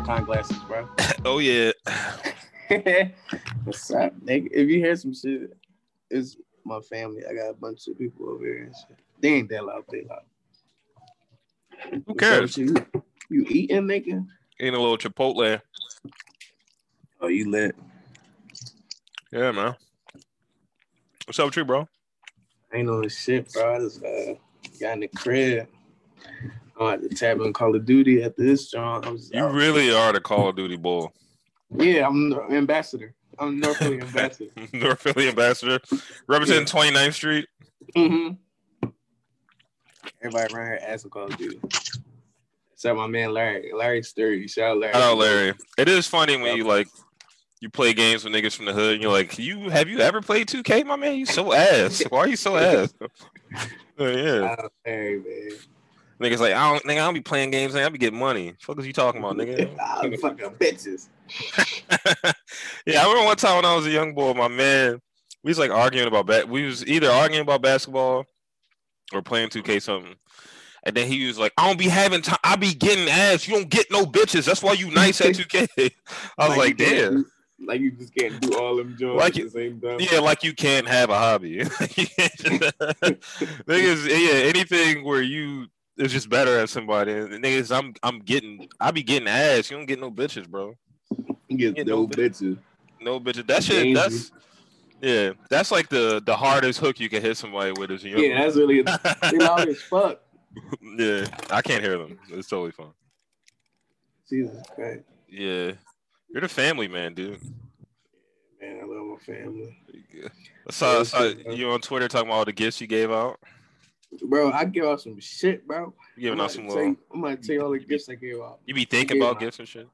Paracon glasses, bro. oh yeah. What's up, nigga? If you hear some shit, it's my family. I got a bunch of people over here and shit. They ain't that loud. They loud. Who cares? You, you eating, nigga? Eating a little Chipotle. Oh, you lit? Yeah, man. What's up with you, bro? ain't on the shit, bro. I just uh, got in the crib. I'm at the tab Call of Duty at this joint. You really are the Call of Duty boy. Yeah, I'm the ambassador. I'm North Philly ambassador. North Philly ambassador. Representing yeah. 29th Street. Mm-hmm. Everybody around here asking Call of Duty. Except my man Larry. Larry Sturdy. Shout out Larry. Shout out Larry. It is funny when you like you play games with niggas from the hood and you're like, you have you ever played 2K, my man? You so ass. Why are you so ass? yeah. Larry, man. Niggas like, I don't, nigga, I don't be playing games. Nigga, I be getting money. Fuck is you talking about, nigga? Ah, I'm fucking bitches. yeah, I remember one time when I was a young boy, my man, we was like arguing about bat. We was either arguing about basketball or playing 2K something. And then he was like, I don't be having time. I be getting ass. You don't get no bitches. That's why you nice at 2K. I was like, like damn. Like you just can't do all them jobs like at the same time. Yeah, like you can't have a hobby. Niggas, yeah, anything where you is just better at somebody. And niggas, I'm I'm getting I be getting ass. You don't get no bitches, bro. You get, get no, no bitches. No bitches. That shit that's yeah, that's like the the hardest hook you can hit somebody with is Yeah, that's really loud as fuck. yeah, I can't hear them. It's totally fun. Jesus Christ. Yeah. You're the family man, dude. Man, I love my family. I saw, I saw you on Twitter talking about all the gifts you gave out. Bro, I give out some shit, bro. You giving out some little. You, I'm gonna tell you all the gifts I gave out. You be thinking about gifts and shit.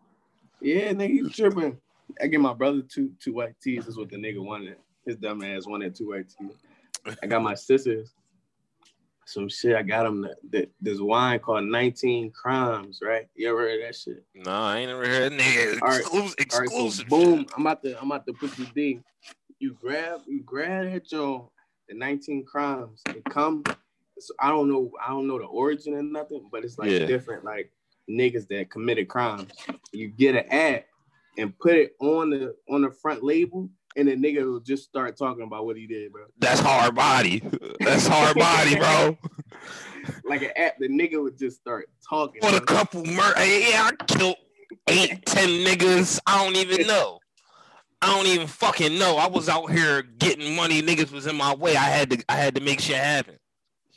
Yeah, nigga, you tripping. I give my brother two two white tees. That's what the nigga wanted. His dumb ass wanted two white tees. I got my sisters some shit. I got them that, that, this wine called 19 Crimes, right? You ever heard that shit? No, I ain't ever heard that nigga. All right, exclusive, exclusive all right, so boom, I'm about to I'm about to put you D. You grab you grab that joint, the 19 Crimes. It come. So I don't know. I don't know the origin and nothing, but it's like yeah. different like niggas that committed crimes. You get an ad and put it on the on the front label and the nigga will just start talking about what he did, bro. That's hard body. That's hard body, bro. like an app, the nigga would just start talking. What a couple murder. Yeah, I killed eight, ten niggas. I don't even know. I don't even fucking know. I was out here getting money. Niggas was in my way. I had to. I had to make shit happen.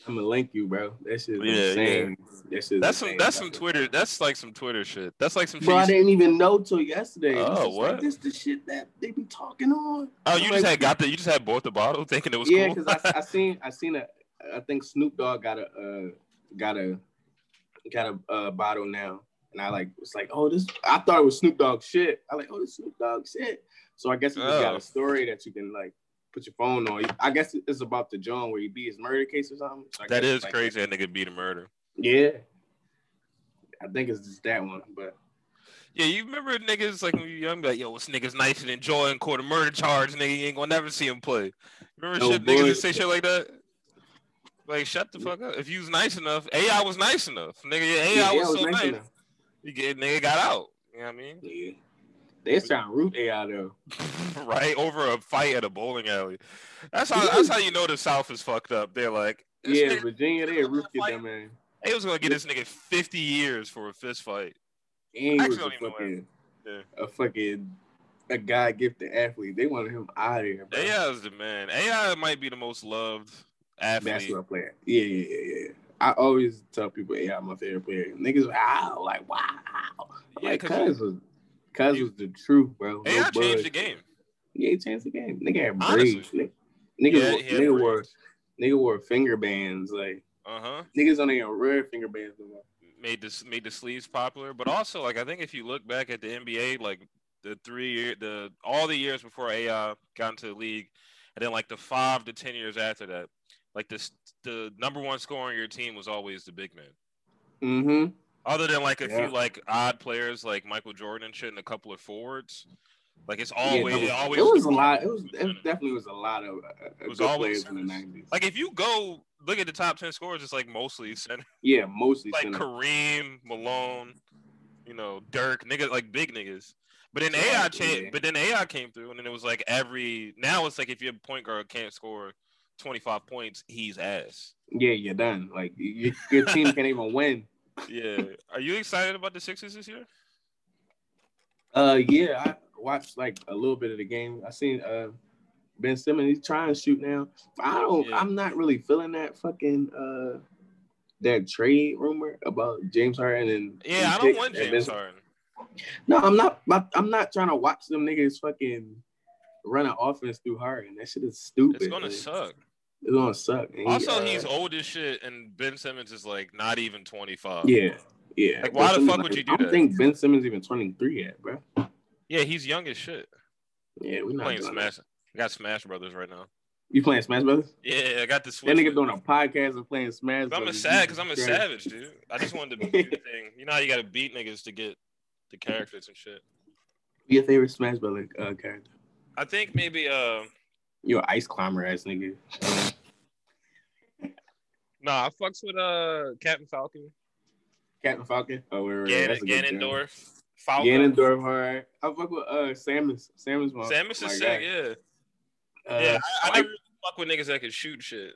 I'm gonna link you, bro. That shit yeah, insane. Yeah. That that's some that's some Twitter. That's like some Twitter shit. That's like some. Bro, I didn't even know till yesterday. Oh, what? Like, this the shit that they be talking on. Oh, you I'm just like, had got the. You just had bought the bottle, thinking it was yeah, because cool? I, I seen I seen a. I think Snoop Dogg got a uh, got a got a uh, bottle now, and I like was like, oh, this. I thought it was Snoop Dogg shit. I like, oh, this Snoop Dogg shit. So I guess it just oh. got a story that you can like put your phone on. I guess it's about the John where he beat his murder case or something. So that is like, crazy. That nigga beat a murder. Yeah, I think it's just that one, but. Yeah, you remember niggas like when you young, like, yo, what's niggas nice and enjoying court of murder charge, nigga, you ain't gonna never see him play. Remember no shit niggas that say shit like that? Like, shut the fuck up. If you was nice enough, AI was nice enough. Nigga, AI yeah, was, was so nice. nice. You get nigga got out. You know what I mean? Yeah. They sound root AI though. right over a fight at a bowling alley. That's how. That's how you know the South is fucked up. They're like, yeah, nigga, Virginia, they roofed them man. They was gonna get this nigga fifty years for a fist fight. And he was a fucking, yeah. a fucking a guy gifted athlete. They wanted him out of here. Bro. AI is the man. AI might be the most loved athlete. Basketball player. Yeah, yeah, yeah, yeah. I always tell people AI my favorite player. Niggas, wow, like wow. Yeah, like, cause was Cuz was the truth, bro. No AI changed the game. Yeah, he changed the game. Nigga had braids. Nigga, nigga, yeah, nigga wore nigga wore finger bands. Like uh-huh. Niggas don't even wear finger bands no. Made this made the sleeves popular, but also like I think if you look back at the NBA, like the three year the all the years before AI got into the league, and then like the five to ten years after that, like the the number one scorer on your team was always the big man. Mm-hmm. Other than like a yeah. few like odd players like Michael Jordan and shit and a couple of forwards. Like it's always, yeah, it, always it was a lot. It was it definitely was a lot of uh, it was always players in the nineties. Like if you go look at the top ten scores, it's like mostly center. Yeah, mostly like center. Kareem, Malone. you know, Dirk, nigga, like big niggas. But then AI changed. But then AI came through, and then it was like every now it's like if your point guard can't score twenty five points, he's ass. Yeah, you're done. Like your, your team can't even win. Yeah. Are you excited about the Sixers this year? Uh, yeah, I watched like a little bit of the game. I seen uh Ben Simmons. He's trying to shoot now. I don't. Yeah. I'm not really feeling that fucking uh that trade rumor about James Harden and yeah. I don't want James Harden. No, I'm not. I'm not trying to watch them niggas fucking run an offense through Harden. That shit is stupid. It's gonna like, suck. It's gonna suck. And also, uh, he's old as shit, and Ben Simmons is like not even 25. Yeah, yeah. Like, why ben the fuck would you do that? I don't that? think Ben Simmons even 23 yet, bro. Yeah, he's young as shit. Yeah, we're playing Smash. That. I got Smash Brothers right now. You playing Smash Brothers? Yeah, I got the Switch. That nigga doing a podcast and playing Smash. I'm a sad because I'm a savage, dude. I just wanted to beat the thing. You know how you got to beat niggas to get the characters and shit. Be your favorite Smash Brother uh, character? I think maybe uh. You're ice climber ass nigga. nah, I fucks with uh Captain Falcon. Captain Falcon. Oh, wait, wait, Gan- Ganondorf. Falcon. Ganondorf, hard. I fuck with uh Samus. Samus, my, Samus is sick. Yeah. Uh, yeah, I, I never really fuck with niggas that can shoot shit.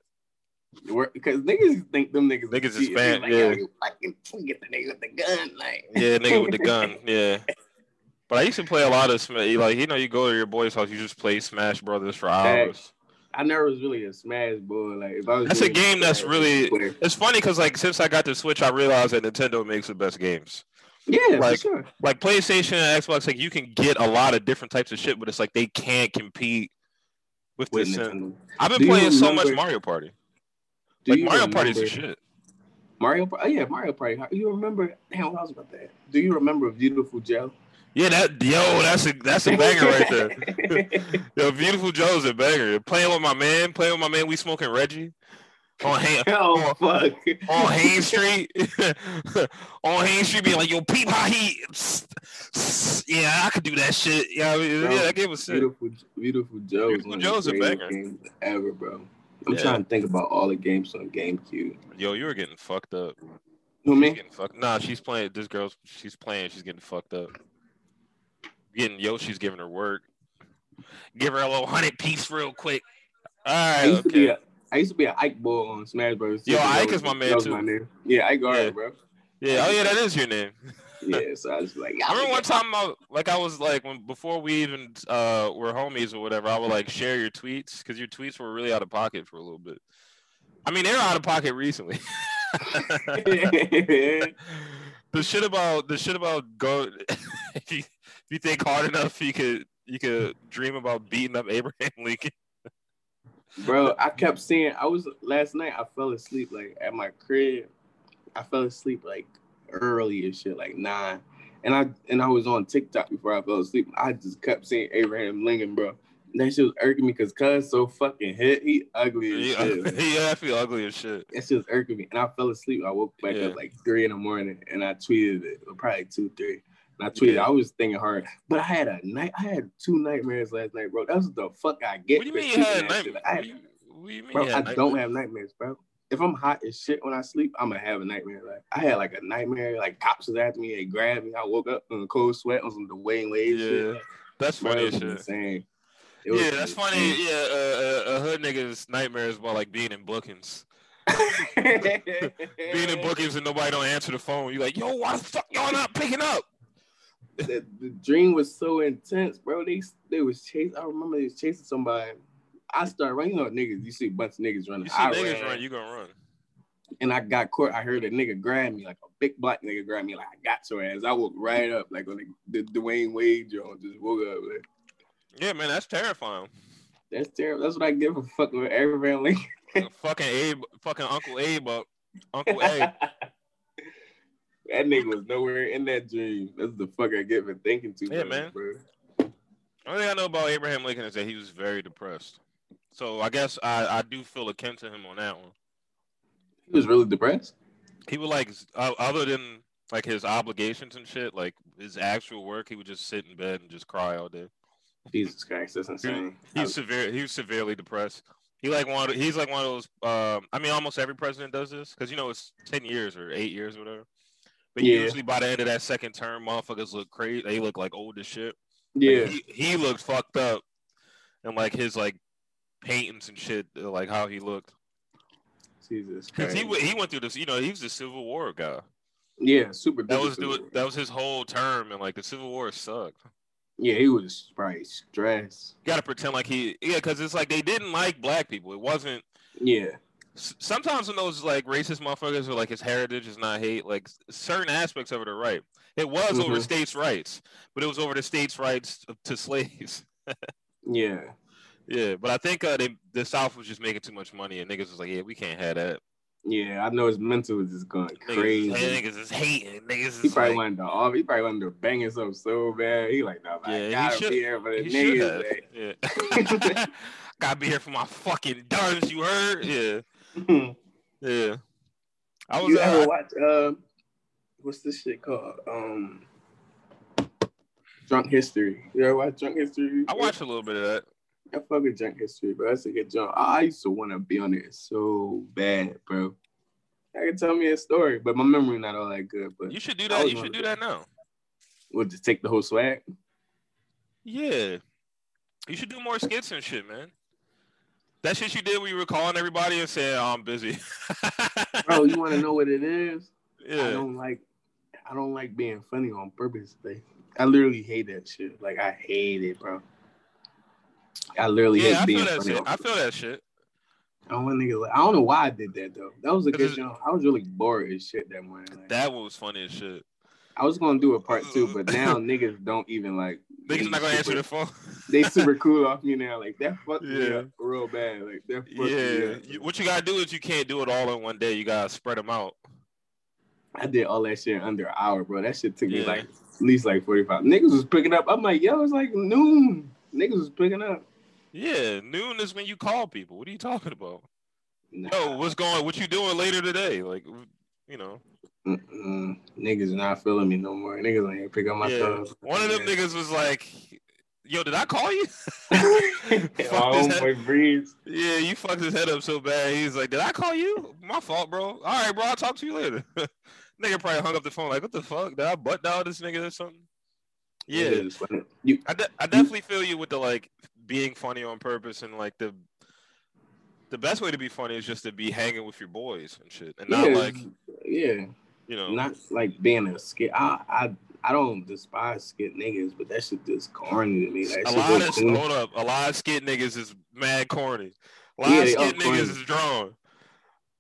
Because niggas think them niggas niggas is bad. Like, yeah, you fucking get the nigga with the gun, like yeah, nigga with the gun, yeah. But I used to play a lot of like you know you go to your boy's house, you just play Smash Brothers for hours. I never was really a Smash boy. Like if I was that's a game that's really. It's funny because like since I got the Switch, I realized that Nintendo makes the best games. Yeah, like sure. like PlayStation and Xbox, like you can get a lot of different types of shit, but it's like they can't compete with, with this. I've been Do playing so much Mario Party. Like Mario Party is shit. Mario, oh yeah, Mario Party. You remember? Damn, what was about that? Do you remember Viewtiful Joe? Yeah, that yo, that's a that's a banger right there. yo, Viewtiful Joe's a banger. Playing with my man, playing with my man. We smoking Reggie on Hain, oh, on, fuck. on Hain Street, on Hain Street, being like, "Yo, peep how he, yeah, I could do that shit." Yeah, I mean, bro, yeah, that game was sick. Viewtiful, Viewtiful Joe. Viewtiful Joe's a banger ever, bro. I'm yeah. trying to think about all the games on GameCube. Yo, you were getting fucked up. Who me? Getting fucked. Nah, she's playing. This girl's she's playing. She's getting fucked up. Getting Yoshi's giving her work. Give her a little hundred piece real quick. All right. I used, okay. a, I used to be an Ike boy on Smash Bros. Yo, Ike is my man too. My name. Yeah, Ike yeah. bro. Yeah. Oh yeah, that is your name. yeah, so I was like, I remember one time, I, like I was like when before we even uh were homies or whatever, I would like share your tweets because your tweets were really out of pocket for a little bit. I mean, they're out of pocket recently. the shit about the shit about go you think hard enough, you could you could dream about beating up Abraham Lincoln. Bro, I kept seeing. I was last night. I fell asleep like at my crib. I fell asleep like early and shit, like nine. And I and I was on TikTok before I fell asleep. I just kept seeing Abraham Lincoln, bro. that shit was irking me because cuz so fucking hit. He ugly as yeah, shit. yeah, I feel ugly as shit. That shit was irking me. And I fell asleep. I woke back yeah. up like three in the morning and I tweeted it. Probably two, three. I tweeted, yeah. I was thinking hard. But I had a night, I had two nightmares last night, bro. That's the fuck I get. What do you mean you had nightmares? I, bro, I don't have nightmares, bro if I'm hot as shit when I sleep, I'm gonna have a nightmare. Like I had like a nightmare, like cops was after me, they grabbed me. I woke up in a cold sweat on some Dwyane Wade yeah, shit. That's funny shit. Insane. Yeah, that's funny. Yeah, uh, uh, a hood nigga's nightmare is about like being in bookings. being in bookings and nobody don't answer the phone. You're like, yo, why the fuck y'all not picking up? The, the dream was so intense, bro. They they was chasing. I remember they was chasing somebody I started running. You know, niggas. You see a bunch of niggas running. You see I niggas ran, run, you gonna run. And I got caught. I heard a nigga grab me, like a big black nigga grab me, like I got your ass. I woke right up, like on the, the Dwyane Wade joint. Just woke up. Like, yeah, man, that's terrifying. That's terrible. That's what I give a fuck with every family. fucking Abe, fucking Uncle Abe up. Uncle Abe. that nigga was nowhere in that dream. That's the fuck I get for thinking too yeah, much, man. bro. Only thing I know about Abraham Lincoln is that he was very depressed. So I guess I, I do feel akin to him on that one. He was really depressed. He would like other than like his obligations and shit, like his actual work, he would just sit in bed and just cry all day. Jesus Christ, that's insane. He, he's severe. He was severely depressed. He like one. Of, he's like one of those. Um, I mean, almost every president does this because you know it's ten years or eight years or whatever. But yeah. usually by the end of that second term, motherfuckers look crazy. They look like old as shit. Yeah, like he, he looked fucked up, and like his like paintings and shit, uh, like how he looked. Jesus, because he he went through this. You know, he was the Civil War guy. Yeah, super. That was that was his whole term, and like the Civil War sucked. Yeah, he was probably stressed. Gotta pretend like he, yeah, because it's like they didn't like black people. It wasn't. Yeah. Sometimes when those like racist motherfuckers are like his heritage is not hate, like certain aspects of it are right. It was mm-hmm. over states' rights, but it was over the states' rights to slaves. yeah. Yeah, but I think uh, they, the South was just making too much money, and niggas was like, "Yeah, we can't have that." Yeah, I know his mental was just going crazy. Niggas, is hating. Niggas he probably like, wanted to off. He probably wanted to bang himself so bad. He like, no, yeah, I gotta should, be here for the niggas. Yeah. gotta be here for my fucking duns. You heard? Yeah. Yeah. I was. You uh, ever watch? Uh, what's this shit called? Um, Drunk History. You ever watch Drunk History? I watched a little bit of that. I fuck with Drunk History, bro. That's a good job. I used to want to be on it so bad, bro. I can tell me a story, but my memory not all that good. But you should do that. You should do that now. We'll just take the whole swag. Yeah, you should do more skits and shit, man. That shit you did where you were calling everybody and saying, oh, "I'm busy." bro, you want to know what it is? Yeah. I don't like. I don't like being funny on purpose. Like, I literally hate that shit. Like, I hate it, bro. I literally yeah, hate I being that. I feel that shit. I don't want niggas. I don't know why I did that though. That was a good show. I was really bored as shit that morning. Like, that was funny as shit. I was gonna do a part two, but now niggas don't even like. Niggas not gonna super, answer the phone. they super cool off me now. Like that fucked yeah. me up real bad. Like that. yeah. what you gotta do is you can't do it all in one day. You gotta spread them out. I did all that shit under an hour, bro. That shit took yeah. me like at least like forty five. Niggas was picking up. I'm like, yo, it's like noon. Niggas was picking up. Yeah, noon is when you call people. What are you talking about? Nah. Yo, what's going? What you doing later today? Like, you know. Mm-mm. Niggas not feeling me no more. Niggas ain't pick up my yeah. One of them niggas was like, "Yo, did I call you?" oh, breeze. Yeah, you fucked his head up so bad. He's like, "Did I call you? My fault, bro. All right, bro. I'll talk to you later." nigga probably hung up the phone like, "What the fuck? Did I butt down this nigga or something?" Yeah, you, I, de- I definitely feel you with the like being funny on purpose and like the the best way to be funny is just to be hanging with your boys and shit, and not yeah, like yeah, you know, not like being a skit. I I I don't despise skit niggas, but that shit just corny to me. That a lot of cool. hold up, a lot of skit niggas is mad corny. A lot yeah, of skit niggas corny. is drawn.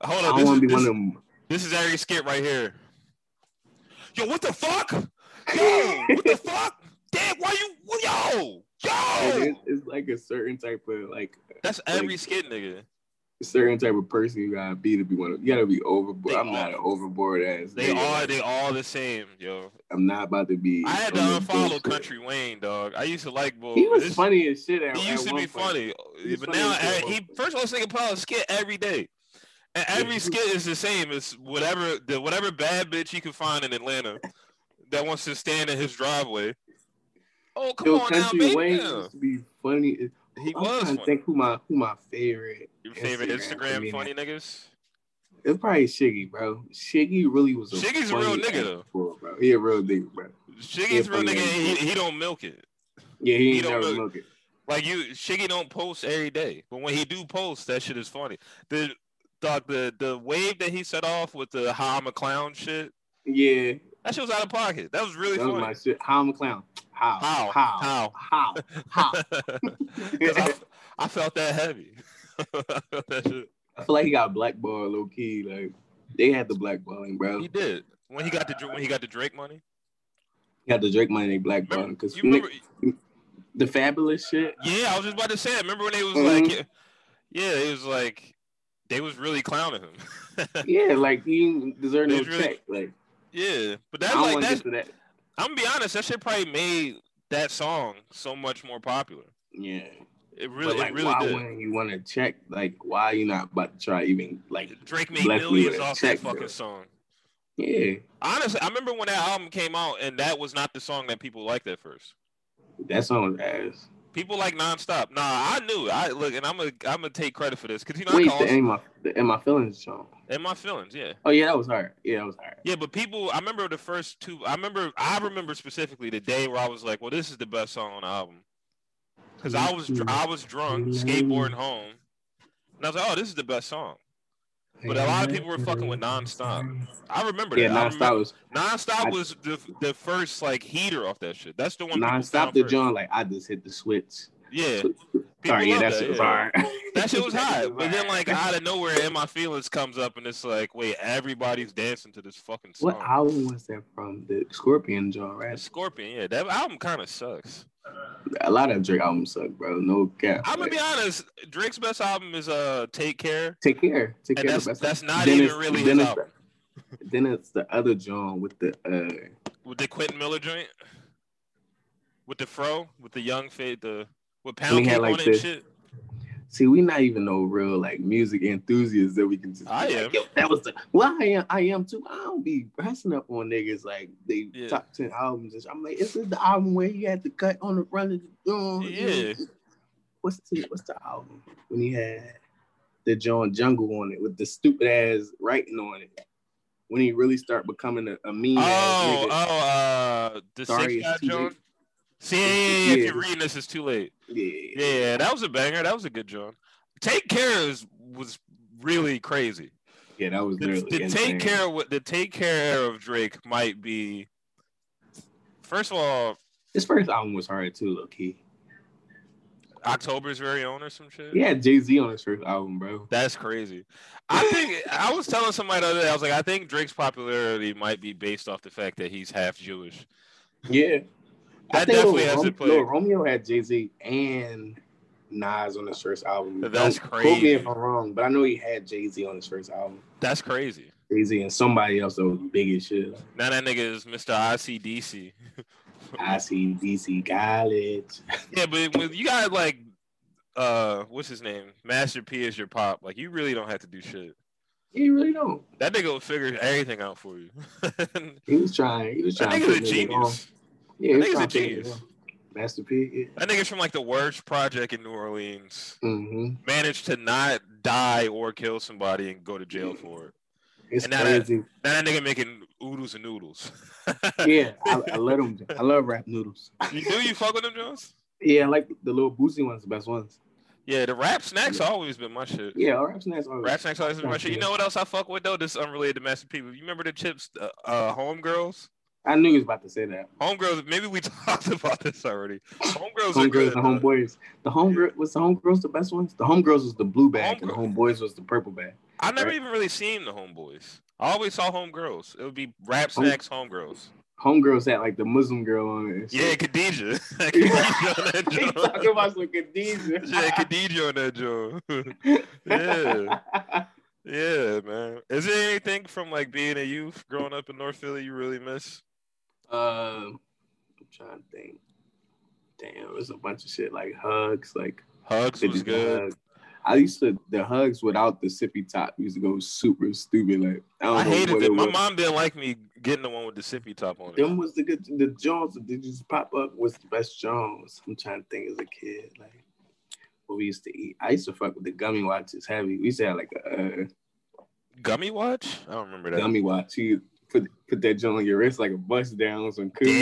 Hold up, this is, this, this is every skit right here. Yo, what the fuck? Yo, what the fuck? Damn, why you? Yo, yo. it's like a certain type of like. That's every like, skit, nigga. A certain type of person you gotta be to be one. Of, you gotta be overboard. They I'm all, not an overboard ass. They are. They all the same, yo. I'm not about to be. I had to unfollow Country Wayne, dog. I used to like boy. He was this, funny as shit. At, he used to be funny, but funny now he first of all, nigga put a skit every day. And every skit is the same. It's whatever the whatever bad bitch you can find in Atlanta that wants to stand in his driveway. Oh come Yo, on Country now, Wayne used to be funny. He I'm was. Trying to think who my who my favorite. Your favorite Instagram, Instagram funny niggas. It's probably Shiggy, bro. Shiggy really was a Shiggy's a real nigga though. bro. He a real nigga, bro. Shiggy's real nigga. He, he don't milk it. Yeah, he, he don't milk, milk it. Like you, Shiggy don't post every day, but when he do post, that shit is funny. The dog, the the wave that he set off with the how I'm a clown shit. Yeah, that shit was out of pocket. That was really that funny. Was my shit. How I'm a clown. How? How? How? How? How? I, I, felt that heavy. I felt that shit. I feel like he got blackballed low key. Like they had the blackballing, bro. He did when he got the when he got the Drake money. He got the Drake money. They blackballed him because the fabulous shit. Yeah, I was just about to say. It. Remember when they was mm-hmm. like, yeah, it was like they was really clowning him. yeah, like he deserved no really, check. Like yeah, but that's like that's. That. I'm gonna be honest. That shit probably made that song so much more popular. Yeah. It really, like, it really why did. wouldn't you want to check? Like, why are you not about to try even like Drake made millions off that fucking bro. song? Yeah. Honestly, I remember when that album came out, and that was not the song that people liked at first. That song was ass. People like nonstop. Nah, I knew. I look, and I'm gonna I'm gonna take credit for this because you know. Wait, the in my the in my feelings song. In my feelings, yeah. Oh yeah, that was hard. Yeah, that was hard. Yeah, but people, I remember the first two. I remember, I remember specifically the day where I was like, "Well, this is the best song on the album," because I was I was drunk skateboarding home, and I was like, "Oh, this is the best song." But a lot of people were fucking with nonstop. I remember yeah, that. nonstop was nonstop I, was the the first like heater off that shit. That's the one. Nonstop the John like I just hit the switch. Yeah. Sorry, yeah, that, shit was hard. that shit was hot. But then like out of nowhere, and my feelings comes up and it's like, wait, everybody's dancing to this fucking song. What album was that from? The Scorpion John, right? The Scorpion, yeah. That album kind of sucks. A lot of Drake albums suck, bro. No cap. I'm gonna be honest. Drake's best album is uh Take Care. Take Care. Take and Care. That's, that's not then even really his album. The, then it's the other John with the uh with the Quentin Miller joint. With the fro, with the young fade, the with pound cake like on shit. See, we not even no real like music enthusiasts that we can just. I am. Like, that was the. Well, I am. I am too. I don't be pressing up on niggas like they yeah. top ten albums. I'm like, is this the album where he had to cut on the front of the. Uh, yeah. What's the What's the album when he had the John Jungle on it with the stupid ass writing on it? When he really start becoming a, a mean. Oh, oh, uh, the Sorry, six John. See, yeah, yeah, yeah, if you're reading this, it's too late. Yeah, yeah, that was a banger. That was a good joint. Take care is, was really crazy. Yeah, that was the, the take care of the take care of Drake might be. First of all, his first album was hard too, low key. October's very own or some shit. Yeah, Jay Z on his first album, bro. That's crazy. I think I was telling somebody the other day. I was like, I think Drake's popularity might be based off the fact that he's half Jewish. Yeah, that definitely has to play. Romeo had Jay Z and Nas on his first album. That's Don't crazy. Quote me if I'm wrong, but I know he had Jay Z on his first album. That's crazy. Jay Z and somebody else that was big as shit. Now that nigga is Mr. ICDC. ICDC college. yeah, but when you got like, uh, what's his name? Master P is your pop. Like you really don't have to do shit. You really don't. That nigga will figure everything out for you. he was trying. He was trying. That nigga's a genius. Yeah, that nigga's a genius. Master P. Yeah. That nigga's from like the worst project in New Orleans. Mm-hmm. Managed to not die or kill somebody and go to jail for it. It's and crazy. Now that, now that nigga making oodles and noodles. yeah, I, I let him. I love rap noodles. you do? You fuck with them, Jones? Yeah, I like the little boozy ones, the best ones. Yeah, the rap snacks yeah. always been my shit. Yeah, rap snacks. Always. Rap snacks always been my shit. You know what else I fuck with though? This unrelated to Master P. You remember the chips, uh, uh Homegirls? I knew he was about to say that. Homegirls, maybe we talked about this already. Homegirls, homegirls good, and homeboys. The homegirl was the homegirls the best ones. The homegirls was the blue bag, and the homeboys was the purple bag. I never right? even really seen the homeboys. I always saw homegirls. It would be rap snacks, Home, homegirls. Homegirls had like the Muslim girl on it. Yeah, Khadijah. Khadijah on that joint. talking about some Khadijah. yeah, Khadijah on that joint. yeah. Yeah, man. Is there anything from like being a youth growing up in North Philly you really miss? Uh, I'm trying to think. Damn, it was a bunch of shit like hugs, like hugs was good. Hug. I used to the hugs without the sippy top used to go super stupid. Like I, I hated it. it My mom didn't like me getting the one with the sippy top on it. Them was the good. The Jones that did just pop up was the best Jones. I'm trying to think as a kid, like what we used to eat. I used to fuck with the gummy watches heavy. We used to have like a uh, gummy watch. I don't remember that gummy watch. You put put that joint on your wrist like a bust down some cool.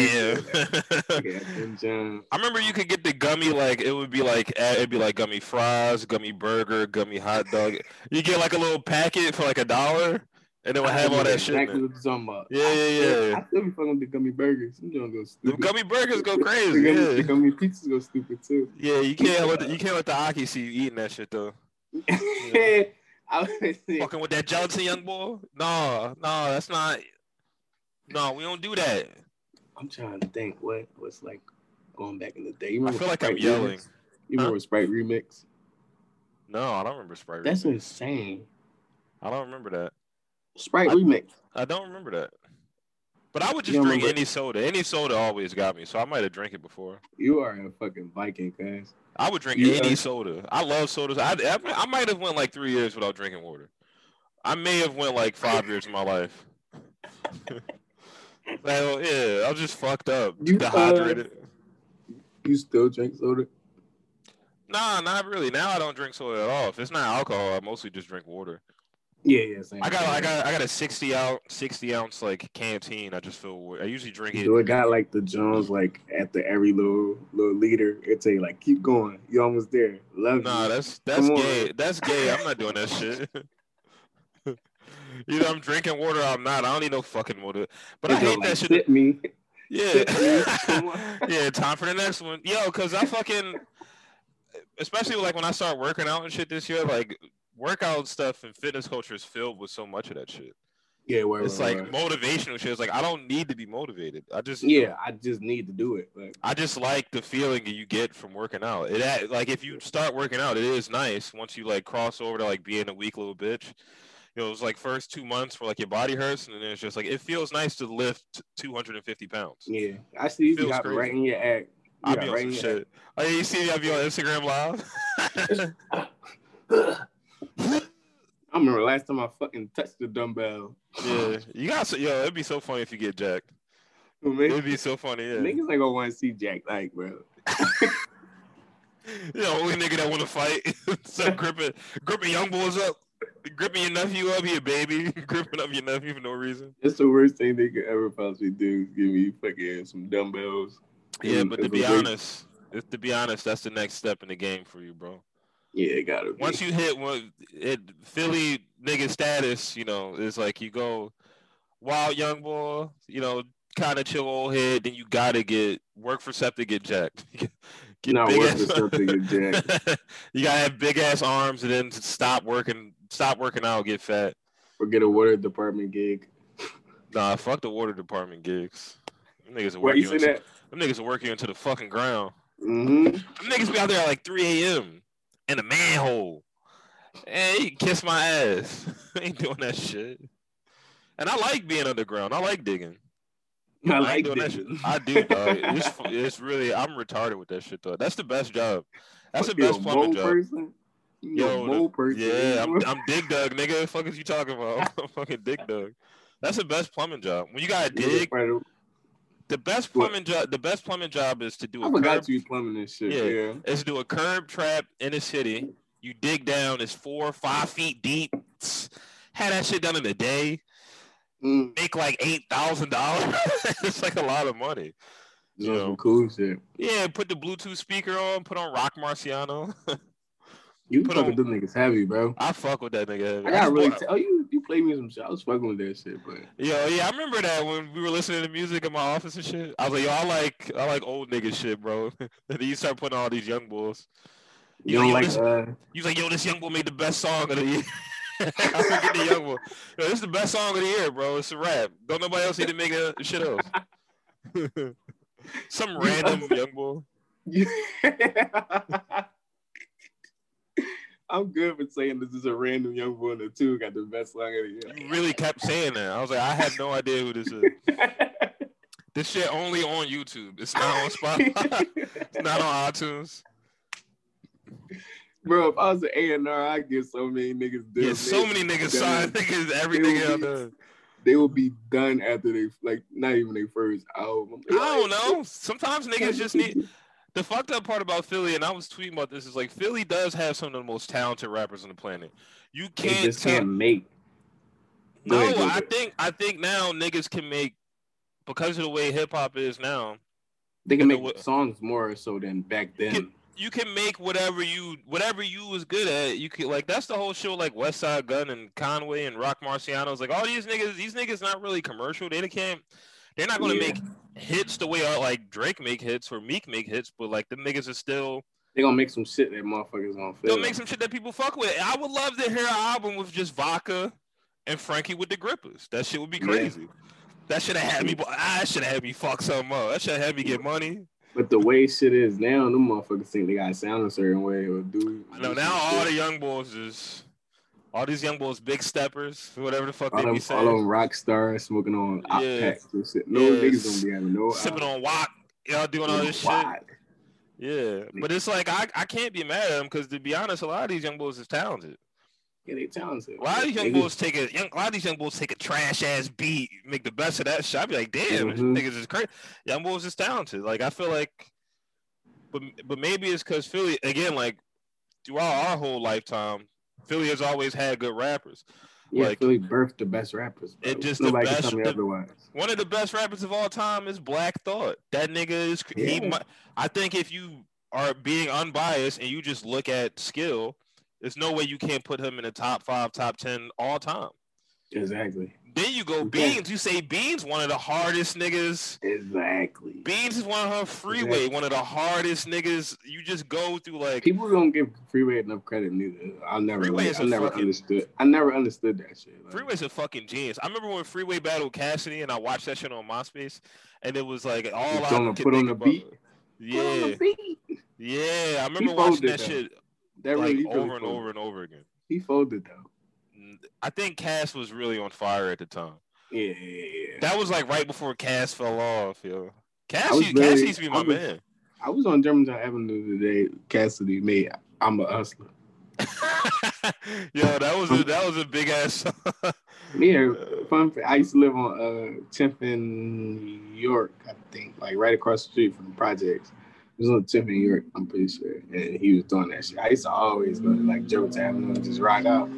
Yeah. I remember you could get the gummy like it would be like it'd be like gummy fries, gummy burger, gummy hot dog. You get like a little packet for like a dollar. And it would have all that exactly shit. What talking about. Yeah, yeah, yeah. I still be fucking with the gummy burgers. Some go stupid. The gummy burgers go crazy. the, gummy, yeah. the gummy pizzas go stupid too. Yeah, you can't let the, you can't let the Aki see you eating that shit though. Yeah. I was fucking with that gelatin, young boy. No, no, that's not. No, we don't do that. I'm trying to think what was like going back in the day. You I feel like I'm yelling. Remix? You remember huh? Sprite remix? No, I don't remember Sprite. That's remix. insane. I don't remember that. Sprite I, remix. I don't remember that. But I would just drink any soda. Any soda always got me, so I might have drank it before. You are a fucking Viking, guys. I would drink yeah. any soda. I love sodas. I, I, I might have went like three years without drinking water. I may have went like five years of my life. well, yeah, I'm just fucked up, you, dehydrated. Uh, you still drink soda? Nah, not really. Now I don't drink soda at all. If it's not alcohol, I mostly just drink water. Yeah, yeah. Same I got, I got, I got a sixty ounce, sixty ounce like canteen. I just feel. I usually drink it. Do it got like the Jones like at the every little little liter. It tell you like keep going. You almost there. Love nah, you. that's that's Come gay. On. That's gay. I'm not doing that shit. Either I'm drinking water or I'm not. I don't need no fucking water. But I hate like, that shit. me. Yeah. yeah. Time for the next one. Yo, cause I fucking, especially like when I start working out and shit this year, like workout stuff and fitness culture is filled with so much of that shit. Yeah, it's like motivational shit. It's like I don't need to be motivated. I just yeah, I just need to do it. Like, I just like the feeling you get from working out. It like if you start working out, it is nice once you like cross over to like being a weak little bitch. You know, it was like first two months where like your body hurts, and then it's just like it feels nice to lift 250 pounds. Yeah, I see you got crazy. right in your act. You I'll be on right some shit. Oh, you see me? I'll be on Instagram live. I remember last time I fucking touched the dumbbell. Yeah, you got so yo. It'd be so funny if you get jacked. It'd be so funny. Yeah, niggas ain't gonna want to see Jack like, bro. know, only nigga that want to fight. so gripping, gripping young boys up, gripping your nephew up, he a baby, gripping up your nephew for no reason. It's the worst thing they could ever possibly do. Give me fucking some dumbbells. Yeah, but to be honest, if, to be honest, that's the next step in the game for you, bro. Yeah, it gotta be. Once you hit one, it Philly nigga status, you know, it's like you go wild young boy, you know, kind of chill old head, then you gotta get work for SEPTA, get jacked. get Not work ass, for SEPTA, get jacked. you gotta have big ass arms and then stop working, stop working out, get fat. Or get a water department gig. Nah, fuck the water department gigs. Them niggas are working. Into, them niggas are working into the fucking ground. Mm-hmm. Them niggas be out there at like 3 a.m in a manhole. Hey, you kiss my ass. I ain't doing that shit. And I like being underground. I like digging. I, I like doing digging. that shit. I do, dog. It's, it's really I'm retarded with that shit though. That's the best job. That's what, the best plumbing job. Person? Yo, person, yeah, I'm, I'm Dig Dug, nigga. What the fuck is you talking about? I'm fucking Dig Dug. That's the best plumbing job. When you gotta dig, the best plumbing job the best plumbing job is to do a I forgot curb, you plumbing this shit. Yeah, yeah. Is to do a curb trap in a city. You dig down, it's four, five feet deep. Had that shit done in a day. Mm. Make like eight thousand dollars. it's like a lot of money. You know, cool shit. Yeah, put the Bluetooth speaker on, put on Roc Marciano. You put fucking them niggas heavy, bro. I fuck with that nigga. I got really. T- oh, you you play me some shit. I was fucking with that shit, but yo, yeah, I remember that when we were listening to music in my office and shit. I was like, yo, I like I like old nigga shit, bro. then you start putting all these young boys. You, know, like, this, uh, you was like, yo, this young boy made the best song of the year. I forget the young boy. Yo, this is the best song of the year, bro. It's a rap. Don't nobody else need to make that shit else. Some random young boy. I'm good for saying this is a random young boy in the two got the best song of the year. You really kept saying that. I was like, I have no idea who this is. this shit only on YouTube. It's not on Spotify. it's not on iTunes. Bro, if I was an A&R, I'd get so many niggas. Yeah, so many niggas signed niggas, every nigga out there. They will be done after they like not even their first album. I don't know. Sometimes niggas just need the fucked up part about Philly, and I was tweeting about this, is like Philly does have some of the most talented rappers on the planet. You can't they just can't make. No, ahead, I think I think now niggas can make because of the way hip hop is now. They can make the, songs more so than back then. You can, you can make whatever you whatever you was good at. You can like that's the whole show like Westside Gunn and Conway and Roc Marciano's like all these niggas. These niggas not really commercial. They can't. They're not gonna yeah. make hits the way uh, like Drake make hits or Meek make hits, but like the niggas are still they gonna make some shit that motherfuckers gonna feel. They'll make some shit that people fuck with. I would love to hear an album with just vodka and Frankie with the grippers. That shit would be crazy. Yeah. That should have had me. I should have had me fuck something up. That should have had me get money. But the way shit is now, them motherfuckers think they gotta sound a certain way or do. I know now all the young boys is all these young boys, big steppers, whatever the fuck all they them, be saying. All them rock stars smoking on yeah. packs and shit. No yeah. niggas don't be having no. Sipping on wok, y'all doing all this shit. Yeah, but it's like I, I can't be mad at them because to be honest, a lot of these young boys is talented. Yeah, they talented. A lot of these young boys take a young, a lot of these young boys take a trash ass beat, make the best of that shit. I'd be like, damn, mm-hmm. niggas is crazy. Young boys is talented. Like I feel like but but maybe it's because Philly again, like throughout our whole lifetime, Philly has always had good rappers. Yeah, like, Philly birthed the best rappers. Bro. It just nobody best, can tell me the, otherwise. One of the best rappers of all time is Black Thought. That nigga is yeah. he. I think if you are being unbiased and you just look at skill, there's no way you can't put him in the top five, top ten all time. Exactly. Then you go Beans. You say Beans, one of the hardest niggas. Exactly. Beans is one of her freeway, one of the hardest niggas. You just go through like people don't give Freeway enough credit neither. I never, like, I never fucking, understood. I never understood that shit. Like, Freeway's a fucking genius. I remember when Freeway battled Cassidy, and I watched that shit on MySpace, and it was like all I could put on the beat. Yeah. On the beat. Yeah, I remember watching that shit that like really, over and over and over again. He folded though. I think Cass was really on fire at the time. Yeah, yeah, yeah. That was like right before Cass fell off, yo. Cass, used, Cass used to be my I was, man. I was on Germantown Avenue today. Cassidy made "I'm a Hustler." yo, that was a that was a big ass. yeah, fun. Fact, I used to live on uh 10th in York, I think, like right across the street from the projects. It was on 10th in York, I'm pretty sure, and he was doing that shit. I used to always go to like Germantown Avenue and just rock out.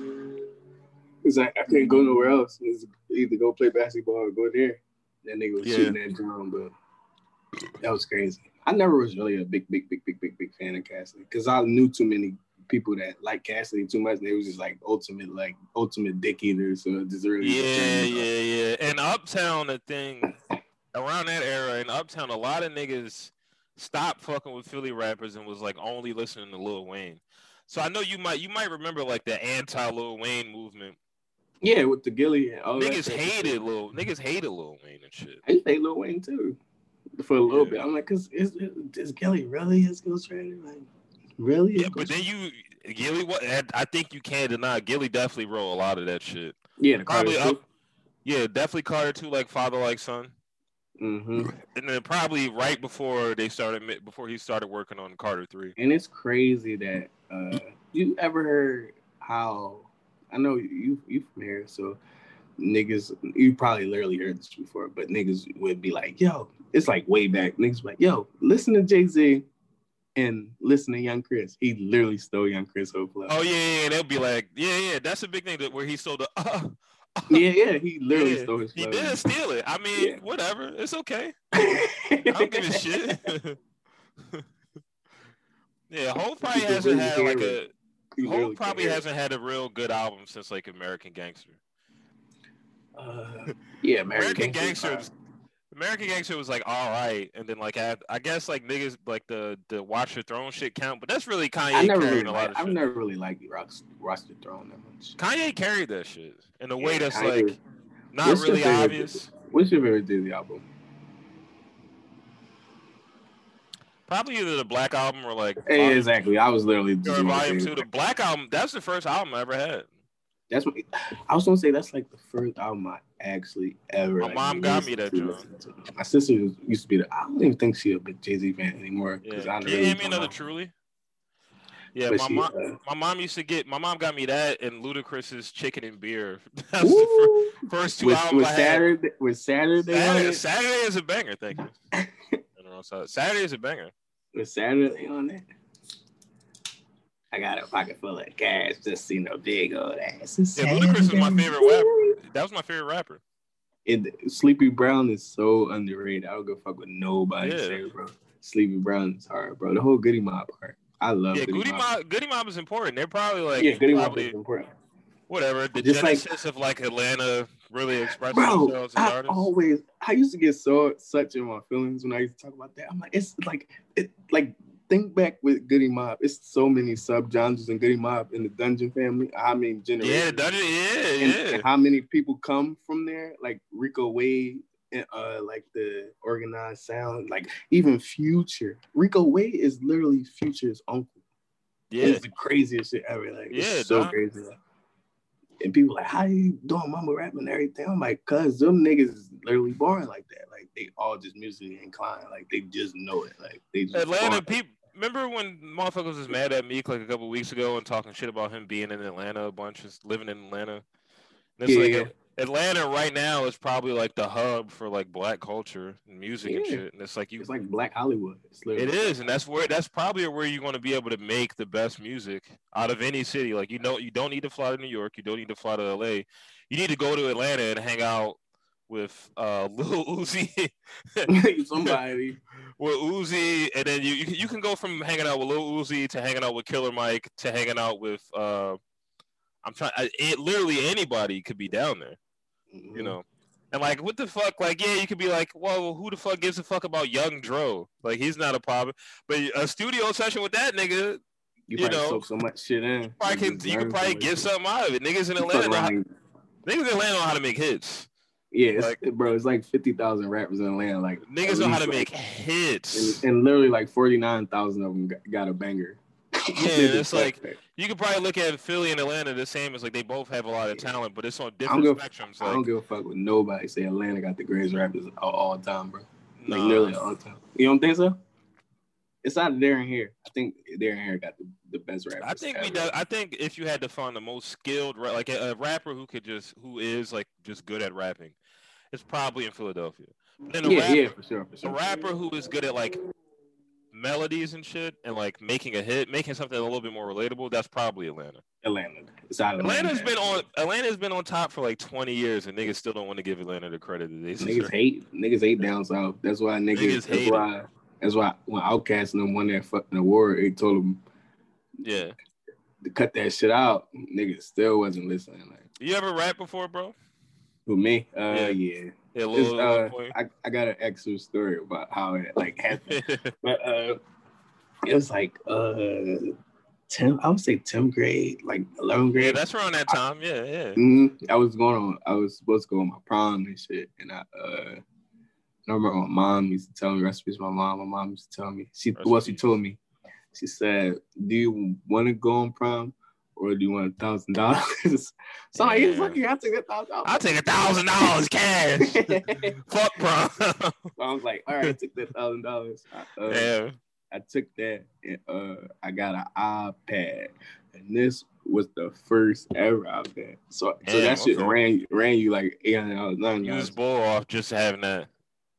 It's like I couldn't go nowhere else. It's either go play basketball or go there. That nigga was yeah. shooting that drum, but that was crazy. I never was really a big, big, big, big, big, big fan of Cassidy because I knew too many people that like Cassidy too much. They was just like ultimate, like ultimate dick eaters. So just really yeah, yeah, yeah. And Uptown, the thing around that era in Uptown, a lot of niggas stopped fucking with Philly rappers and was like only listening to Lil Wayne. So I know you might you might remember like the anti Lil Wayne movement yeah, with the Gillie. niggas hated Lil. Niggas hated Lil Wayne and shit. I hate Lil Wayne too, for a little yeah. bit. I'm like, cause is, is Gillie really his ghostwriter? Like, really? Yeah, but then you Gillie, What I think you can't deny. Gillie definitely wrote a lot of that shit. Yeah, probably up. Yeah, definitely Carter too, like father like son. Mm-hmm. And then probably right before they started, before he started working on Carter three. And it's crazy that uh, you ever heard how I know you you from here, so niggas you probably literally heard this before, but niggas would be like, yo, it's like way back. Niggas like, yo, listen to Jay Z and listen to Young Chris. He literally stole Young Chris whole flow. Oh yeah, yeah, they'll be like, yeah, yeah, that's a big thing that where he stole the. Uh, uh, yeah, yeah, he literally yeah, stole his flow. He did steal it. I mean, yeah. whatever, it's okay. I don't give a shit. yeah, Hov probably hasn't had like a Hov probably hasn't had a real good album since like American Gangster. Uh, yeah, American, American Gangster. Was, American Gangster was like all right, and then like I, I guess like niggas like the the Watch the Throne shit count, but that's really Kanye. I never really a lot of I've never really liked Watch the Throne that much. Kanye carried that shit in a yeah, way that's Kanye, like not really obvious. What's your favorite Disney album? Probably either the Black album or like hey, exactly. I was literally or volume two. The Black album. That's the first album I ever had. That's what I was gonna say. That's like the first album I actually ever. My like, mom got me that. My sister used to be the. I don't even think she's a big Jay Z fan anymore. Yeah. I really me another Truly? Yeah, but my she, mom. Uh, my mom used to get. My mom got me that and Ludacris's Chicken and Beer. That's the first, first two was, albums was I Saturday. Was Saturday? Saturday, Saturday is a banger. Thank you. Saturday is a banger. With Saturday on it. I got a pocket full of cash, just you know, big old ass. Yeah, Ludacris is my favorite rapper. That was my favorite rapper. And Sleepy Brown is so underrated. I don't go fuck with nobody yeah. say, bro. Sleepy Brown is hard, bro. The whole Goodie Mob part. I love yeah, Goodie Mob. Mob. Goodie Mob is important. They're probably like yeah, Goodie Mob is important. Whatever. The Just genesis like, of like Atlanta really expressing bro, themselves as I artists. always I used to get so such in my feelings when I used to talk about that. I'm like, it's like it like think back with Goodie Mob. It's so many subgenres in Goodie Mob in the Dungeon family. How many generations? Yeah, Dungeon. Yeah, and, yeah. And how many people come from there? Like Rico Wade, and, uh, like the organized sound, like even Future. Rico Wade is literally Future's uncle. Yeah, it's the craziest shit ever. Like, yeah, so crazy. And people like, how you doing mama rap and everything? I'm like, cause them niggas is literally born like that. Like they all just musically inclined. Like they just know it. Like they just Atlanta people. Remember when motherfuckers was mad at Meek like a couple weeks ago and talking shit about him being in Atlanta a bunch, just living in Atlanta? And it's yeah, like, Atlanta right now is probably like the hub for like black culture and music yeah. and shit. And it's like you It's like black Hollywood. It's it is, and that's where that's probably where you're gonna be able to make the best music out of any city. Like you know you don't need to fly to New York, you don't need to fly to LA. You need to go to Atlanta and hang out with uh Lil Uzi. Somebody. with Uzi, and then you, you can go from hanging out with Lil Uzi to hanging out with Killer Mike to hanging out with uh I'm trying. It, literally anybody could be down there, mm-hmm. you know. And like, what the fuck? Like, yeah, you could be like, well, who the fuck gives a fuck about Young Dro? Like, he's not a problem. But a studio session with that nigga, you, you know, soak so much shit in. You, probably can, you can probably get something out of it. Niggas in Atlanta, know how, niggas in Atlanta know how to make hits. Yeah, it's, like, bro, it's like fifty thousand rappers in Atlanta. Like niggas know how to make hits, and, and literally like forty nine thousand of them got a banger. Yeah, it's like you could probably look at Philly and Atlanta the same as like they both have a lot of talent, but it's on different give, spectrums. Like, I don't give a fuck with nobody say Atlanta got the greatest rappers all, all time, bro. Like nah. nearly all time. You don't think so? It's not there and here. I think there and here got the, the best rappers. I think ever. we. Do, I think if you had to find the most skilled, like a, a, rapper who could just who is like just good at rapping, it's probably in Philadelphia. Then a yeah, rapper, yeah, for sure, for sure. A rapper who is good at like melodies and shit and like making a hit, making something a little bit more relatable, that's probably Atlanta. Atlanta. It's Atlanta's Atlanta. been on Atlanta's been on top for like 20 years and niggas still don't want to give Atlanta the credit that they Niggas hate niggas hate down south. That's why niggas, niggas that's why it. that's why when Outkast and them won that fucking award, they told them Yeah. To cut that shit out, niggas still wasn't listening. Like you ever rap before, bro? With me? Uh yeah. yeah. Yeah, little, uh, I, I got an extra story about how it like happened. but uh it was like uh 10, I would say 10th grade, like 11th grade. Yeah, that's around that time. Yeah, yeah. Mm-hmm. I was going on, I was supposed to go on my prom and shit. And I, uh, I remember my mom used to tell me recipes. My mom, my mom used to tell me, she, recipes. well, she told me, she said, Do you want to go on prom? Or do you want a thousand dollars? So I like, fuck you, I'll take a thousand dollars. I'll take a thousand dollars cash. fuck bro. so I was like, all right, I took that thousand dollars. Uh, yeah. I took that and uh I got an iPad. And this was the first ever iPad. So, so that shit okay. ran ran you like eight hundred dollars. Nine you was bull off just having that.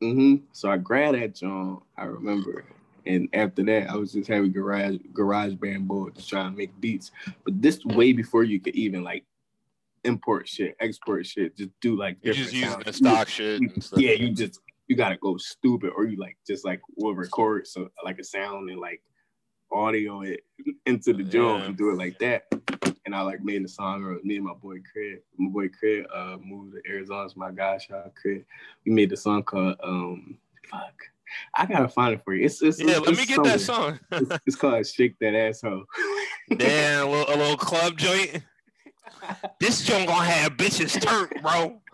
Mm-hmm. So I grabbed that John. I remember and after that, I was just having garage garage band boards trying to make beats. But this way before you could even like import shit, export shit, just do like You're just using the stock shit. yeah, you just you gotta go stupid, or you like just like will record so like a sound and like audio it into the drum yeah. and do it like that. And I like made the song or me and my boy Craig. My boy Craig uh moved to Arizona. It's my guy, shout Craig. We made the song called um fuck I gotta find it for you. It's, it's yeah. It's, let me get that song. it's, it's, called "Shake That Asshole." Damn, a little, a little club joint. this joint gonna have bitches turned, bro.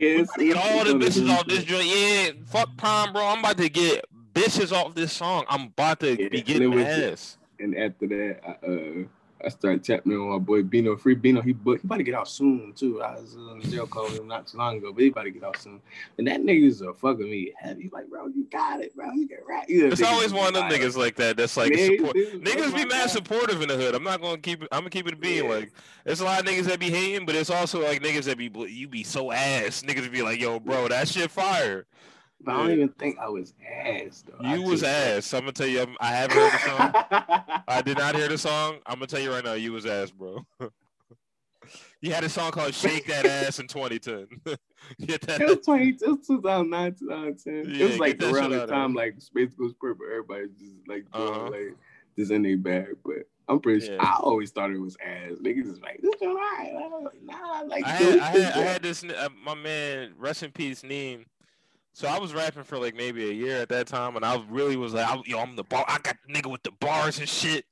Yeah, get all the bitches off this joint. Yeah, fuck prom, bro. I'm about to get bitches off this song. I'm about to yeah, be getting ass. And after that, I, uh, I started tapping on my boy Bino. Free Bino, he, but he about to get out soon too. I was uh, in jail calling him not too long ago, but he about to get out soon. And that nigga's a fucking me heavy. Like, bro, you got it, bro. You get right. It's always one of them niggas like that. That's like Man, support. Dude, niggas be mad supportive in the hood. I'm not gonna keep it. I'm gonna keep it being yeah. like. There's a lot of niggas that be hating, but it's also like niggas that be you be so ass. Niggas be like, yo, bro, that shit fire. But I don't even think I was ass though. You was ass. I'm gonna tell you, I haven't heard the song. I did not hear the song. I'm gonna tell you right now, you was ass, bro. you had a song called "Shake That Ass" in 2010. get that. It was 20. It was 2009, 2010. Yeah, it was like around the time like SpaceGhostPurrp. Everybody just like doing uh-huh. like just in their bag, but. I'm pretty yeah. sure. I always thought it was ass. Niggas is like, this is alright. Nah, like, I had, I had, I had this. Uh, my man, rest in peace, Neem. So I was rapping for like maybe a year at that time, and I really was like, I, yo, I'm the bar. I got the nigga with the bars and shit.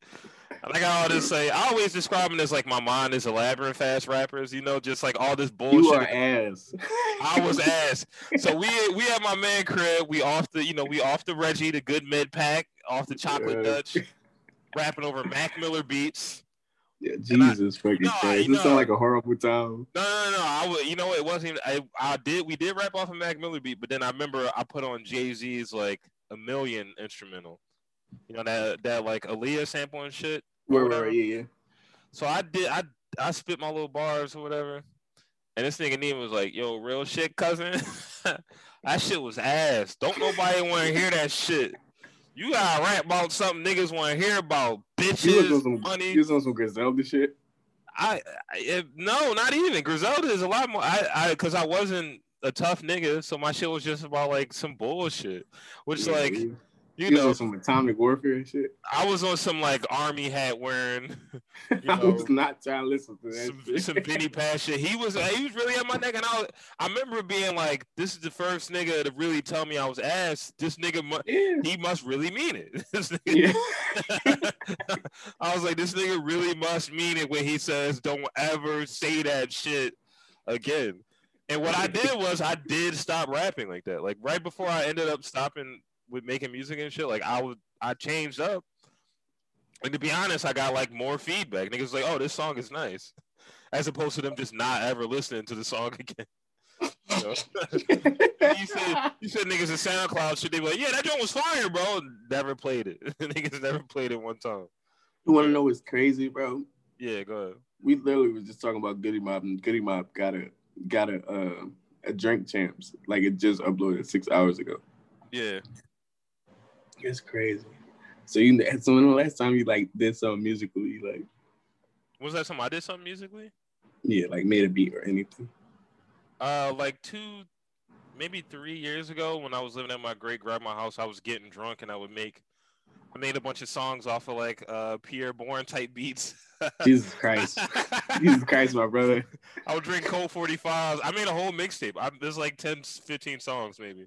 And I got all this say. I always describe him as like my mind is elaborate fast rappers. You know, just like all this bullshit. You are ass. I was ass. So we we had my man crib. We off the you know we off the Reggie the good mid pack off the chocolate. Dutch, rapping over Mac Miller beats. Yeah, Jesus I, fucking no, Christ. This sound like a horrible time. No, no, no. I would, you know, it wasn't. Even, I, I did. We did rap off a of Mac Miller beat, but then I remember I put on Jay Z's like a million instrumental. You know that that like Aaliyah sample and shit. Where right, you? yeah. So I did. I I spit my little bars or whatever, And this nigga Neiman was like, "Yo, real shit, cousin. that shit was ass. Don't nobody want to hear that shit. You gotta rap about something niggas want to hear about, bitches, some, money. You was on some Griselda shit. I, I no, not even Griselda is a lot more. I, I, because I wasn't a tough nigga, so my shit was just about like some bullshit, which yeah, like. Yeah you, know, some atomic warfare and shit. I was on some like army hat wearing. You know, I was not trying to listen to that. Some, shit. some Benny Pass shit. He was he was really at my neck, and I was, I remember being like, "This is the first nigga to really tell me I was ass. This nigga, mu- yeah. he must really mean it." yeah. I was like, "This nigga really must mean it when he says, don't ever say that shit again." And what I did was I did stop rapping like that. Like right before I ended up stopping with making music and shit, like I would I changed up. And to be honest, I got like more feedback. Niggas like, oh, this song is nice. As opposed to them just not ever listening to the song again. You, know? you said you said niggas in SoundCloud should they be like, yeah, that joint was fire, bro. Never played it. niggas never played it one time. You wanna know what's crazy, bro? Yeah, go ahead. We literally was just talking about Goodie Mob and Goodie Mob got a got a uh, a drink champs. Like it just uploaded six hours ago. Yeah. It's crazy. So you so when the last time you like did something musically, like was that something I did something musically? Yeah, like made a beat or anything. Uh like two maybe three years ago when I was living at my great grandma's house, I was getting drunk and I would make I made a bunch of songs off of like uh Pi'erre Bourne type beats. Jesus Christ. Jesus Christ, my brother. I would drink cold 45s. I made a whole mixtape. There's like 10, 15 songs maybe.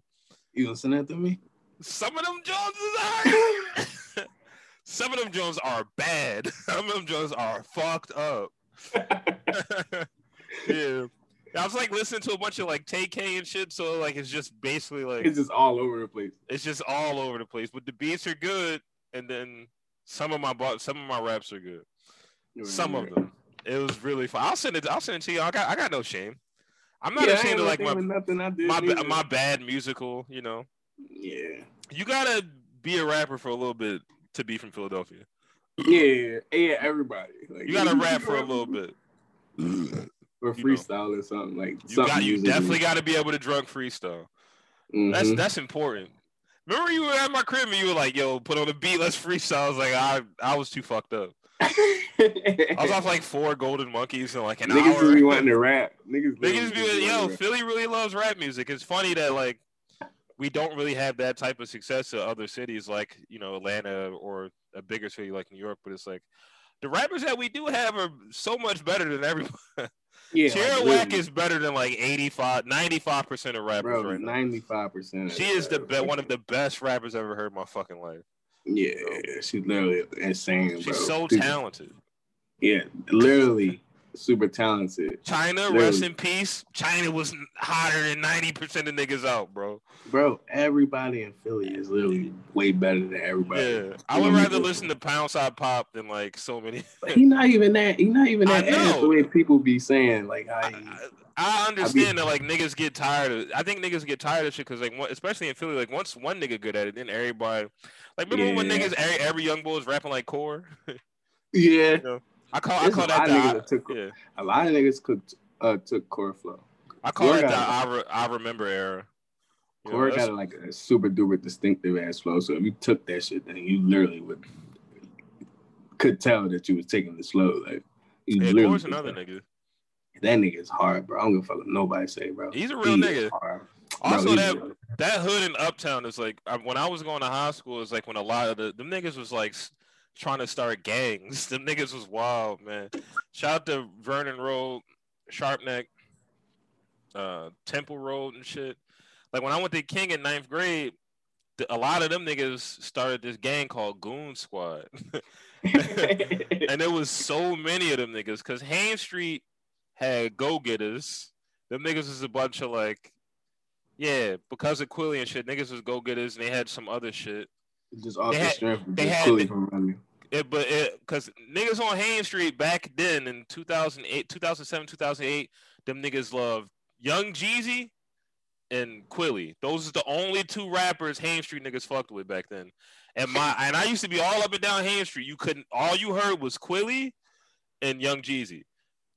You gonna send that to me? Some of them Joneses are. Some of them Jones are bad. Some of them Jones are fucked up. yeah. I was like listening to a bunch of like Tay-K and shit, so like it's just basically like it's just all over the place. It's just all over the place, but the beats are good, and then some of my some of my raps are good. Some of them. It was really fun. I'll send it. I'll send it to you. I got. I got no shame. I'm not yeah, ashamed of like my my, my bad musical. You know. Yeah. You gotta be a rapper for a little bit to be from Philadelphia. Yeah, yeah, everybody. Like, you gotta rap for a little bit. or freestyle you know, or something like. You got. You definitely got to be able to drunk freestyle. Mm-hmm. That's that's important. Remember you were at my crib and you were like, "Yo, put on a beat, let's freestyle." I was like, I I was too fucked up. I was off like four golden monkeys in like an niggas hour. Niggas be wanting to rap. Niggas, niggas be like, yo, Philly really loves rap music. It's funny that like we don't really have that type of success in other cities like you know Atlanta or a bigger city like New York. But it's like the rappers that we do have are so much better than everyone. Yeah, Tierra Whack is better than like 85, 95 percent of rappers Bro, right now. Ninety five percent. She is the be- one of the best rappers I've ever heard in my fucking life. Yeah, she's literally insane. She's bro. so talented. Yeah, literally super talented. China, literally. rest in peace. China was hotter than ninety percent of niggas out, bro. Bro, everybody in Philly is literally way better than everybody. Yeah, I would rather listen to Pound Side Pop than like so many. But he not even that. He not even that. Ass, the way people be saying like I. I, I understand I be, that like niggas get tired of. I think niggas get tired of shit because like especially in Philly, like once one nigga good at it, then everybody. Like remember yeah. when niggas every, every young boy was rapping like Kur. yeah. You know? I call I call that, that took, yeah. a lot of niggas cooked uh took Kur flow. I call it the I, re, I remember era. You core know, got like a super duper distinctive ass flow. So if you took that shit, then you literally would could tell that you was taking the slow. Like you yeah, Kur's another that. nigga. That nigga is hard, bro. I don't give a fuck what nobody say, bro. He's a real he nigga. Also, that real. that hood in Uptown is like when I was going to high school. It's like when a lot of the them niggas was like trying to start gangs. The niggas was wild, man. Shout out to Vernon Road, Sharpnack, uh, Temple Road and shit. Like when I went to King in ninth grade, a lot of them niggas started this gang called Goon Squad. and there was so many of them niggas because Haines Street had go getters. Them niggas was a bunch of like, yeah, because of Quilly and shit, niggas was go getters and they had some other shit. Just off they the had, strength they had, from running. It, but because niggas on Haines Street back then in 2008, 2007, 2008, them niggas loved Young Jeezy and Quilly. Those are the only two rappers Haines Street niggas fucked with back then. And my and I used to be all up and down Haines Street. You couldn't all you heard was Quilly and Young Jeezy.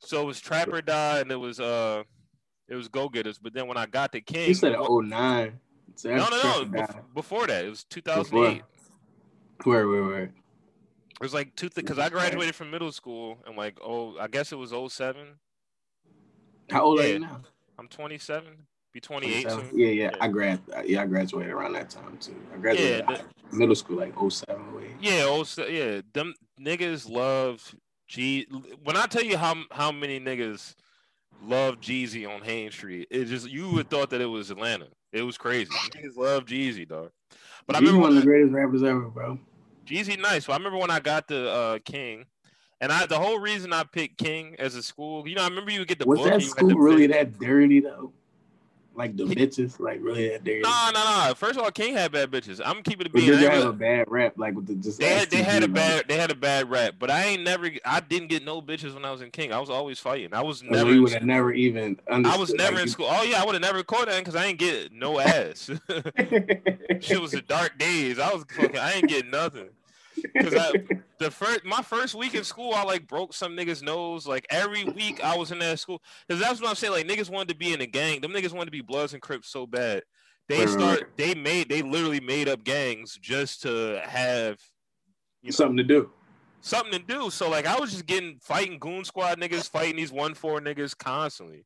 So it was Trap or Die and it was uh It was Go Getters. But then when I got to King, he said 09. So no, no, no. before that, it was 2008. Where, where, where? It was like two because I graduated from middle school and like oh I guess it was 07. How old yeah. are you now? I'm 27. Be 28 soon. Yeah, yeah, yeah. I grad uh, yeah, I graduated around that time too. I graduated yeah, the, middle school like 07 08. Yeah, 07, yeah. Them niggas love G when I tell you how how many niggas love Jeezy on Haines Street, it just you would thought that it was Atlanta. It was crazy. Niggas love Jeezy, dog. But Jeezy I remember one of the greatest rappers ever, bro. Jeezy nice. So I remember when I got the uh, King, and I the whole reason I picked King as a school, you know, I remember you would get the was book. that school really that dirty though? Like the bitches, like really that dirty. Nah, nah, nah. First of all, King had bad bitches. I'm keeping it being. Did they have a bad rap? Like with the just. They had, they had a bad they had a bad rap, but I ain't never. I didn't get no bitches when I was in King. I was always fighting. I was oh, never. you would have never even. I was never like in school. Oh yeah, I would have never caught that because I ain't get no ass. Shit was the dark days. I was fucking. I ain't getting nothing. Cause I, the first my first week in school, I like broke some niggas' nose. Like every week I was in that school. Cause that's what I'm saying. Like niggas wanted to be in a gang. Them niggas wanted to be Bloods and Crips so bad. They start. They made. They literally made up gangs just to have you know, something to do. Something to do. So like I was just getting fighting goon squad niggas, fighting these one four niggas constantly.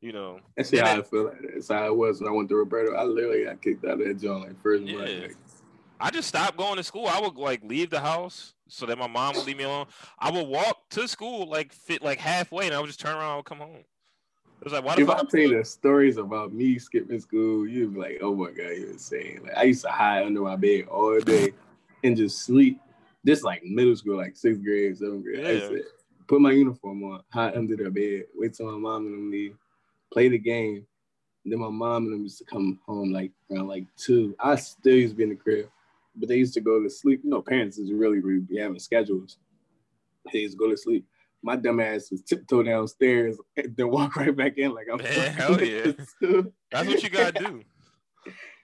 You know. That's how I feel. Like That's how it was when I went to Roberto. I literally got kicked out of that joint like first. Yeah. Like, I just stopped going to school. I would like leave the house so that my mom would leave me alone. I would walk to school like fit like halfway, and I would just turn around and come home. It was like, why if I tell you the stories about me skipping school, you'd be like, oh my god, you're insane. Like I used to hide under my bed all day and just sleep. This like middle school, like sixth grade, seventh grade. Yeah. I said, put my uniform on, hide under the bed, wait till my mom and them leave, play the game. And then my mom and them used to come home like around like two. I still used to be in the crib but they used to go to sleep. You know, parents is really, really be having schedules. They used to go to sleep. My dumb ass was tiptoe downstairs and then walk right back in like I'm Man, hell yeah. That's what you gotta do.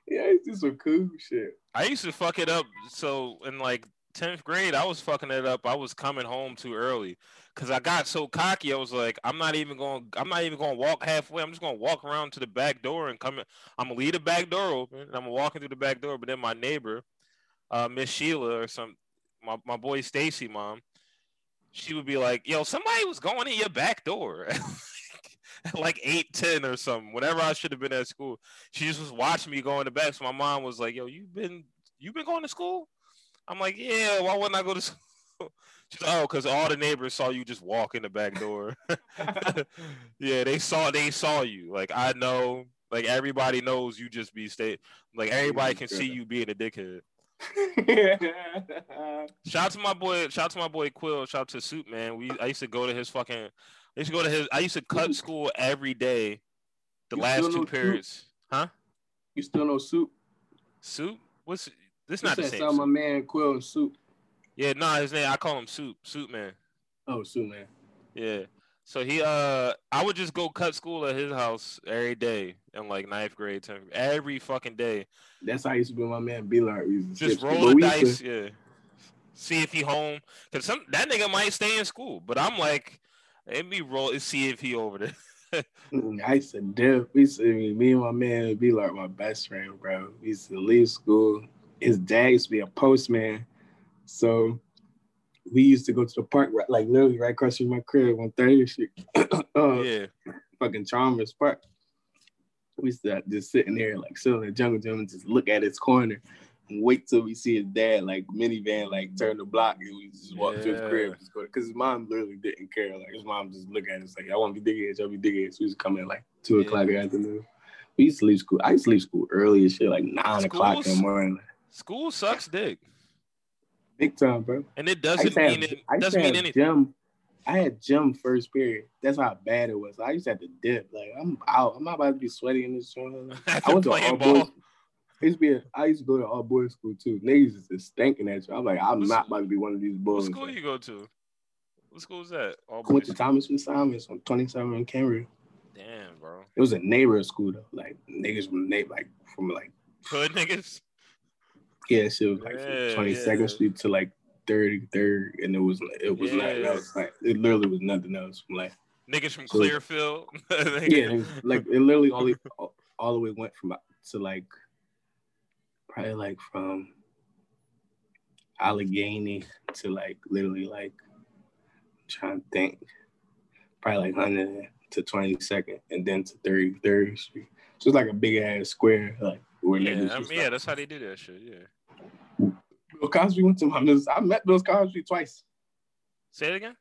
Yeah, it's just some cool shit. I used to fuck it up. So in like 10th grade, I was fucking it up. I was coming home too early because I got so cocky. I was like, I'm not even going. I'm not even going to walk halfway. I'm just going to walk around to the back door and come. In. I'm gonna leave the back door open. And I'm walking through the back door. But then my neighbor, uh, Miss Sheila or some my, my boy Stacy mom, she would be like, "Yo, somebody was going in your back door." like eight ten or something. Whenever I should have been at school, she just was watching me going to back. So my mom was like, "Yo, you been you been going to school?" I'm like, "Yeah. Why wouldn't I go to school?" She's like, "Oh, because all the neighbors saw you just walk in the back door." yeah, they saw they saw you. Like I know, like everybody knows you just be state. Like everybody can see you being a dickhead. shout out to my boy. Shout out to my boy Quill. Shout out to Soup man. We I used to go to his fucking. I used to go to his. I used to cut school every day. The you last two periods, soup? huh? You still know Soup? Soup? What's this? Not the same. Saw my man Quill and Soup. Yeah, no, nah, his name. I call him Soup. Soup man. Oh, Soup man. Yeah. So he uh I would just go cut school at his house every day in like ninth grade, tenth every fucking day. That's how I used to be my man B Lark. Just roll the dice, to... yeah. See if he home. Cause some that nigga might stay in school. But I'm like, let me roll and see if he over there. I used to dip. We used to, me and my man be like my best friend, bro. We used to leave school. His dad used to be a postman. So we used to go to the park, like literally right across from my crib on 30th Street. uh, yeah. Fucking Chalmers Park. We used to just sitting there, like sitting in the jungle gym and just look at his corner and wait till we see his dad, like minivan, like turn the block and we just walk yeah. to his crib. Because his mom literally didn't care. Like his mom just look at us like, I want to be digging I'll be digging So we used to come in like two yeah. o'clock in the afternoon. We used to leave school. I used to leave school early as shit, like nine School's, o'clock in the morning. School sucks dick. Big time, bro. And it doesn't mean have, it doesn't mean anything. Gym, I had gym first period. That's how bad it was. I used to have to dip. Like I'm out. I'm not about to be sweaty in this gym. I went to all ball. boys. I used to be. A, I used to go to all boys school too. Niggas is just stinking at you. I'm like, I'm not about to be one of these boys. What school you go to? What school is that? All I went to Thomas and Simons on 27 in Cambridge. Damn, bro. It was a neighborhood school though. Like niggas from like from like hood niggas. Yeah, she was like twenty second yeah. Street to like thirty third, and it was it was yeah. not it was like it literally was nothing else. From like Niggas from so, Clearfield. yeah, like it literally only all, all the way went from to like probably like from Allegheny to like literally like I'm trying to think, probably like 100 to 22nd, and then to 33rd Street. So it's like a big ass square, like where yeah, I mean, yeah, like, that's how they do that shit. Yeah. Bill Cosby went to my. I met Bill Cosby twice. Say it again.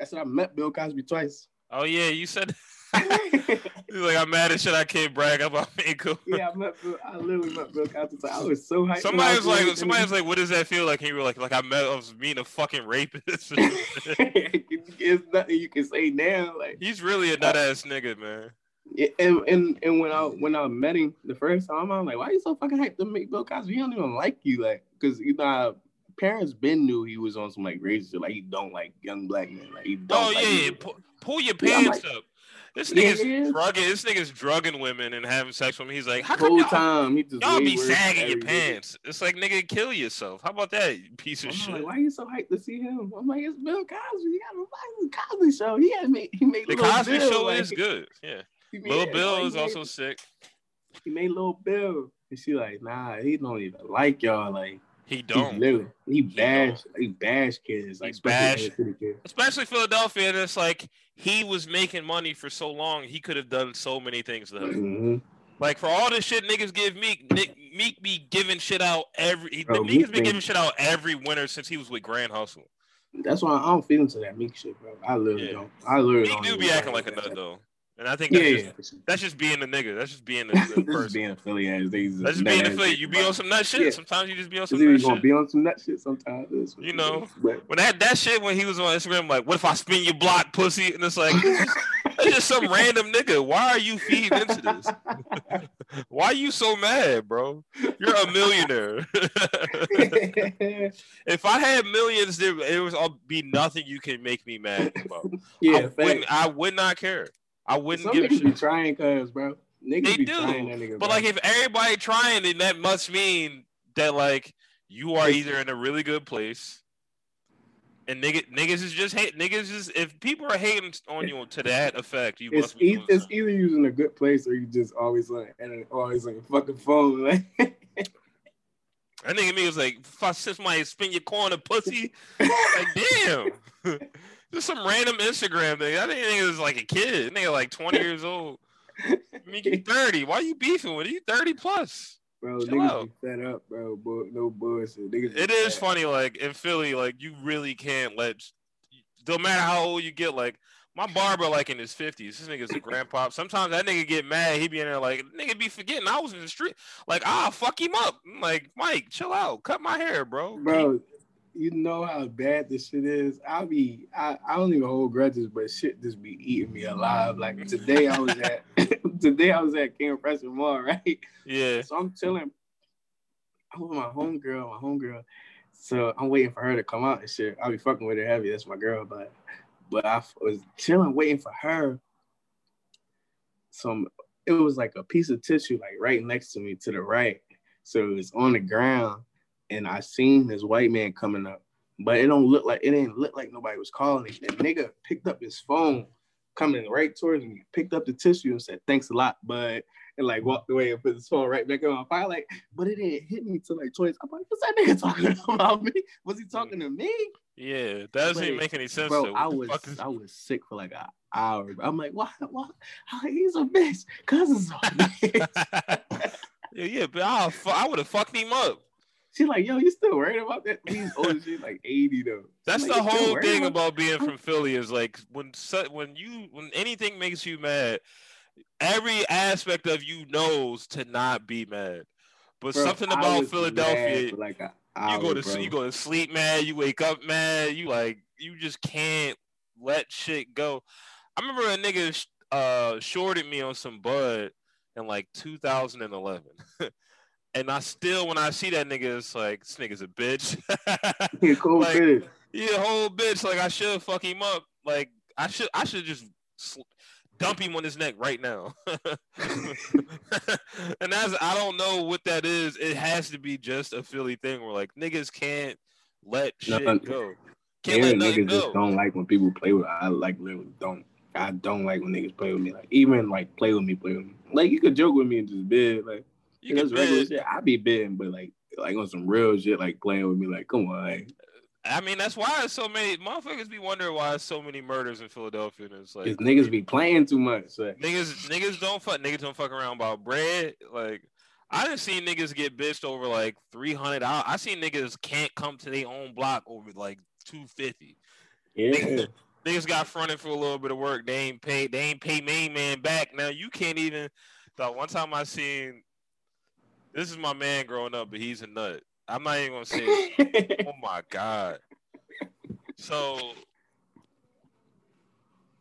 I said I met Bill Cosby twice. Oh yeah, you said. He's like, I'm mad as shit. I can't brag about being cool. Yeah, I met Bill. I literally met Bill Cosby. I was so hyped. Somebody was like, somebody was like, what does that feel like? And you were like, like I met, I was meeting a fucking rapist. it's nothing you can say now. Like he's really a nut ass nigga, man. Yeah, and, and and when I when I met him the first time, I'm like, why are you so fucking hyped to meet Bill Cosby? He don't even like you, like, because you know parents been knew he was on some like racist, like he don't like young black men, like he don't. Oh like yeah, pull, pull, your pants yeah, like, up. This nigga's yeah, drugging. This nigga's drugging women and having sex with me. He's like, how come y'all, time, he just y'all be sagging your pants? It's like nigga, kill yourself. How about that, piece of I'm shit? Like, why are you so hyped to see him? I'm like, it's Bill Cosby. You got the Cosby show. He had made he made the Cosby Bill, show like, is good. Yeah, Little Bill oh, is also sick. He made Little Bill, and she like, nah, he don't even like y'all. Like he don't. He, he bash. He, he bash kids. Like especially, bash, especially Philadelphia. And it's like he was making money for so long. He could have done so many things though. Mm-hmm. Like for all the shit niggas give Meek, Nick, Meek be giving shit out every. Bro, Meek, Meek has been giving shit out every winter since he was with Grand Hustle. That's why I don't feel into that Meek shit, bro. I literally yeah. don't. I literally Meek do be acting like a nut though. And I think that's, yeah, just, yeah. that's just being a nigga. That's just being a, a person. being a Philly ass. That's just being a Philly. You be on some nut shit. Yeah. Sometimes you just be on some nut shit. gonna be on some nut shit sometimes. You know, but, when that that shit when he was on Instagram, like, what if I spin your block, pussy? And it's like, that's just some random nigga. Why are you feeding into this? Why are you so mad, bro? You're a millionaire. if I had millions, there it would all be nothing you can make me mad about. Yeah, I, I would not care. I wouldn't Some give a shit. Be trying, cause bro, niggas they be do. trying that nigga. But bro. like, if everybody trying, then that must mean that like you are either in a really good place, and nigga, niggas is just hate. Niggas is if people are hating on you to that effect, you it's must be. E- it's either using a good place or you just always like and always your fucking phone. Like. That nigga me was like, if I somebody spin your corner, pussy, like damn. Just some random Instagram thing. I didn't think it was like a kid. Nigga like 20 years old. I mean, you 30. Why you beefing with? You 30 plus. Bro, Chill niggas out. be up, bro. no bullshit. Niggas it is funny, like in Philly, like you really can't let. No matter how old you get, like my barber, like in his fifties, this nigga's a grandpa. Sometimes that nigga get mad. He be in there like nigga be forgetting I was in the street. Like ah, fuck him up. I'm like Mike, chill out, cut my hair, bro. Bro, you know how bad this shit is. I'll be I, I don't even hold grudges, but shit just be eating me alive. Like today I was at today I was at King Prussia Mall, right? Yeah. So I'm chilling. I'm with my homegirl, my homegirl. So I'm waiting for her to come out and shit. I'll be fucking with her heavy. That's my girl, but but I was chilling, waiting for her. Some it was like a piece of tissue, like right next to me to the right. So it was on the ground and I seen this white man coming up, but it don't look like it didn't look like nobody was calling. The nigga picked up his phone, coming right towards me, picked up the tissue and said, "Thanks a lot, bud," and like walked away and put his phone right back on my fire. Like, but it didn't hit me till like twice. I'm like, "What's that nigga talking about me? Was he talking to me?" Yeah, that doesn't even make any sense. Bro. I was is... I was sick for like an hour. I'm like, why? Why? He's a bitch. Cousin's a bitch. yeah, yeah, but I, I would have fucked him up. She's like, yo, you still worried about that? He's old. She's like 80 though. That's like, the whole thing about, about being from Philly is like when when you when anything makes you mad, every aspect of you knows to not be mad. But bro, something about Philadelphia, like hour, you go to bro. you go to sleep mad, you wake up mad, you like you just can't let shit go. I remember a nigga uh shorted me on some bud in like 2011. And I still, when I see that nigga, it's like this nigga's a bitch. he a cool like, bitch. He a whole bitch. Like I should fuck him up. Like I should, I should just dump him on his neck right now. and that's I don't know what that is. It has to be just a Philly thing where like niggas can't let shit no, go. Can't let niggas go. just don't like when people play with. I like literally don't. I don't like when niggas play with me. Like even like play with me, play with me. Like you could joke with me and just bid. Like you that's regular shit. I be bidding, but like like on some real shit, like playing with me. Like come on. Like, I mean, that's why so many motherfuckers be wondering why so many murders in Philadelphia. And it's like niggas be playing too much. Like. Niggas, niggas don't fuck. Niggas don't fuck around about bread. Like I didn't see niggas get bitched over like three hundred. I seen niggas can't come to their own block over like two fifty. Yeah. Niggas, niggas got fronted for a little bit of work. They ain't paid. They ain't paid main man back. Now you can't even. The one time I seen, this is my man growing up, but he's a nut. I'm not even gonna say. oh my god. So,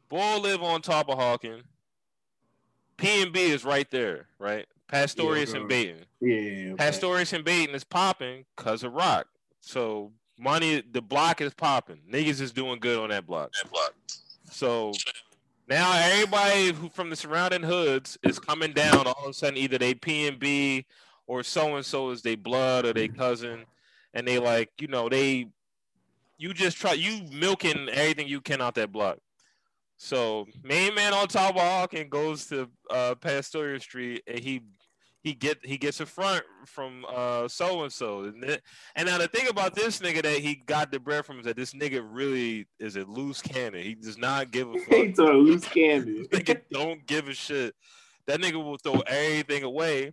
boy live on top of Hawking. P and B is right there, right? Pastorius yeah, and Baynton. Yeah. Pastorius and Baynton is popping because of Rock. So money, the block is popping. Niggas is doing good on that block. That block. So now everybody who from the surrounding hoods is coming down. All of a sudden, either they P and B or so and so is they blood or they cousin, and they like you know they, you just try you milking everything you can out that block. So main man on top of Hawking goes to uh, Pastoria Street and he he get he gets a front from uh so and so. And now the thing about this nigga that he got the bread from is that this nigga really is a loose cannon. He does not give a fuck. He's a loose cannon. nigga don't give a shit. That nigga will throw everything away.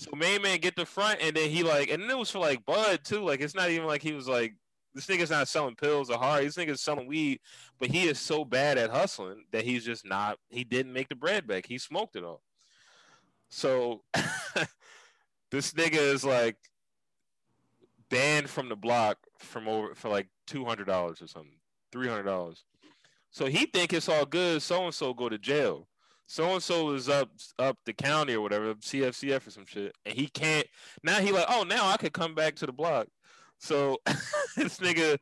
So main man get the front and then he like and it was for like Bud too. Like it's not even like he was like this nigga's not selling pills or hard. This nigga's selling weed, but he is so bad at hustling that he's just not. He didn't make the bread back. He smoked it all. So this nigga is like banned from the block from over for like two hundred dollars or something, three hundred dollars. So he think it's all good. So and so go to jail. So and so is up up the county or whatever, CFCF or some shit, and he can't. Now he like, oh, now I could come back to the block. So this nigga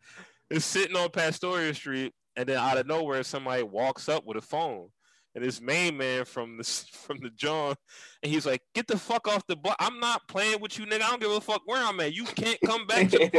is sitting on Pastoria Street, and then out of nowhere, somebody walks up with a phone and this main man from the from the John, and he's like, "Get the fuck off the block! I'm not playing with you, nigga. I don't give a fuck where I'm at. You can't come back to the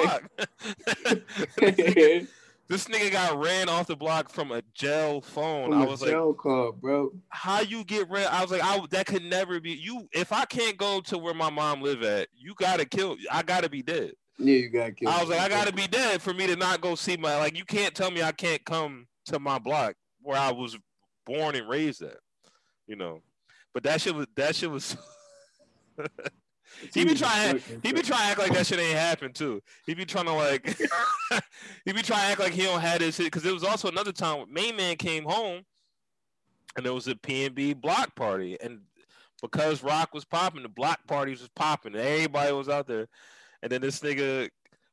block." this, nigga, got ran off the block from a jail phone. From I was jail like, call, bro. How you get ran? I was like, I that could never be you. If I can't go to where my mom live at, you gotta kill. I gotta be dead. Yeah, you gotta kill. I was like, I gotta be dead for me to not go see my like. You can't tell me I can't come to my block where I was born and raised at, you know. But that shit was that shit was. he be trying. He be trying to act like that shit ain't happened too. He be trying to like. he be trying to act like he don't have this shit because it was also another time when main man came home, and there was a PNB block party, and because rock was popping, the block parties was popping, and everybody was out there, and then this nigga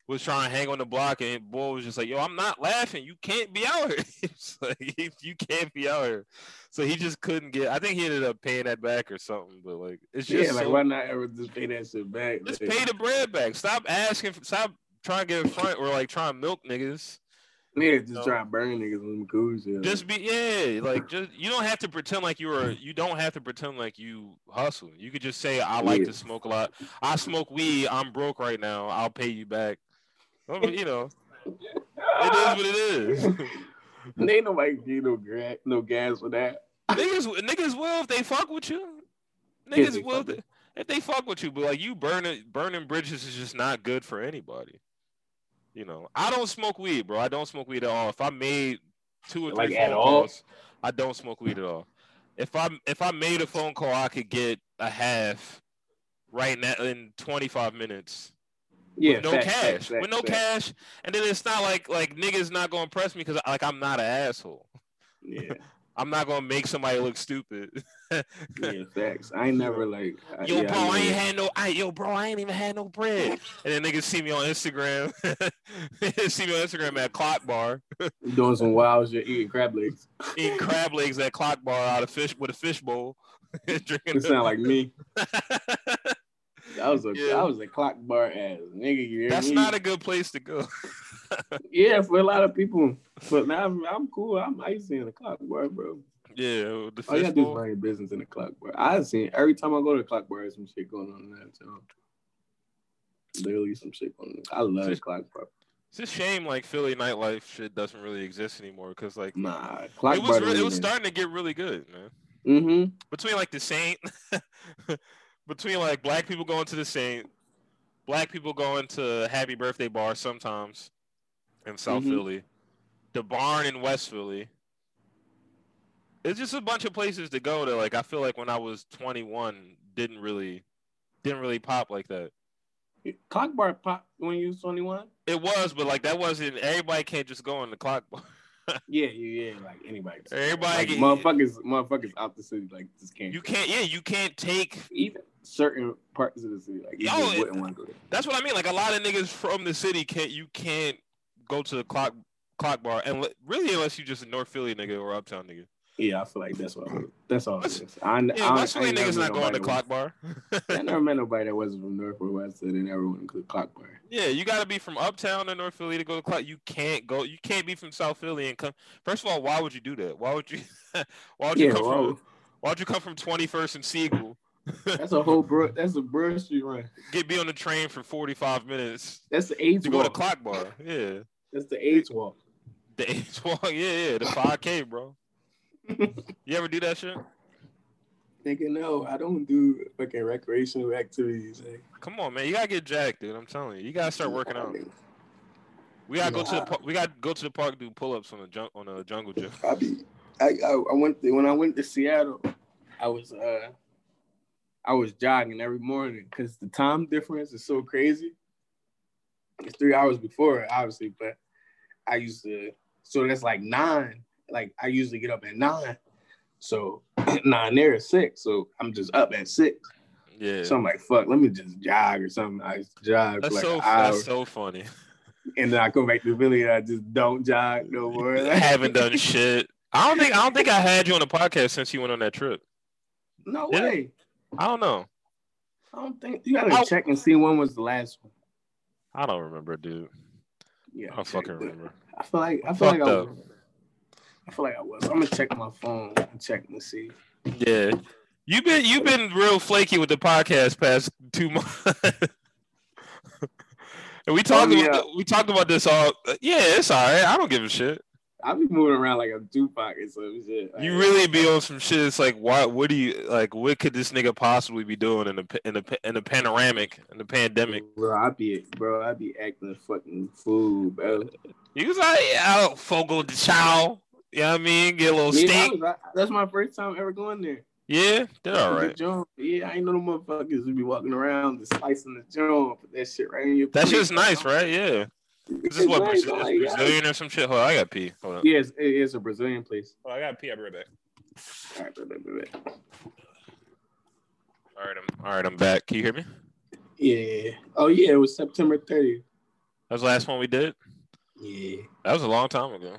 was trying to hang on the block, and boy was just like, "Yo, I'm not laughing. You can't be out here. like you can't be out here." So he just couldn't get. I think he ended up paying that back or something. But like, it's just yeah, like so, why not ever just pay that shit back? Just pay the bread back. Stop asking. For, stop trying to get in front or like trying to milk niggas. Yeah, just try to burn niggas with cool shit. Just be yeah, like just you don't have to pretend like you are. You don't have to pretend like you hustle. You could just say, "I like yeah. to smoke a lot. I smoke weed. I'm broke right now. I'll pay you back." I mean, you know, it is what it is. ain't nobody get no gas, no gas for that. niggas, niggas will if they fuck with you. Niggas will if they, if they fuck with you, but like you burning burning bridges is just not good for anybody. You know, I don't smoke weed, bro. I don't smoke weed at all. If I made two or three like phone calls, I don't smoke weed at all. If I if I made a phone call, I could get a half right now in 25 minutes yeah, with no cash, facts, with no cash, and then it's not like like niggas not gonna press me because like I'm not an asshole. Yeah. I'm not gonna make somebody look stupid. yeah, facts. I ain't never like. Yo, yeah, bro, I, I, ain't had no. I, yo, bro, I ain't even had no bread. and then niggas see me on Instagram. see me on Instagram at Clock Bar. Doing some wild shit, eating crab legs. eating crab legs at Clock Bar out of fish with a fish bowl. Drinking. It sound like me. That was a yeah. that was a clock bar ass nigga. You That's me? not a good place to go. yeah, for a lot of people. But now I'm, I'm cool. I'm I to in the clock bar, bro. Yeah, the All you gotta do is run your business in the clock bar. I seen every time I go to the clock bar, there's some shit going on in that too. Literally some shit going on. I love the clock bar. It's a shame like Philly nightlife shit doesn't really exist anymore because like nah, it was re- it was starting to get really good, man. Mm-hmm. Between like the Saint, between like black people going to the Saint, black people going to Happy Birthday Bar sometimes in South mm-hmm. Philly, the Barn in West Philly. It's just a bunch of places to go to. Like I feel like when I was 21, didn't really, didn't really pop like that. Clock bar pop when you was 21? It was, but like that wasn't everybody can't just go in the clock bar. yeah, yeah, yeah, like anybody. Everybody like, motherfuckers motherfuckers out the city like just can't. You can't yeah, you can't take even certain parts of the city like you Yo, wouldn't want to go there. That's what I mean. Like a lot of niggas from the city can't you can't go to the clock clock bar and really unless you just a North Philly nigga or uptown nigga. Yeah, I feel like that's what that's all. It is. I, yeah, I, niggas not going to clock bar. I never met nobody that wasn't from North or West that didn't never went to the clock bar. Yeah, you got to be from uptown to North Philly to go to clock. You can't go. You can't be from South Philly and come. First of all, why would you do that? Why would you? why would you yeah, come from? Why would you come from Twenty First and Siegel? that's a whole bro. That's a Broad Street run. Get be on the train for forty five minutes. That's the AIDS to walk. go to clock bar. Yeah. That's the AIDS walk. The AIDS walk. Yeah, yeah. The five K, bro you ever do that shit? Thinking no, I don't do fucking recreational activities. Come on, man, you gotta get jacked, dude. I'm telling you, you gotta start working out. We gotta go to the park. we gotta go to the park do pull ups on the junk on a jungle gym. I be I, I, I went to, when I went to Seattle, I was uh I was jogging every morning because the time difference is so crazy. It's three hours before, obviously, but I used to so that's like nine like I usually get up at nine. So nine there is six. So I'm just up at six. Yeah. So I'm like, fuck, let me just jog or something. I jog that's for like so, an hour. That's so funny. And then I come back to the village and I just don't jog no more. I haven't done shit. I don't think I don't think I had you on the podcast since you went on that trip. No Did way. It? I don't know. I don't think you gotta I, check and see when was the last one. I don't remember, dude. Yeah, I don't fucking remember. I feel like I feel Fucked like I was, I feel like I was. I'm gonna check my phone and check and see. Yeah, you've been you've been real flaky with the podcast past two months. and we talked oh, yeah. about we talked about this all. Yeah, it's all right. I don't give a shit. I be moving around like a Tupac or some shit. Like, you really be on some shit. It's like, why? What do you like? What could this nigga possibly be doing in the in the in the panoramic in the pandemic? Bro, I be bro, I be acting a fucking fool, bro. He was like, "Out, Fogo de Chao." You know I mean? Get a little steak. that's my first time ever going there. Yeah, they're all right. Yeah, I ain't know the motherfuckers would be walking around just slicing the joint, put that shit right in your. That's just nice, right? Yeah. This is what nice, Brazil, like, Brazilian or some shit. Hold on, I got pee. Hold on. Yes, it is a Brazilian place. Oh, I got pee. I'll be right back. All right, right, right, right. All right, I'm all right. I'm back. Can you hear me? Yeah. Oh yeah, it was September 30th. That was the last one we did. Yeah. That was a long time ago.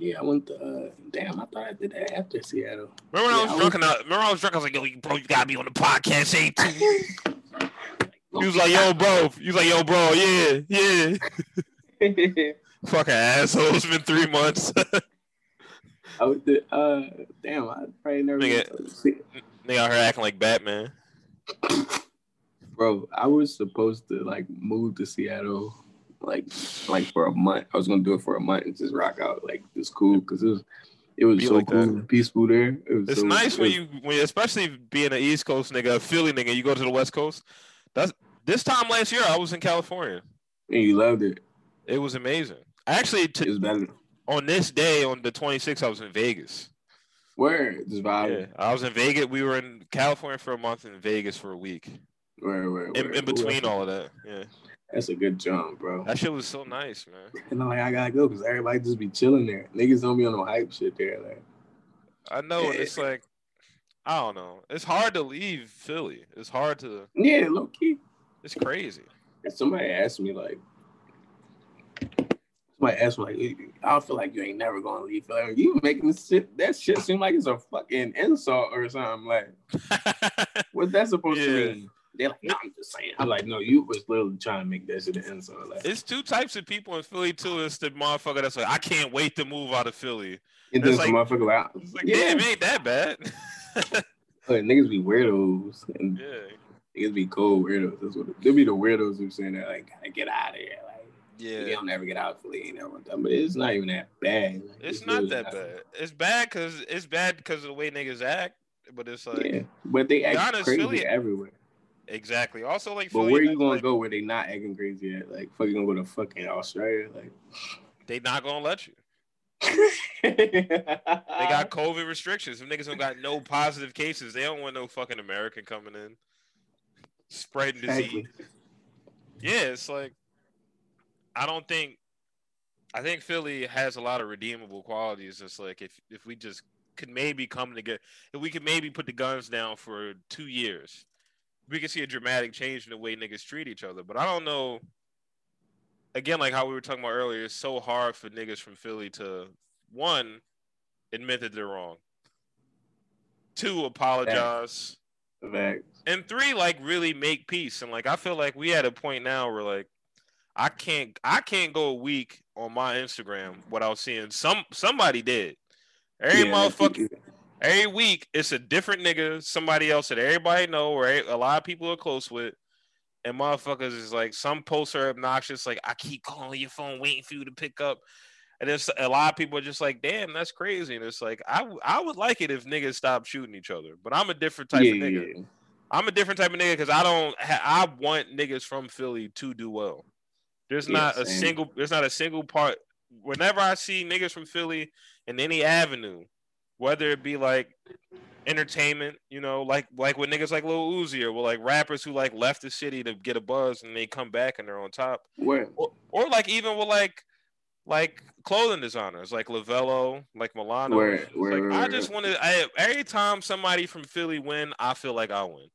Yeah, I went to. Uh, damn, I thought I did that after Seattle. Remember when yeah, I was drunk? And I, remember I was drunk. I was like, "Yo, bro, you gotta be on the podcast." Ain't he was like, "Yo, bro." He was like, "Yo, bro, yeah, yeah." Fucking asshole. It's been three months. I was the, uh, damn. I probably never. Nigga, nigga out here acting like Batman. Bro, I was supposed to like move to Seattle like like for a month. I was gonna do it for a month and just rock out. Like it's cool because it was it was Be so like cool and peaceful there. It it's so, nice when you when especially being an East Coast nigga, a Philly nigga, you go to the West Coast. That's this time last year I was in California. And you loved it. It was amazing. Actually, to, it was better. on this day on the 26th, I was in Vegas. Where? Just vibe. Yeah, I was in Vegas. We were in California for a month and Vegas for a week. Where? Where? In, in between all of that, yeah. That's a good jump, bro. That shit was so nice, man. And I'm like, I gotta go because everybody just be chilling there. Niggas don't be on no hype shit there. Like, I know. Yeah. It's like, I don't know. It's hard to leave Philly. It's hard to. Yeah, low key. It's crazy. If somebody asked me like, somebody asked me like, I feel like you ain't never gonna leave Philly. You making this shit? That shit seem like it's a fucking insult or something. Like, what's that supposed yeah. to mean? They're like, no, I'm just saying. I'm like, no, you was literally trying to make that shit an insult. Like, it's two types of people in Philly too. It's the motherfucker that's like, I can't wait to move out of Philly. It does like, motherfucker out. It's like, yeah, it ain't that bad. like, niggas be weirdos and yeah. niggas be cold weirdos. That's what they be the weirdos who saying that like, gotta get out of here. Like, Yeah, they don't ever get out of Philly, you know, but it's not even that bad. Like, it's, it's, not that not bad. It's bad because it's bad because of the way niggas act, but it's like yeah, but they act honest, crazy Philly, everywhere. Exactly. Also, like, but Philly where you gonna like, go where they not acting crazy at? Like, fucking gonna go to fucking Australia? Like, they not gonna let you. they got COVID restrictions. If niggas don't got no positive cases, they don't want no fucking American coming in spreading disease. Yeah, it's like I don't think I think Philly has a lot of redeemable qualities. It's like if if we just could maybe come together, if we could maybe put the guns down for two years, we can see a dramatic change in the way niggas treat each other. But I don't know. Again, like how we were talking about earlier, it's so hard for niggas from Philly to one admit that they're wrong, two apologize, and three like really make peace. And like I feel like we at a point now where like I can't I can't go a week on my Instagram without seeing some somebody did. Every yeah, motherfucker every week it's a different nigga, somebody else that everybody know or a lot of people are close with. And motherfuckers is like some posts are obnoxious, like I keep calling your phone waiting for you to pick up. And there's a lot of people are just like, damn, that's crazy. And it's like, I I would like it if niggas stopped shooting each other, but I'm a different type yeah, of nigga. Yeah. I'm a different type of nigga because I don't. Ha- I want niggas from Philly to do well. There's yeah, not same. a single. There's not a single part. Whenever I see niggas from Philly in any avenue, whether it be like entertainment, you know, like like with niggas like Lil Uzi or with like rappers who like left the city to get a buzz and they come back and they're on top. Where? Or, or like even with like like clothing designers like Lavello, like Milano. Where, where, like, where, I just wanted I every time somebody from Philly win, I feel like I win.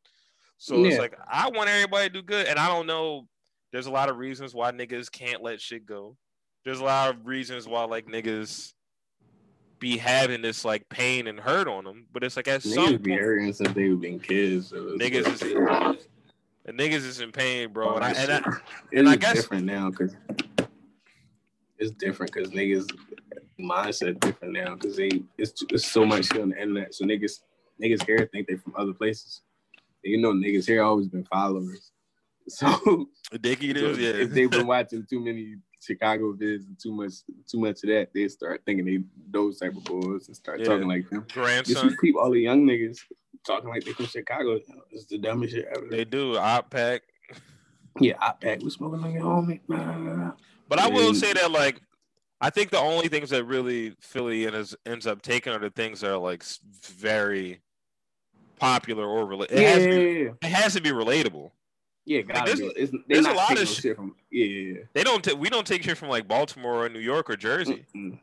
So yeah. it's like I want everybody to do good, and I don't know. There's a lot of reasons why niggas can't let shit go. There's a lot of reasons why like niggas be having this like pain and hurt on them, but it's like at niggas some be hurting since they've been kids. So niggas is and niggas is in pain, bro. And I, and I, and I guess different now because it's different because niggas mindset different now because they it's, it's so much shit on the internet. So niggas niggas here think they're from other places. And you know, niggas here always been followers. So eaters, so yeah. If they've been watching too many Chicago vids and too much too much of that, they start thinking they those type of boys and start yeah. talking like them. Grandson. Just keep all the young niggas talking like they from Chicago. It's the dumbest shit ever. They do. Op pack. Yeah, op pack. We smoking like a homie. But I will say that like I think the only things that really Philly ends, ends up taking are the things that are like very popular or related. It, yeah, yeah, it has to be relatable. Yeah, like there's, it's, there's a lot of shit from. Yeah, yeah, They don't. T- we don't take shit from like Baltimore or New York or Jersey. Mm-mm.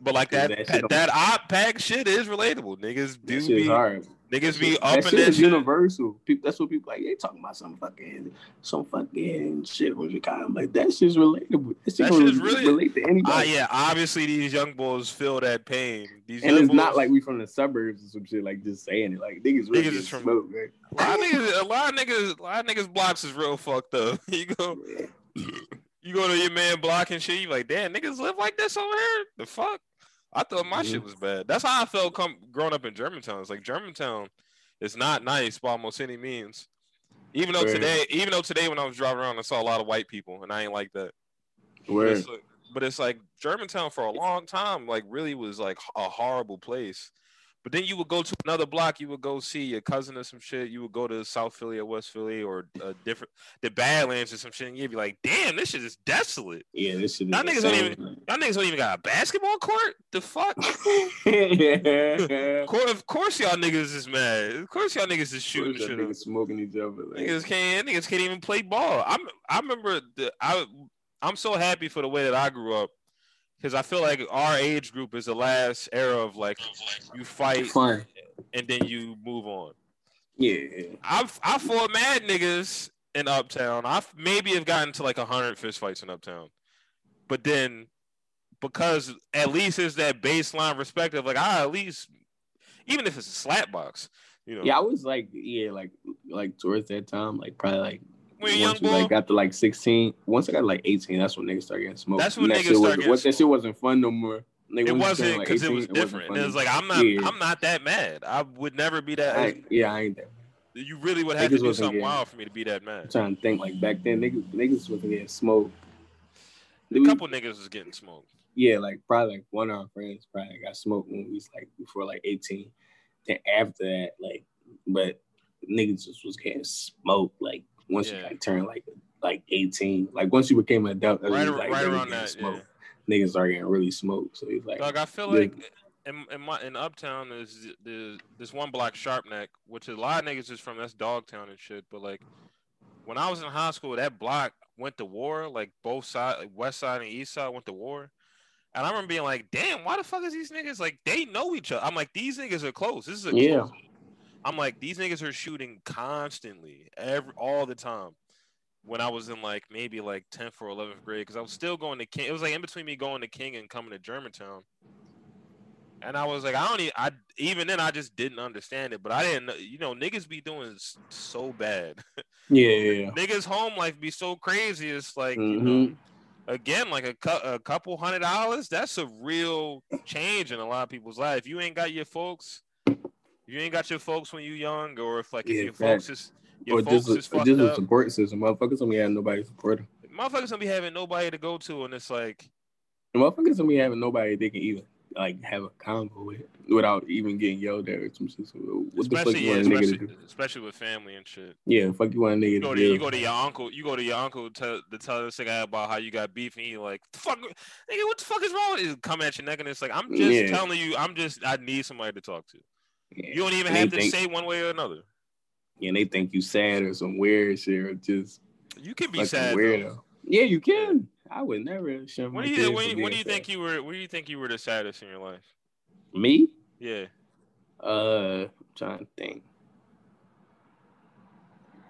But like that, that, that, that op pack shit is relatable. Niggas do be hard. Niggas be up that in that shit. universal. People, that's what people like. They talking about some fucking some fucking shit from Chicago. I'm like that shit's relatable. That, shit that shit's really relate to anybody. Uh, yeah, obviously these young boys feel that pain. These and it's boys, not like we from the suburbs or some shit. Like just saying it. Like niggas really niggas is from smoke, man. A lot of niggas, a lot of niggas, a lot of niggas blocks is real fucked up. You go. You go to your man block and shit. You like, damn, niggas live like this over here. The fuck. I thought my mm-hmm. shit was bad. That's how I felt come growing up in Germantown. It's like Germantown is not nice by almost any means. Even though today, even though today when I was driving around, I saw a lot of white people, and I ain't like that. But it's, like, but it's like Germantown for a long time, like really was like a horrible place. But then you would go to another block. You would go see your cousin or some shit. You would go to South Philly or West Philly or a different the Badlands or some shit. And you'd be like, "Damn, this shit is desolate." Yeah, this shit. Y'all niggas don't even. Y'all niggas don't even got a basketball court. The fuck? yeah. Of course, y'all niggas is mad. Of course, y'all niggas is shooting shit. Niggas smoking each other. Like. Niggas can't. Niggas can't even play ball. I'm. I remember the. I. I'm so happy for the way that I grew up because I feel like our age group is the last era of like you fight and then you move on. Yeah, I've I fought mad niggas in Uptown. I maybe have gotten to like a hundred fist fights in Uptown, but then because at least it's that baseline respect of like I at least even if it's a slap box, you know. Yeah, I was like yeah, like like towards that time, like probably like when once we like got to like 16, once I got like 18, that's when niggas started getting smoked. That's when that niggas started getting smoked. That shit wasn't fun no more. Nigga, it wasn't because like it was different. It, it, was like I'm not, yeah. I'm not that mad. I would never be that. I, yeah, I ain't that. You really would have niggas to do something getting, wild for me to be that mad. I'm trying to think like back then, niggas, niggas wasn't getting smoked A couple we, niggas was getting smoked. Yeah, like probably like one of our friends probably got smoked when we was like before like 18. Then after that, like, but niggas just was getting smoked like once yeah. you like turned like like 18. Like once you became an adult, right, was, like, right around that, smoked. Yeah. Niggas are getting really smoked. So he's like, Dog, I feel like in, in my in Uptown there's there's this one block Sharpnack, which a lot of niggas is from that's Dogtown and shit. But like when I was in high school, that block went to war. Like both side, like West Side and East Side went to war. And I remember being like, "Damn, why the fuck is these niggas like they know each other?" I'm like, "These niggas are close. This is a yeah." Close. I'm like, these niggas are shooting constantly, every all the time. When I was in like maybe like 10th or 11th grade, because I was still going to King. It was like in between me going to King and coming to Germantown. And I was like, I don't even, I even then I just didn't understand it, but I didn't, you know, niggas be doing so bad. Yeah, yeah, yeah. niggas home life be so crazy. It's like, mm-hmm. you know, mm-hmm. again, like a, cu- a couple hundred dollars, that's a real change in a lot of people's life. You ain't got your folks, you ain't got your folks when you young, or if like if yeah, your folks is your or folks just, is fucked just a support system, motherfuckers don't be having nobody to support them. Motherfuckers don't be having nobody to go to, and it's like, motherfuckers don't be having nobody they can even like have a convo with without even getting yelled at or some shit. What especially, the fuck you yeah, want a nigga to do? Especially with family and shit. Yeah, fuck you want a nigga you go to, to you go to your uncle, you go to your uncle to, to tell this guy about how you got beef and he like fuck nigga, what the fuck is wrong? Is come at your neck and it's like I'm just yeah. telling you, I'm just I need somebody to talk to. Yeah. You don't even and have to think, say one way or another. And they think you sad or some weird shit or just you can be sad. Weirdo. Though. Yeah, you can. I would never show my when do you, when, when do you think you were when do you think you were the saddest in your life? Me? Yeah. Uh, I'm trying to think.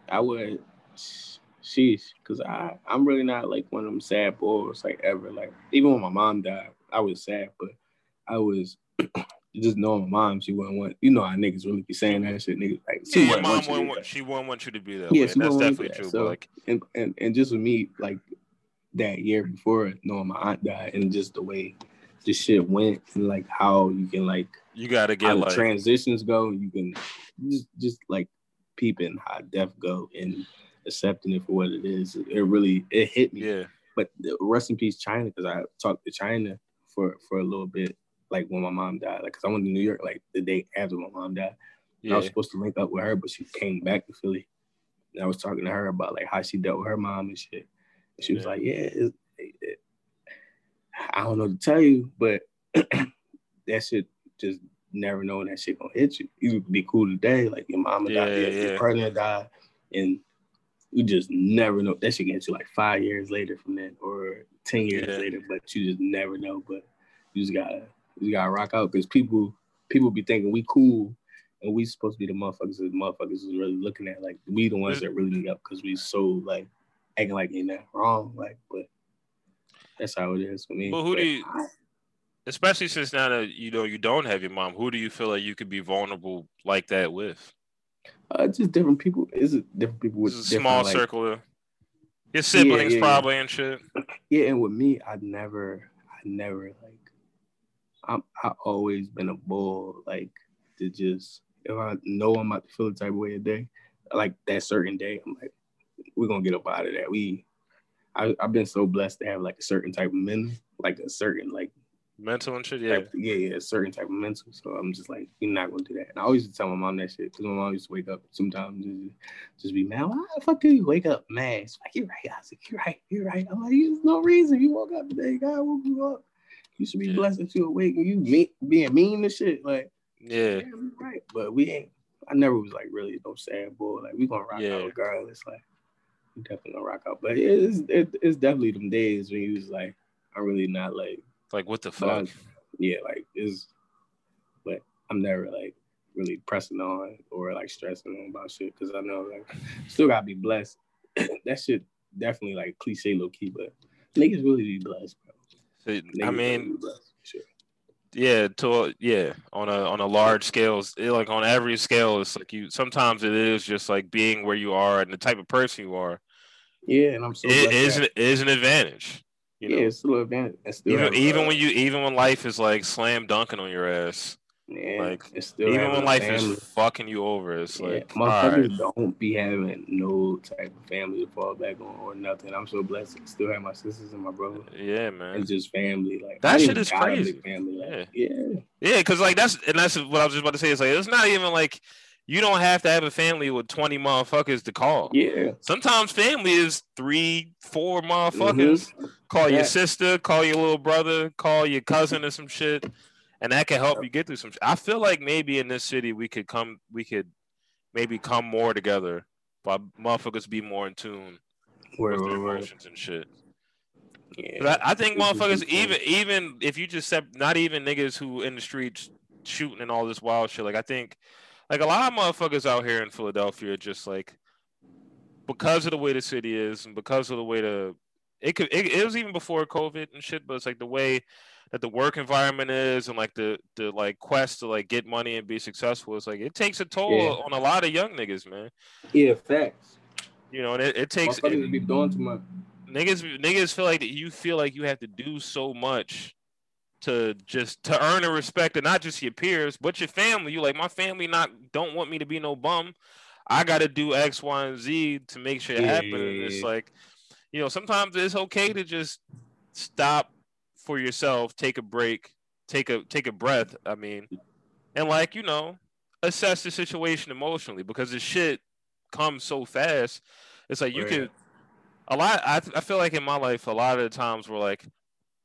I would, sheesh, because I I'm really not like one of them sad boys like ever. Like even when my mom died, I was sad, but I was just knowing my mom, she wouldn't want you know how niggas really be saying that shit. Niggas like she yeah, mom wouldn't want, she wouldn't want you to be that. Yeah, way. that's definitely that. true. So, like and, and and just with me, like that year before knowing my aunt died and just the way this shit went and like how you can like you gotta get like transitions go you can just just like peeping how death go and accepting it for what it is it really it hit me yeah but rest in peace China because I talked to China for for a little bit like when my mom died like because I went to New York like the day after my mom died yeah. I was supposed to link up with her but she came back to Philly and I was talking to her about like how she dealt with her mom and shit she was like, yeah, it, it, I don't know to tell you, but that shit just never knowing that shit gonna hit you. You be cool today, like your mama yeah, died, yeah. your partner died, and you just never know. That shit gets you like five years later from that, or ten years yeah. later, but you just never know. But you just gotta you gotta rock out because people people be thinking we cool and we supposed to be the motherfuckers that the motherfuckers is really looking at. Like we the ones that really up because we so like acting like ain't nothing wrong. Like, but that's how it is for me. But who but do you, I, especially since now that you know you don't have your mom, who do you feel like you could be vulnerable like that with? Uh, just different people. Is it different people with a small like, circle? Of, your siblings yeah, yeah, probably yeah. and shit. Yeah, and with me, I never, I never like. I'm I always been a bull, like to just if I know I'm about to feel the type of way a day, like that certain day, I'm like, we're gonna get up out of that. We, I, have been so blessed to have like a certain type of mental, like a certain like mental and shit. Yeah, type, yeah, yeah, a certain type of mental. So I'm just like, you're not gonna do that. And I always tell my mom that shit because my mom used to wake up sometimes and just be mad. Why the fuck do you wake up mad? It's like you're right. I was like, you're right. You're right. I'm like, there's no reason you woke up today. God woke you up. You should be yeah. blessed that you awake and you being mean and shit. Like, yeah, yeah right. But we ain't. I never was like really no sad boy. Like we gonna rock yeah. out regardless. Like we definitely gonna rock out. But it's it, it's definitely them days when you was like, I'm really not like like what the fuck. yeah, like is, but I'm never like really pressing on or like stressing on about shit because I know like still gotta be blessed. that shit definitely like cliche low key, but niggas really be blessed, bro. So, I mean, yeah, to yeah, on a on a large scale, it, like on every scale, it's like you. Sometimes it is just like being where you are and the type of person you are yeah, and I'm so it is an, is an advantage. You know? Yeah, it's still an advantage. Still even, even when you even when life is like slam dunking on your ass, Yeah, like even when life family. is fucking you over, it's yeah, like motherfuckers right. don't be having no type of family to fall back on or nothing. I'm so blessed to still have my sisters and my brother. Yeah, man. It's just family. Like that shit is crazy. Family. Like, yeah, yeah, yeah. Because like that's and that's what I was just about to say. It's like it's not even like you don't have to have a family with 20 motherfuckers to call. Yeah. Sometimes family is three, four motherfuckers. Mm-hmm. Call yeah. your sister, call your little brother, call your cousin or some shit and that can help you get through some. I feel like maybe in this city we could come, we could maybe come more together, but motherfuckers be more in tune where, with their emotions and shit. Yeah, I, I, think motherfuckers, even even if you just set, not even niggas who in the streets shooting and all this wild shit. Like I think, like a lot of motherfuckers out here in Philadelphia, just like because of the way the city is and because of the way the it could it, it was even before COVID and shit, but it's like the way that the work environment is and like the the like quest to like get money and be successful it's like it takes a toll yeah. on a lot of young niggas man. Yeah facts. You know and it, it takes it, be doing too much. Niggas niggas feel like that you feel like you have to do so much to just to earn the respect of not just your peers but your family. You like my family not don't want me to be no bum. I gotta do x y and z to make sure it yeah. happens it's like you know sometimes it's okay to just stop for yourself, take a break, take a take a breath. I mean, and like you know, assess the situation emotionally because the shit comes so fast. It's like you right. could a lot. I I feel like in my life, a lot of the times where like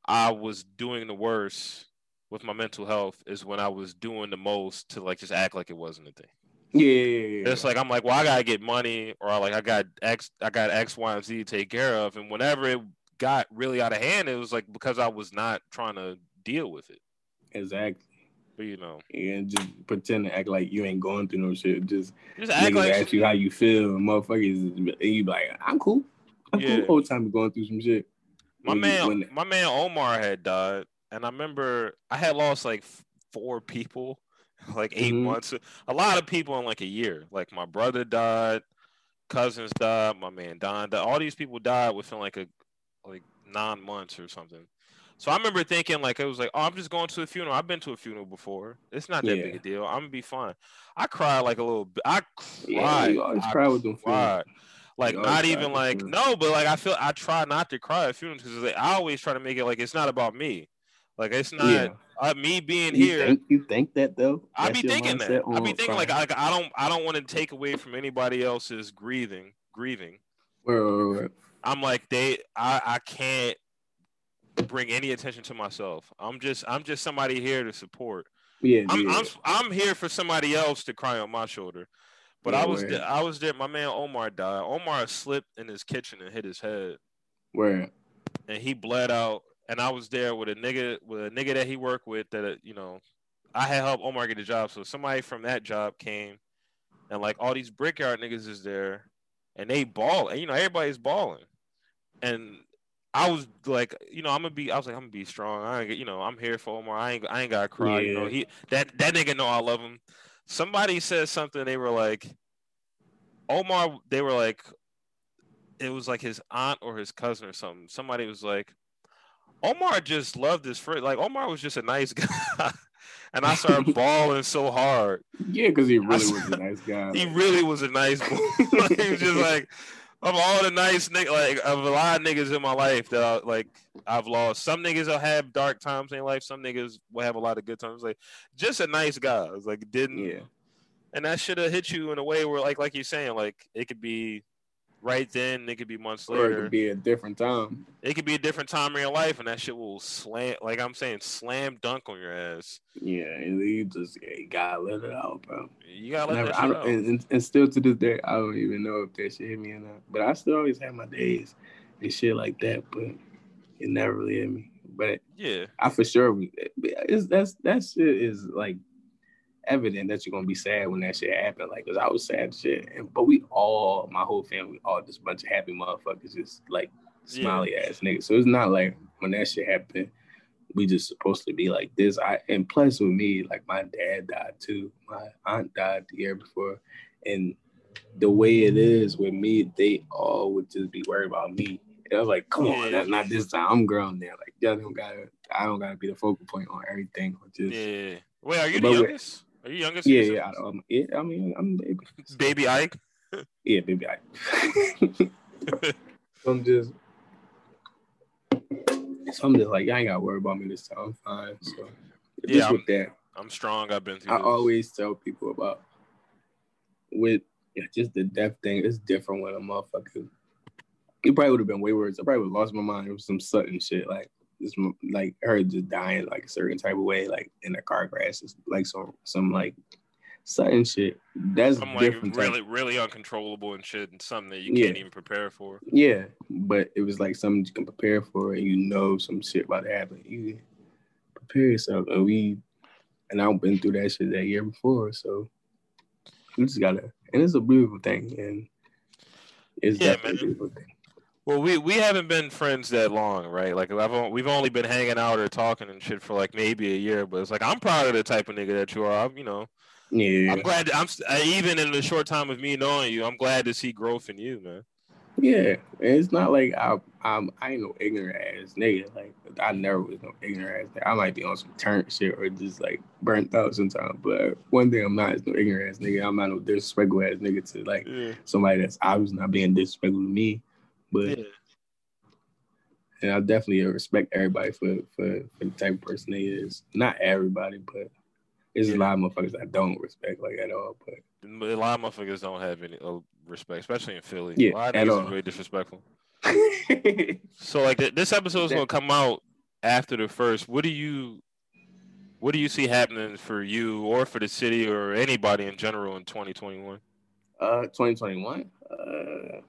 I was doing the worst with my mental health is when I was doing the most to like just act like it wasn't a thing. Yeah, yeah, yeah. It's like I'm like, well, I gotta get money, or like I got X, I got X, Y, and Z to take care of, and whenever it got really out of hand, it was like because I was not trying to deal with it. Exactly. But you know, and just pretend to act like you ain't going through no shit. Just, just act like ask you how you feel, and motherfuckers, and you be like, "I'm cool. I'm yeah. cool." Whole time going through some shit. My when man, my man Omar had died, and I remember I had lost like four people, like 8 mm-hmm. months. A lot of people in like a year. Like my brother died, cousins died, my man Don died. All these people died within like a like nine months or something. So I remember thinking like it was like, oh, I'm just going to a funeral. I've been to a funeral before. It's not that yeah. big a deal. I'm gonna be fine. I cried like a little bit. I cried. Yeah, you always I cry with them cried. Like not even like no, but like I feel I try not to cry at funerals because like, I always try to make it like it's not about me. Like it's not yeah. uh, me being you here. Think, you think that though? I be thinking that. I be thinking like I, I don't I don't want to take away from anybody else's grieving grieving. Right, right, right. I'm like they I I can't bring any attention to myself. I'm just I'm just somebody here to support. Yeah, I'm yeah. I'm, I'm here for somebody else to cry on my shoulder. But yeah, I was there, I was there. My man Omar died. Omar slipped in his kitchen and hit his head. Where? And he bled out. And I was there with a nigga with a nigga that he worked with that uh, you know I had helped Omar get a job. So somebody from that job came, and like all these brickyard niggas is there, and they ball. And you know everybody's balling and I was like, you know, I'm gonna be. I was like, I'm gonna be strong. I, ain't, you know, I'm here for Omar. I ain't, I ain't gotta cry. Yeah. You know, he that that nigga know I love him. Somebody said something. They were like, Omar. They were like, it was like his aunt or his cousin or something. Somebody was like, Omar just loved his friend. Like Omar was just a nice guy. and I started bawling so hard. Yeah, because he really was a nice guy. He really was a nice boy. he was just like of all the nice niggas, like of a lot of niggas in my life that I, like I've lost. Some niggas will have dark times in life. Some niggas will have a lot of good times. Like just a nice guy. It's like didn't. Yeah. And that should have hit you in a way where, like, like you're saying, like it could be right then. It could be months later. It could be a different time. It could be a different time in your life, and that shit will slam. Like I'm saying, slam dunk on your ass. Yeah, you just you gotta let it out, bro. You gotta let Never, out. And, and, still to this day, I don't even know if that shit hit me or not. But I still always have my days and shit like that, but it never really hit me. But yeah, I for sure. It's that's that shit is like evident that you're gonna be sad when that shit happened. Like, cause I was sad shit, and but we all, my whole family, all just bunch of happy motherfuckers, just like smiley yeah. ass niggas. So it's not like when that shit happened, we just supposed to be like this. I and plus with me, like my dad died too. My aunt died the year before, and the way it is with me, they all would just be worried about me. I was like, come on, that's not this time. I'm grown now. Like, y'all don't gotta. I don't gotta be the focal point on everything. Just, yeah. Wait, are you the youngest? Are you youngest? Yeah, yeah. I, um, yeah. I mean, I'm baby. Baby Ike. yeah, baby Ike. I'm just. So I'm just like, y'all ain't gotta worry about me this time. I'm fine. So yeah, with that. I'm strong. I've been through. I this. always tell people about with yeah, just the death thing. It's different when a motherfucker. It probably would have been way worse. I probably would have lost my mind. It was some sudden shit like just like her just dying like a certain type of way, like in a car crash, it's like some some like sudden shit. That's I'm like really type. really uncontrollable and shit, and something that you yeah. can't even prepare for. Yeah, but it was like something you can prepare for, and you know some shit about to happen. You prepare yourself, and we and I've been through that shit that year before, so you just gotta, and it's a beautiful thing, and it's yeah, definitely man. a beautiful thing. Well, we we haven't been friends that long, right? Like I've we've only been hanging out or talking and shit for like maybe a year. But it's like I'm proud of the type of nigga that you are. I'm, you know, yeah. I'm glad. I'm even in the short time of me knowing you, I'm glad to see growth in you, man. Yeah, it's not like I I'm I ain't no ignorant ass nigga. Like I never was no ignorant ass. Nigga. I might be on some turn shit or just like burnt out sometimes. But one thing I'm not is no ignorant ass nigga. I'm not no disrespectful ass nigga to like yeah. somebody that's obviously not being disrespectful to me. But yeah. and I definitely respect everybody for, for for the type of person they is. Not everybody, but there's yeah. a lot of motherfuckers I don't respect like at all. But a lot of motherfuckers don't have any uh, respect, especially in Philly. Yeah, a lot of niggas really disrespectful. so like th- this episode is gonna come out after the first. What do you what do you see happening for you or for the city or anybody in general in 2021? Uh 2021? Uh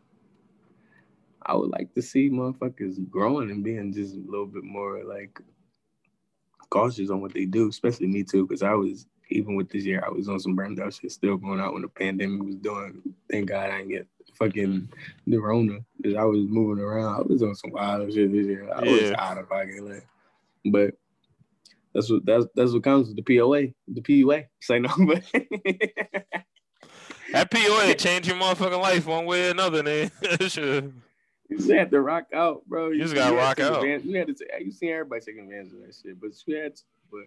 I would like to see motherfuckers growing and being just a little bit more like cautious on what they do, especially me too, because I was even with this year, I was on some burned out shit still going out when the pandemic was doing. Thank God I didn't get fucking the Rona because I was moving around. I was on some wild shit this year. I yeah. was out of pocket, like, but that's what that's that's what comes with the POA, the PUA. Say no, but that POA changed your motherfucking life one way or another, man. sure. You just had to rock out, bro. You, you just gotta rock out. Advantage. You had to. T- you seen everybody taking advantage of that shit, but you had to. But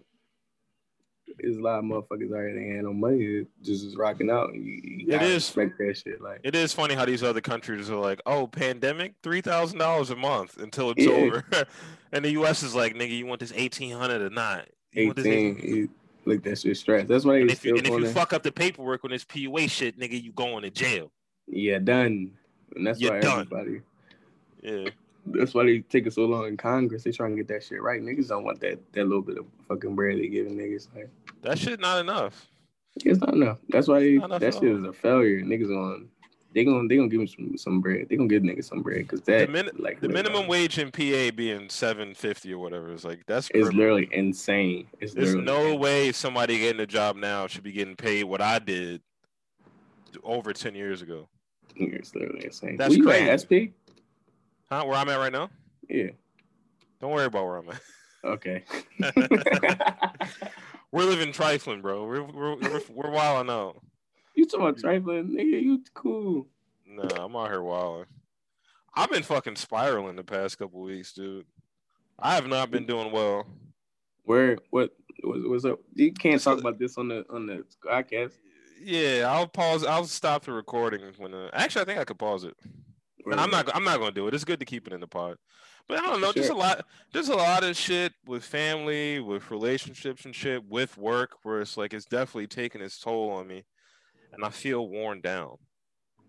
there's a lot of motherfuckers out here that ain't no money just is rocking out. You, you it is respect that shit. Like it is funny how these other countries are like, oh, pandemic, three thousand dollars a month until it's yeah. over, and the U.S. is like, nigga, you want this eighteen hundred or not? You 18, like that shit stress. That's why. And if you, and if you fuck up the paperwork on this PUA shit, nigga, you going to jail. Yeah, done. And that's You're why done. everybody yeah. That's why they taking so long in Congress. They trying to get that shit right. Niggas don't want that that little bit of fucking bread they giving niggas. Like that shit not enough. It's not enough. That's why they, that shit is a failure. Niggas on they gonna they gonna give them some some bread. They gonna give niggas some bread because that the min- like the minimum wage in PA being seven fifty or whatever is like that's it's literally insane. It's There's no insane. way somebody getting a job now should be getting paid what I did over ten years ago. It's literally insane. That's crazy. SP? Huh? Where I'm at right now? Yeah. Don't worry about where I'm at. Okay. we're living trifling, bro. We're we're we're, we're wilding out. You talking about trifling, nigga? You cool? Nah, I'm out here wilding. I've been fucking spiraling the past couple weeks, dude. I have not been doing well. Where? What? What's up? You can't talk about this on the on the podcast. Yeah, I'll pause. I'll stop the recording when. Uh, actually, I think I could pause it. And I'm not I'm not gonna do it. It's good to keep it in the pod. But I don't know, sure. just a lot there's a lot of shit with family, with relationships and shit, with work, where it's like it's definitely taking its toll on me. And I feel worn down.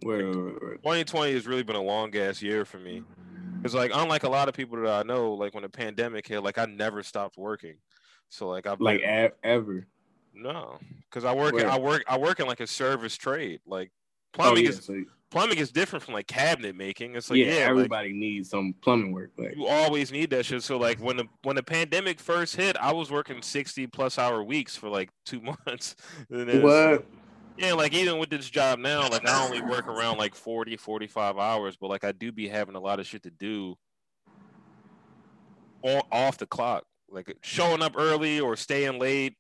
Wait, wait, wait, 2020 has really been a long ass year for me. It's like unlike a lot of people that I know, like when the pandemic hit, like I never stopped working. So like I've like been, ever. No, because I work. I work. I work in like a service trade. Like plumbing oh, yeah, is so plumbing is different from like cabinet making. It's like yeah, yeah everybody like, needs some plumbing work. Like you always need that shit. So like when the when the pandemic first hit, I was working sixty plus hour weeks for like two months. what? Yeah, like even with this job now, like I only work around like 40, 45 hours, but like I do be having a lot of shit to do on, off the clock. Like showing up early or staying late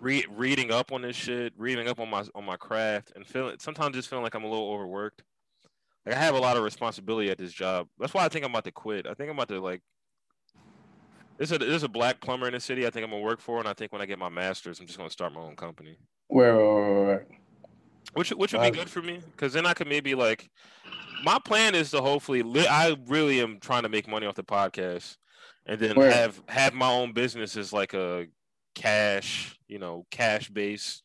re- reading up on this shit, reading up on my on my craft, and feeling sometimes just feeling like I'm a little overworked. like I have a lot of responsibility at this job. That's why I think I'm about to quit. I think I'm about to like. There's a there's a black plumber in the city. I think I'm gonna work for, and I think when I get my master's, I'm just gonna start my own company. Where, where, where, which which would be good for me because then I could maybe like. My plan is to hopefully. Li- I really am trying to make money off the podcast, and then have have my own business as like a cash, you know, cash based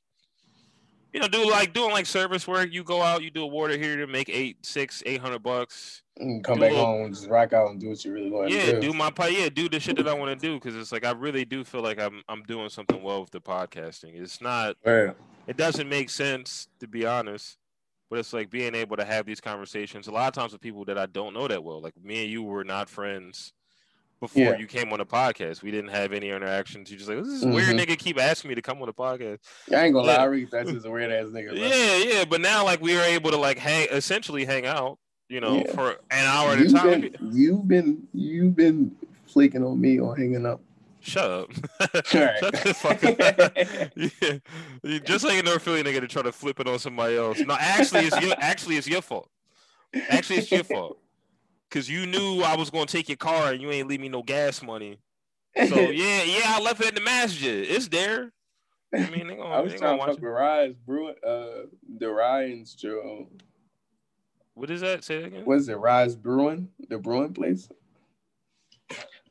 you know, do like doing like service work. You go out, you do a water to make eight, six, eight hundred bucks. And come back little, home, and just rock out and do what you really want yeah, to do. do my part. Yeah, do the shit that I want to do because it's like I really do feel like I'm I'm doing something well with the podcasting. It's not. Yeah. It doesn't make sense to be honest, but it's like being able to have these conversations. A lot of times with people that I don't know that well. Like me and you were not friends before yeah. you came on the podcast. We didn't have any interactions. You just like, this is mm-hmm. weird nigga keep asking me to come on the podcast. I ain't gonna lie, I read that's just a weird ass nigga. Bro. Yeah, yeah. But now like we were able to like hang essentially hang out, you know, yeah. for an hour at a time. Been, you've been you've been flaking on me on hanging up. Shut up. Shut the fuck up. yeah. Just like a North Philly nigga to try to flip it on somebody else. No, actually it's your actually it's your fault. Actually it's your fault because you knew I was gonna take your car and you ain't leave me no gas money. So yeah, yeah, I left it at the masjid. It's there. I mean, they gonna, I was trying to Rise Brewing, uh, the Ryan's Joe. What is that? Say that again. What is it? Rise Brewing, the brewing place.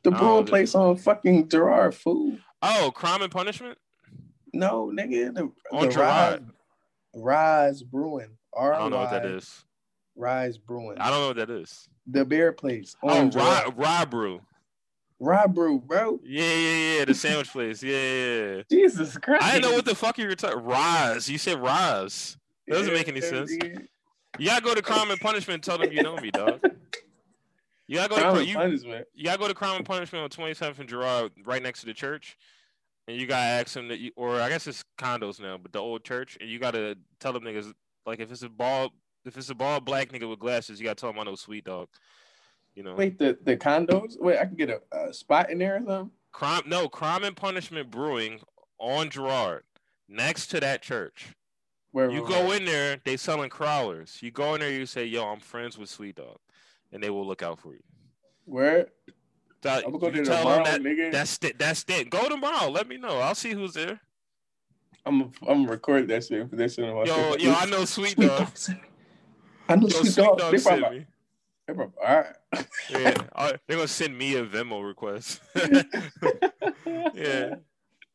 The brewing place on fucking Girard Food. Oh, Crime and Punishment. No, nigga, the, on the Girard. Rise, Rise Brewing. I don't know what that is. Rise Brewing. I don't know what that is. The beer place. Oh, Rye, Rybrew. Rye Brew, bro. Yeah, yeah, yeah. The sandwich place. Yeah, yeah. Jesus Christ. I didn't know what the fuck you were talking. Rise. You said Rise. That doesn't yeah, make any sense. Yeah. You gotta go to Crime and Punishment and tell them you know me, dog. You gotta go crime to you, punishment. you gotta go to Crime and Punishment on 27th and Girard, right next to the church. And you gotta ask them that you, or I guess it's condos now, but the old church, and you gotta tell them niggas like if it's a ball if it's a bald black nigga with glasses, you gotta tell him I know sweet dog. You know. Wait, the the condos. Wait, I can get a, a spot in there or something. Crime, no, crime and punishment brewing on Girard, next to that church. Where you go where? in there, they selling growlers. You go in there, you say, "Yo, I'm friends with Sweet Dog," and they will look out for you. Where? That, I'm gonna go there tomorrow, that, nigga. That's it. That's it. Go tomorrow. Let me know. I'll see who's there. I'm a, I'm gonna record that shit for this shit on my Yo, yo, I know Sweet Dog. I know Yo, Sweet Dog. Dog they probably. They probably, all right. yeah, they're gonna send me a Venmo request. yeah,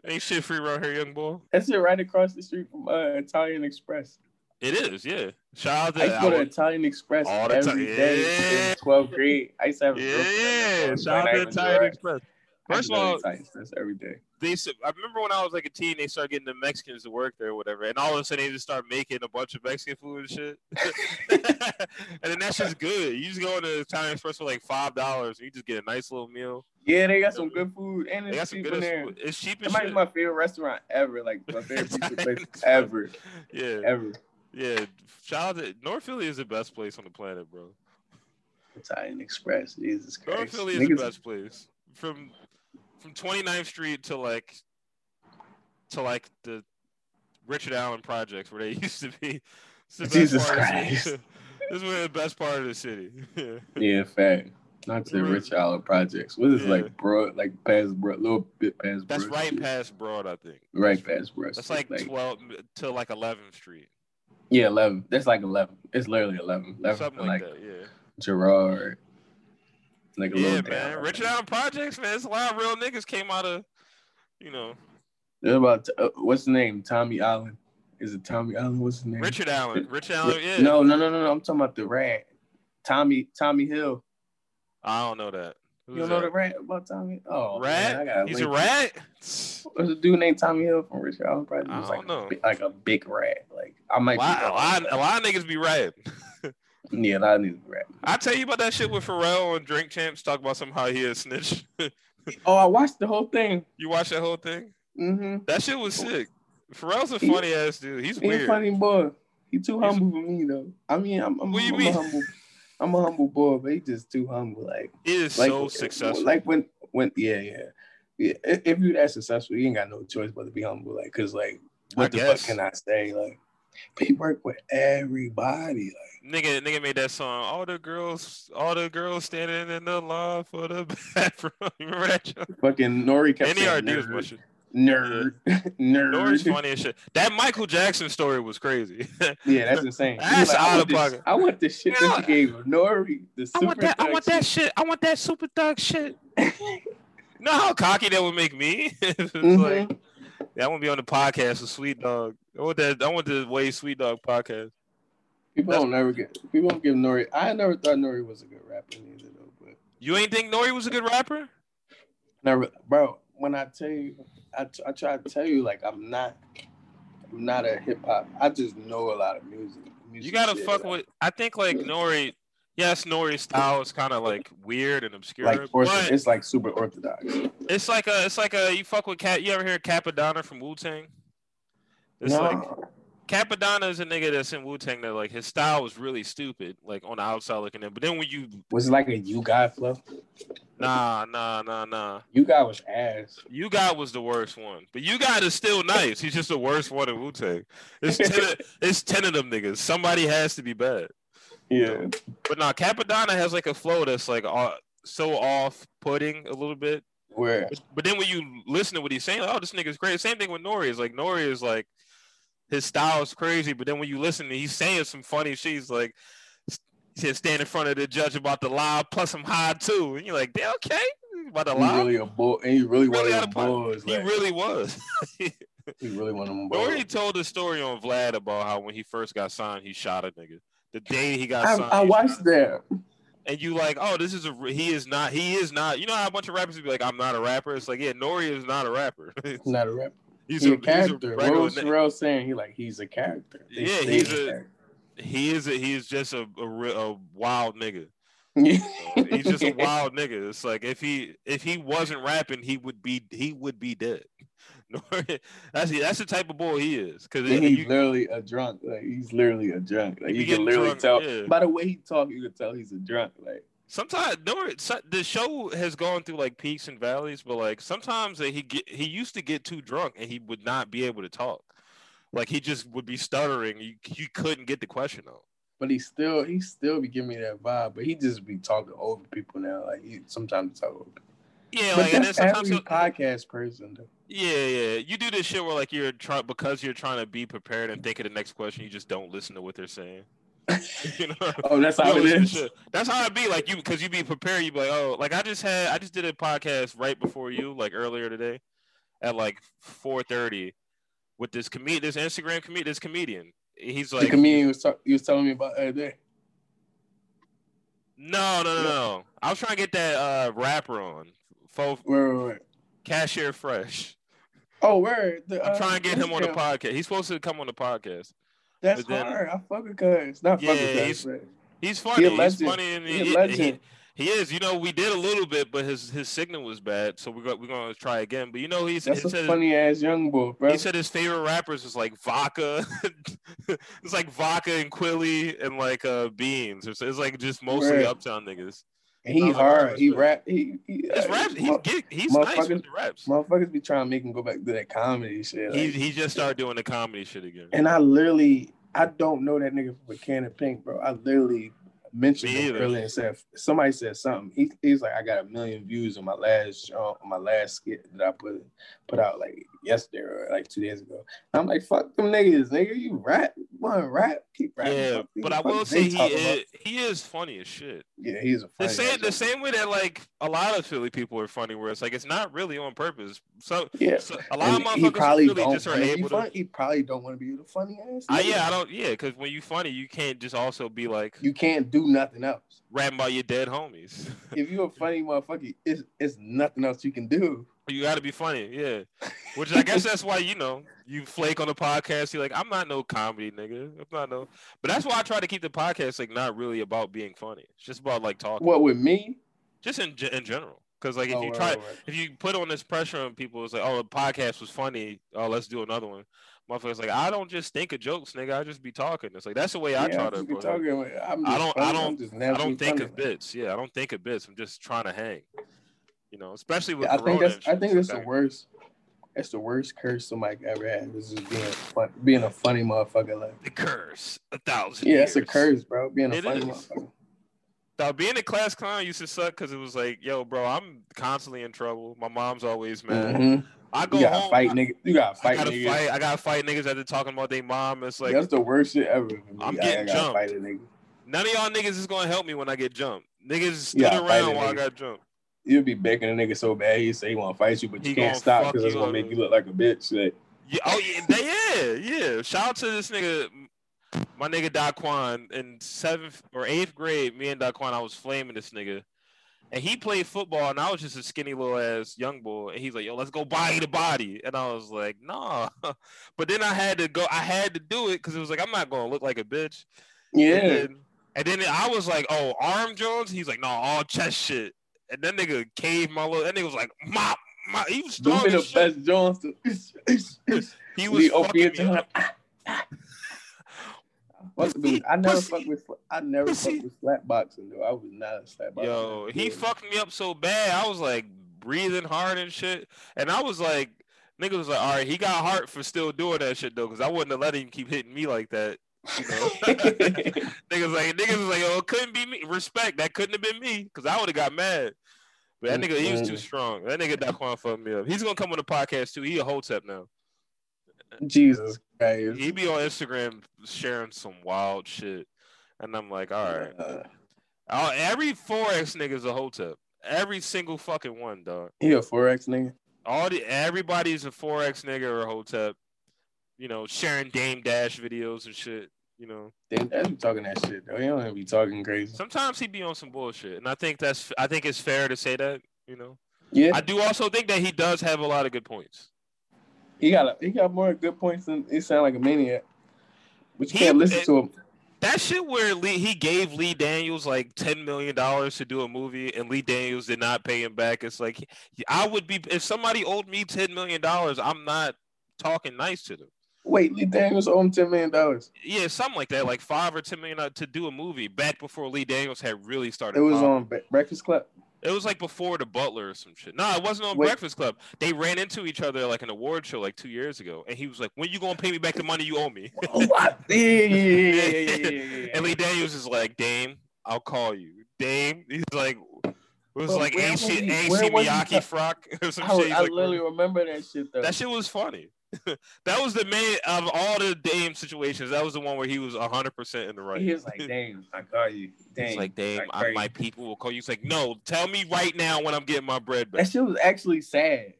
ain't shit free around here, young boy. That's it, right across the street from uh, Italian Express. It is, yeah. Shout out to I used to go to Italian Express all the every time. day yeah. in 12th grade. I used to have a yeah. Shout out to Italian Express. First of all, Express every day they I remember when I was like a teen, they started getting the Mexicans to work there or whatever, and all of a sudden they just start making a bunch of Mexican food and shit. and then that's just good. You just go to Italian Express for like five dollars, and you just get a nice little meal. Yeah, they got some good food, and it's cheap in there. Food. It's cheap. It might be my favorite restaurant ever, like my favorite pizza place ever. Yeah, ever. Yeah, shout out to North Philly is the best place on the planet, bro. Italian Express, Jesus Christ. North Philly is Niggas... the best place. From from 29th Street to like to like the Richard Allen projects where they used to be. Jesus Christ. this is the best part of the city. yeah, in fact. Not to the Rich Allen projects. What is yeah. like broad, like past broad, little bit past. That's right past broad, I think. Right past broad. That's like, like twelve to like 11th Street. Yeah, eleven. That's like eleven. It's literally eleven. 11 Something like, like that. Yeah. Girard, like a yeah, man. Richard Allen Projects, man. It's a lot of real niggas came out of, you know. They're about uh, what's the name? Tommy Allen. Is it Tommy Allen? What's his name? Richard Allen. Richard Allen. Yeah. No, no, no, no, no. I'm talking about the rat. Tommy Tommy Hill. I don't know that. Who's you don't that? know the rat about Tommy? Oh, rat. Man, He's a rat. There's a dude named Tommy Hill from Richard Allen Projects. I don't like know. A, like a big rat. Like I might. A lot, a lot, a lot of niggas be rat. Yeah, I need to rap. I tell you about that shit with Pharrell on Drink Champs. Talk about somehow he a snitch. oh, I watched the whole thing. You watched that whole thing? Mm-hmm. That shit was sick. Pharrell's a funny he, ass dude. He's he weird. a funny boy. He too humble for me though. I mean, I'm, I'm, I'm a humble. I'm a humble boy, but he just too humble. Like he is like, so successful. Like when when yeah yeah yeah. If you're that successful, you ain't got no choice but to be humble. Like, cause like what I the guess. fuck can I say? Like But he worked with everybody. Like nigga, nigga made that song. All the girls, all the girls standing in the line for the bathroom. You remember that? Joke? Fucking N.O.R.E. kept NERD was much. Nerd, nerd. N.O.R.E.'s funny as shit. That Michael Jackson story was crazy. yeah, that's insane. That's like, out of pocket. I want the shit that you gave. N.O.R.E., the super I want that. I want that shit. I want that super thug shit. you know how cocky that would make me? mm-hmm. like, yeah, I want to be on the podcast with Sweet Dog. I want that. I want the way Sweet Dog podcast. People That's, don't never get. People don't give Nori. I never thought N.O.R.E. was a good rapper either, though. But you ain't think N.O.R.E. was a good rapper? Never, bro. When I tell you, I, I try to tell you, like I'm not. I'm not a hip hop. I just know a lot of music. music you gotta shit, fuck like, with. I think like N.O.R.E. yes, N.O.R.E.'s style is kind of like weird and obscure. Like but it's like super orthodox. It's like a, it's like a, you fuck with Cat. You ever hear Cappadonna from Wu Tang? It's no. like Cappadonna is a nigga that's in Wu Tang that like his style was really stupid, like on the outside looking in. But then when you was it like U-God flow? Nah, nah, nah, nah. U-God was ass. U-God was the worst one, but U-God is still nice. He's just the worst one in Wu Tang. It's ten. of, it's ten of them niggas. Somebody has to be bad. Yeah. But now Cappadonna has like a flow that's like uh, so off putting a little bit. Where? But, but, then when you listen to what he's saying, like, oh, this nigga's crazy. Same thing with N.O.R.E. is like N.O.R.E. is like his style is crazy, but then when you listen, he's saying some funny shit. He's like he stand in front of the judge about the lie, plus I'm high too, and you're like, yeah, okay, about the lie. Really a bull, and he really, really wanted bulls. He like, really was. he really wanted them. N.O.R.E. told the story on Vlad about how when he first got signed, he shot a nigga the day he got I, signed. I watched that. And you like, oh, this is a he is not he is not. You know how a bunch of rappers be like, I'm not a rapper. It's like, yeah, N.O.R.E. is not a rapper. He's not a rapper. He's, he's a, a, character. He's a what was Pharrell saying? He like he's a character. They yeah, he's a, a he is a, he is just a, a, a wild nigga. he's just a wild nigga. It's like if he if he wasn't rapping, he would be he would be dead. that's that's the type of boy he is. Cause he's you, literally a drunk. Like he's literally a drunk. Like you can literally drunk, tell yeah. by the way he talk, you can tell he's a drunk. Like sometimes no, the show has gone through like peaks and valleys, but like sometimes he get he used to get too drunk and he would not be able to talk. Like he just would be stuttering. You, you couldn't get the question out. But he still he still be giving me that vibe. But he just be talking over people now. Like he sometimes talk over. Yeah, but like that's and every podcast person. Though. Yeah, yeah. You do this shit where like you're trying because you're trying to be prepared and think of the next question. You just don't listen to what they're saying. you know? Oh, that's how it is. That's how it be. Like you, because you be prepared. You be like, oh, like I just had, I just did a podcast right before you, like earlier today, at like four thirty, with this comedian, this Instagram comedian, this comedian. He's like, the comedian was, talk- he was telling me about the other day. No, no, no, no. I was trying to get that uh, rapper on. Fo- wait, wait, wait. Cashier Fresh. Oh, where? The, I'm trying to get him on the podcast. He's supposed to come on the podcast. That's then, hard. I fuck with Cuz. Not yeah, fuck with he's, he's funny. He he's funny and he, he, he, he, is. You know, we did a little bit, but his his signal was bad, so we got we're gonna try again. But you know, he's that's he a said funny his, ass young boy, bro. He said his favorite rappers was like Vodka. it's like Vodka and Quilly and like uh Beans. It's, it's like just mostly right. Uptown niggas. He hard. He rap. He, he his uh, raps. He's, get, he's nice with the raps. Motherfuckers be trying to make him go back to that comedy shit. Like, he he just started doing the comedy shit again. And I literally, I don't know that nigga from a Can of Pink, bro. I literally mentioned him earlier and said somebody said something. He, he's like, I got a million views on my last show, on my last skit that I put put out like yesterday or like two days ago. I'm like, fuck them niggas, nigga. You rap, one rap, keep rapping. Yeah, but I will say he is, he is funny as shit. Yeah, he's a the same the same way that like a lot of Philly people are funny, where it's like it's not really on purpose. So yeah, so a lot and of motherfuckers probably really just are able to. He probably don't want to be the funny ass. Uh, yeah, I don't. Yeah, because when you funny, you can't just also be like you can't do nothing else. Rapping about your dead homies. if you're a funny motherfucker, it's it's nothing else you can do. You got to be funny, yeah. Which I guess that's why you know you flake on the podcast. You're like, I'm not no comedy nigga. I'm not no. But that's why I try to keep the podcast like not really about being funny. It's just about like talking. What with me? Just in in general. Because like if oh, you try, right, right. if you put on this pressure on people, it's like, oh, the podcast was funny. Oh, let's do another one. Motherfuckers like, I don't just think of jokes, nigga. I just be talking. It's like that's the way I try to. Talking, I don't. Funny. I don't. I don't think funny. of bits. Yeah, I don't think of bits. I'm just trying to hang. You know, especially with yeah, I think that's I think that's the worst. That's the worst curse somebody ever had. This is being fun, being a funny motherfucker. Like the curse, a thousand. Yeah, it's a curse, bro. Being a it funny is. motherfucker. Now, being a class clown used to suck because it was like, yo, bro, I'm constantly in trouble. My mom's always mad. Mm-hmm. I go you gotta home. Fight niggas. You gotta fight I gotta niggas. Fight, I gotta fight niggas after talking about their mom. It's like that's the worst shit ever. I'm getting jumped. None of y'all niggas is gonna help me when I get jumped. Niggas stood around while I got jumped. You'll be begging a nigga so bad he say he want to fight you, but he you can't stop because it's gonna make you look like a bitch. Like. Yeah, oh yeah, yeah, yeah. Shout out to this nigga, my nigga Daquan in seventh or eighth grade. Me and Daquan, I was flaming this nigga and he played football, and I was just a skinny little ass young boy. And he's like, "Yo, let's go body to body," and I was like, "Nah." But then I had to go. I had to do it because it was like I'm not gonna look like a bitch. Yeah. And then, and then I was like, "Oh, arm Jones." He's like, "No, all chest shit." And then nigga caved my little. That nigga was like, "Mop." My, he was strong. the best Jones. he was fucking me up. Fuck, dude, I never fuck with I never fuck with slap boxing though. I was not a slap boxer. Yo, he fucked me up so bad. I was like breathing hard and shit, and I was like, nigga was like, all right, he got heart for still doing that shit though, because I wouldn't have let him keep hitting me like that. You know, niggas like niggas was like, oh, it couldn't be me. Respect, that couldn't have been me, because I would have got mad. But that mm, nigga, he was too mm. strong. That nigga Daquan fucked me up. He's gonna come on the podcast too. He a whole hotep now. Jesus Christ. He be on Instagram sharing some wild shit. And I'm like, all right. Uh, every Forex nigga is a hotep. Every single fucking one, dog. He a Forex nigga? All the everybody's a Forex nigga or a hotep. You know, sharing Dame Dash videos and shit. You know, Dame Dash be talking that shit though. He don't be talking crazy. Sometimes he be on some bullshit, and I think that's I think it's fair to say that. You know. Yeah. I do also think that he does have a lot of good points. He got a, he got more good points than he sound like a maniac. But you he, can't listen it, to him. That shit where Lee he gave Lee Daniels like ten million dollars to do a movie, and Lee Daniels did not pay him back. It's like I would be if somebody owed me ten million dollars, I'm not talking nice to them. Wait, Lee Daniels owed him ten million dollars. Yeah, something like that, like five or ten million to do a movie back before Lee Daniels had really started. It was on Breakfast Club. It was like before the Butler or some shit. No, it wasn't on Wait. Breakfast Club. They ran into each other like an award show like two years ago, and he was like, "When you gonna pay me back the money you owe me?" what? Yeah, yeah, yeah, yeah, yeah, And Lee Daniels is like, "Dame, I'll call you." Dame, he's like, it was like AC Miyake frock I, shit. I literally remember that shit though. That shit was funny. that was the main of all the Dame situations. That was the one where he was hundred percent in the right. He was like, "Dame, I call you." Dame, He's like, "Dame, I, my people will call you." He's like, "No, tell me right now when I'm getting my bread back." That shit was actually sad.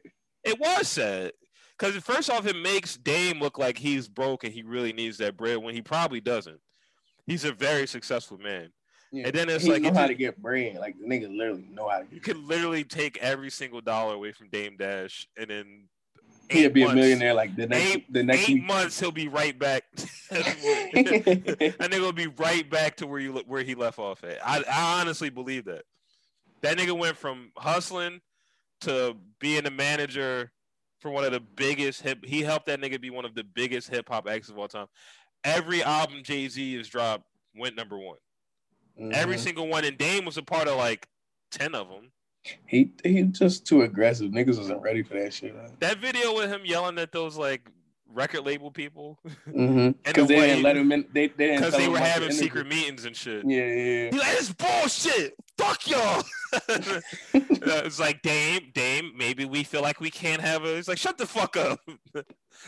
It was sad because first off, it makes Dame look like he's broke and he really needs that bread when he probably doesn't. He's a very successful man. Yeah. And then it's he like know how to get bread. Like the nigga literally know how to. you could literally take every single dollar away from Dame Dash and then He'll be months. a millionaire like the next eight, the next eight week. months. He'll be right back, and nigga will be right back to where you where he left off at. I, I honestly believe that. That nigga went from hustling to being a manager for one of the biggest hip. He helped that nigga be one of the biggest hip hop acts of all time. Every album Jay Z has dropped went number one. Mm-hmm. Every single one, and Dame was a part of like ten of them. He he just too aggressive. Niggas wasn't ready for that shit. That video with him yelling at those like record label people. Mm-hmm. Because they didn't let him in. They, they because they were having secret meetings and shit. Yeah, yeah. He's like, "It's bullshit. Fuck y'all." it's like, Dame, Dame. Maybe we feel like we can't have a. He's like, "Shut the fuck up.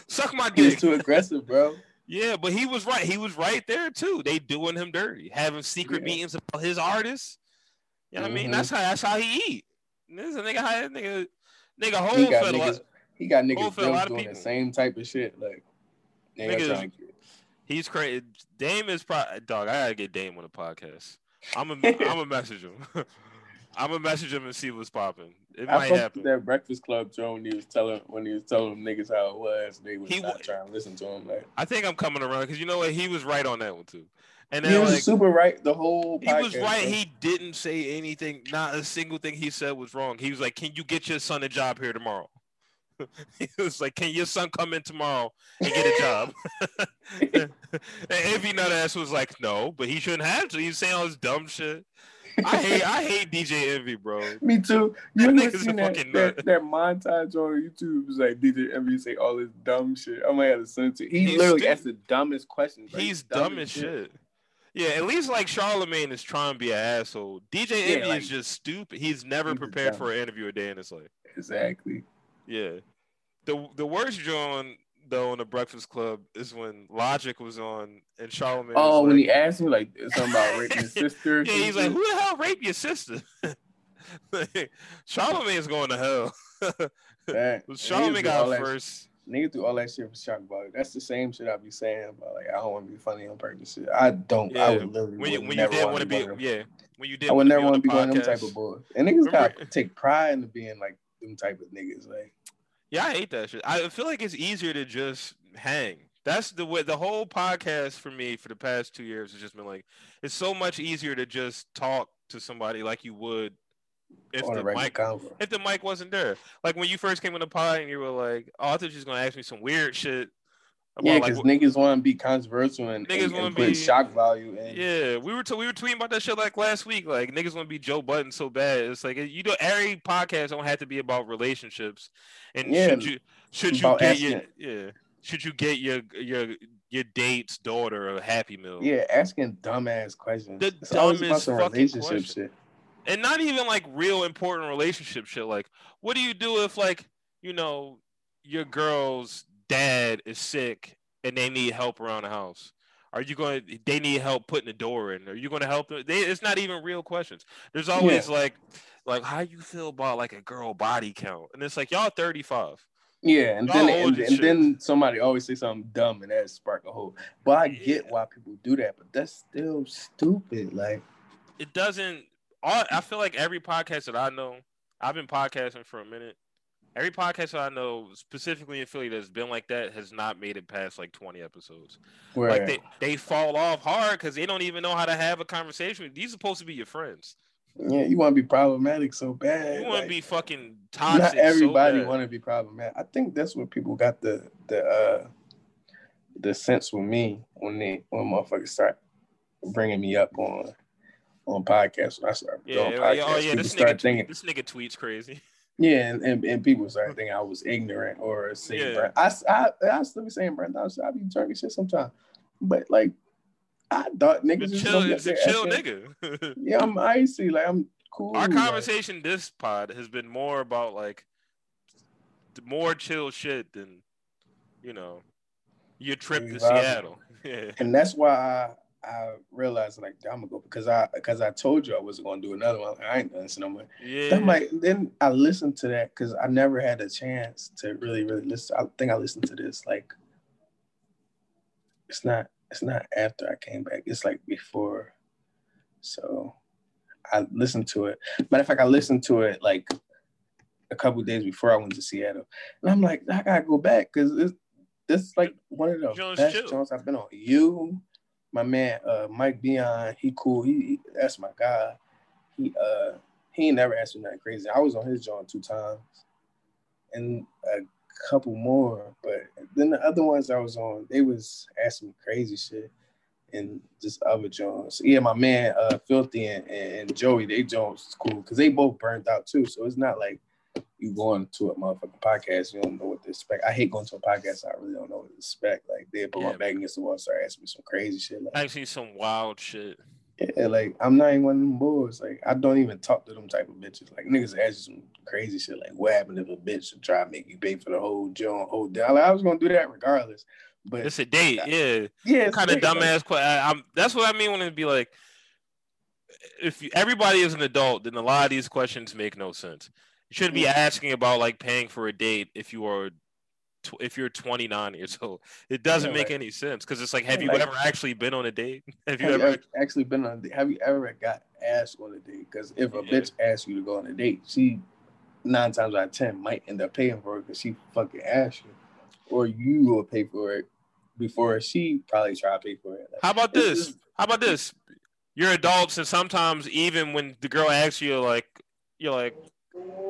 Suck my dick." He's too aggressive, bro. yeah, but he was right. He was right there too. They doing him dirty, having secret yeah. meetings about his artists. You know what mm-hmm. I mean? Mm-hmm. That's how that's how he eat. This a nigga high nigga nigga whole he got niggas, he got niggas doing the same type of shit. Like niggas, he's crazy. Dame is probably dog. I gotta get Dame on the podcast. I'm a I'm a message him. I'm gonna message him and see what's popping. It I might happen. That Breakfast Club joke when he was telling when he was telling them niggas how it was, they was he, not trying to listen to him. Like I think I'm coming around because you know what, he was right on that one too. And then, he was like, super right the whole. He was right. He didn't say anything. Not a single thing he said was wrong. He was like, "Can you get your son a job here tomorrow?" he was like, "Can your son come in tomorrow and get a job?" and Envy Nut ass was like, "No, but he shouldn't have to." He's saying all this dumb shit. I hate I hate DJ Envy, bro. Me too. You that seen that, that, that, montage on YouTube? It's like DJ Envy say all this dumb shit. I might have to send it to He He's literally asks the dumbest questions. Like, He's dumb, dumb as shit. shit. Yeah, at least like Charlemagne is trying to be an asshole. DJ yeah, Envy like, is just stupid. He's never he's prepared for an interview a day in his life. Exactly. Yeah. The the worst John though on the Breakfast Club is when Logic was on and Charlemagne. Oh, when like, he asked me like something about raping his sister. yeah, he's like, "Who the hell raped your sister?" Charlemagne's going to hell. Charlemagne got first. Nigga do all that shit for shock value. That's the same shit I be saying about like I don't want to be funny on purpose. I don't. Yeah. I would literally when you, when you did want to be, yeah. When you did, I would never want to be one of them type of boys. And niggas got to take pride in being like them type of niggas. Like yeah, I hate that shit. I feel like it's easier to just hang. That's the way the whole podcast for me for the past two years has just been like it's so much easier to just talk to somebody like you would if the mic if the mic wasn't there. Like when you first came in the pod and you were like, "Oh, I thought you was gonna ask me some weird shit." yeah, because like, niggas want to be controversial and, niggas want to be shock value. And... Yeah, we were t- we were tweeting about that shit like last week. Like niggas want to be Joe Budden so bad. It's like you know every podcast don't have to be about relationships. And yeah, should you should you get your yeah should you get your your your date's daughter a Happy Meal? Yeah, asking dumbass questions. The it's dumbest fucking question. Shit. And not even like real important relationship shit. Like, what do you do if like you know your girl's dad is sick and they need help around the house? Are you going? to They need help putting the door in. Are you going to help them? They, it's not even real questions. There's always yeah. like, like how you feel about like a girl body count, and it's like y'all 35. Yeah, and y'all then and, and then somebody always say something dumb, and that spark a hole. But I yeah. get why people do that, but that's still stupid. Like, it doesn't. All I feel like every podcast that I know, I've been podcasting for a minute every podcast that I know, specifically in Philly, that's been like that, has not made it past like twenty episodes. Where? Like they they fall off hard because they don't even know how to have a conversation. These are supposed to be your friends. Yeah, you want to be problematic so bad. You want to like, be fucking toxic. Not everybody so want to be problematic. I think that's what people got the the uh the sense with me when they when motherfuckers start bringing me up on on podcasts. When I oh, start yeah, doing podcasts, oh yeah, this nigga, thinking, this nigga tweets crazy. Yeah, and, and, and people started thinking I was ignorant or saying, yeah. I, I, I still be saying, Brent, I be talking shit sometimes. But like, I thought niggas is chill, it's a chill nigga. yeah, I'm icy. Like, I'm cool. Our conversation like, this pod has been more about like more chill shit than, you know, your trip to Seattle. yeah. And that's why I, I realized like I'm gonna go because I because I told you I wasn't gonna do another one. I ain't done no more. Yeah. Then like then I listened to that because I never had a chance to really really listen. I think I listened to this like it's not it's not after I came back. It's like before. So I listened to it. Matter of fact, I listened to it like a couple days before I went to Seattle, and I'm like, I gotta go back because this this is like one of the Jones best chill. Jones I've been on. You my man uh Mike Bion, he cool. He, he, that's my guy. He uh he ain't never asked me nothing crazy. I was on his joint two times, and a couple more. But then the other ones I was on, they was asking me crazy shit, and just other joints. Yeah, my man uh Filthy and, and Joey, they joints cool because they both burned out too. So it's not like you going to a motherfucking podcast, you don't know what to expect. I hate going to a podcast. I really don't know what to expect. Like they put yeah, my back against the wall, start asking me some crazy shit. Like, I see some wild shit. Yeah, like I'm not even one of them boys. Like I don't even talk to them type of bitches. Like niggas ask you some crazy shit. Like what happened if a bitch to try to make you pay for the whole joint, whole day? Like, I was gonna do that regardless. But it's a date, yeah. Yeah, kind of dumbass. Like, I'm, that's what I mean when it'd be like, if you, everybody is an adult, then a lot of these questions make no sense. You shouldn't be asking about like paying for a date if you are if you're 29 years old. It doesn't yeah, make any sense because it's like, have you like, ever actually been on a date? Have you have ever you actually been on a date? Have you ever got asked on a date? Because if a yeah. bitch asks you to go on a date, she nine times out of ten might end up paying for it because she fucking asked you, or you will pay for it before she probably try to pay for it. Like, How about this? Just, How about this? You're adults, and sometimes even when the girl asks you, like, you're like,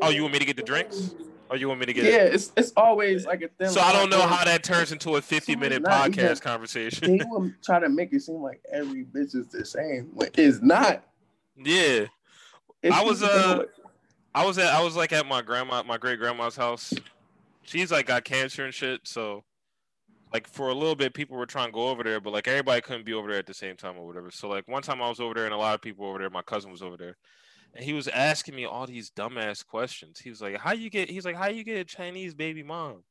Oh, you want me to get the drinks? Or you want me to get? Yeah, it's it's always like a thing. So I don't know how that turns into a fifty minute not, podcast conversation. He will try to make it seem like every bitch is the same when it's not. Yeah, I was uh, I was at I was like at my grandma, my great grandma's house. She's like got cancer and shit, so like for a little bit people were trying to go over there but like everybody couldn't be over there at the same time or whatever so like one time i was over there and a lot of people over there my cousin was over there and he was asking me all these dumbass questions he was like how you get he's like how you get a chinese baby mom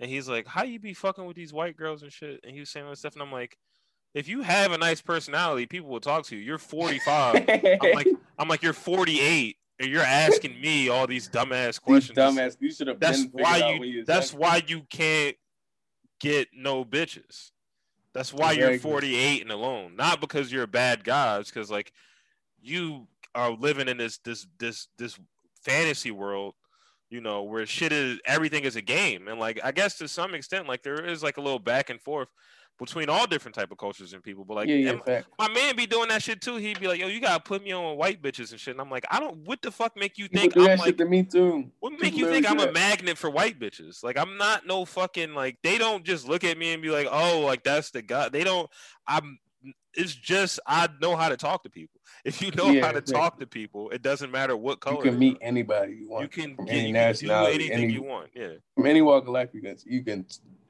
and he's like how you be fucking with these white girls and shit and he was saying all this stuff and i'm like if you have a nice personality people will talk to you you're 45 i'm like i'm like you're 48 and you're asking me all these dumbass questions. These dumbass, you should have. That's why you. that's why you can't get no bitches. That's why you're 48 and alone. Not because you're a bad guy. It's because like you are living in this this this this fantasy world, you know, where shit is everything is a game. And like I guess to some extent, like there is like a little back and forth between all different type of cultures and people. But like, yeah, yeah, my man be doing that shit too. He'd be like, "Yo, you gotta put me on white bitches and shit." And I'm like, I don't. What the fuck make you think I'm like? To me too. What make you think I'm a magnet for white bitches? Like, I'm not no fucking like. They don't just look at me and be like, "Oh, like that's the guy." They don't. I'm. It's just I know how to talk to people. If you know yeah, how to talk to people, it doesn't matter what color. You can meet anybody you want. You can, from any you nationality, anything any, you want. Yeah, from any walk of life, you can you can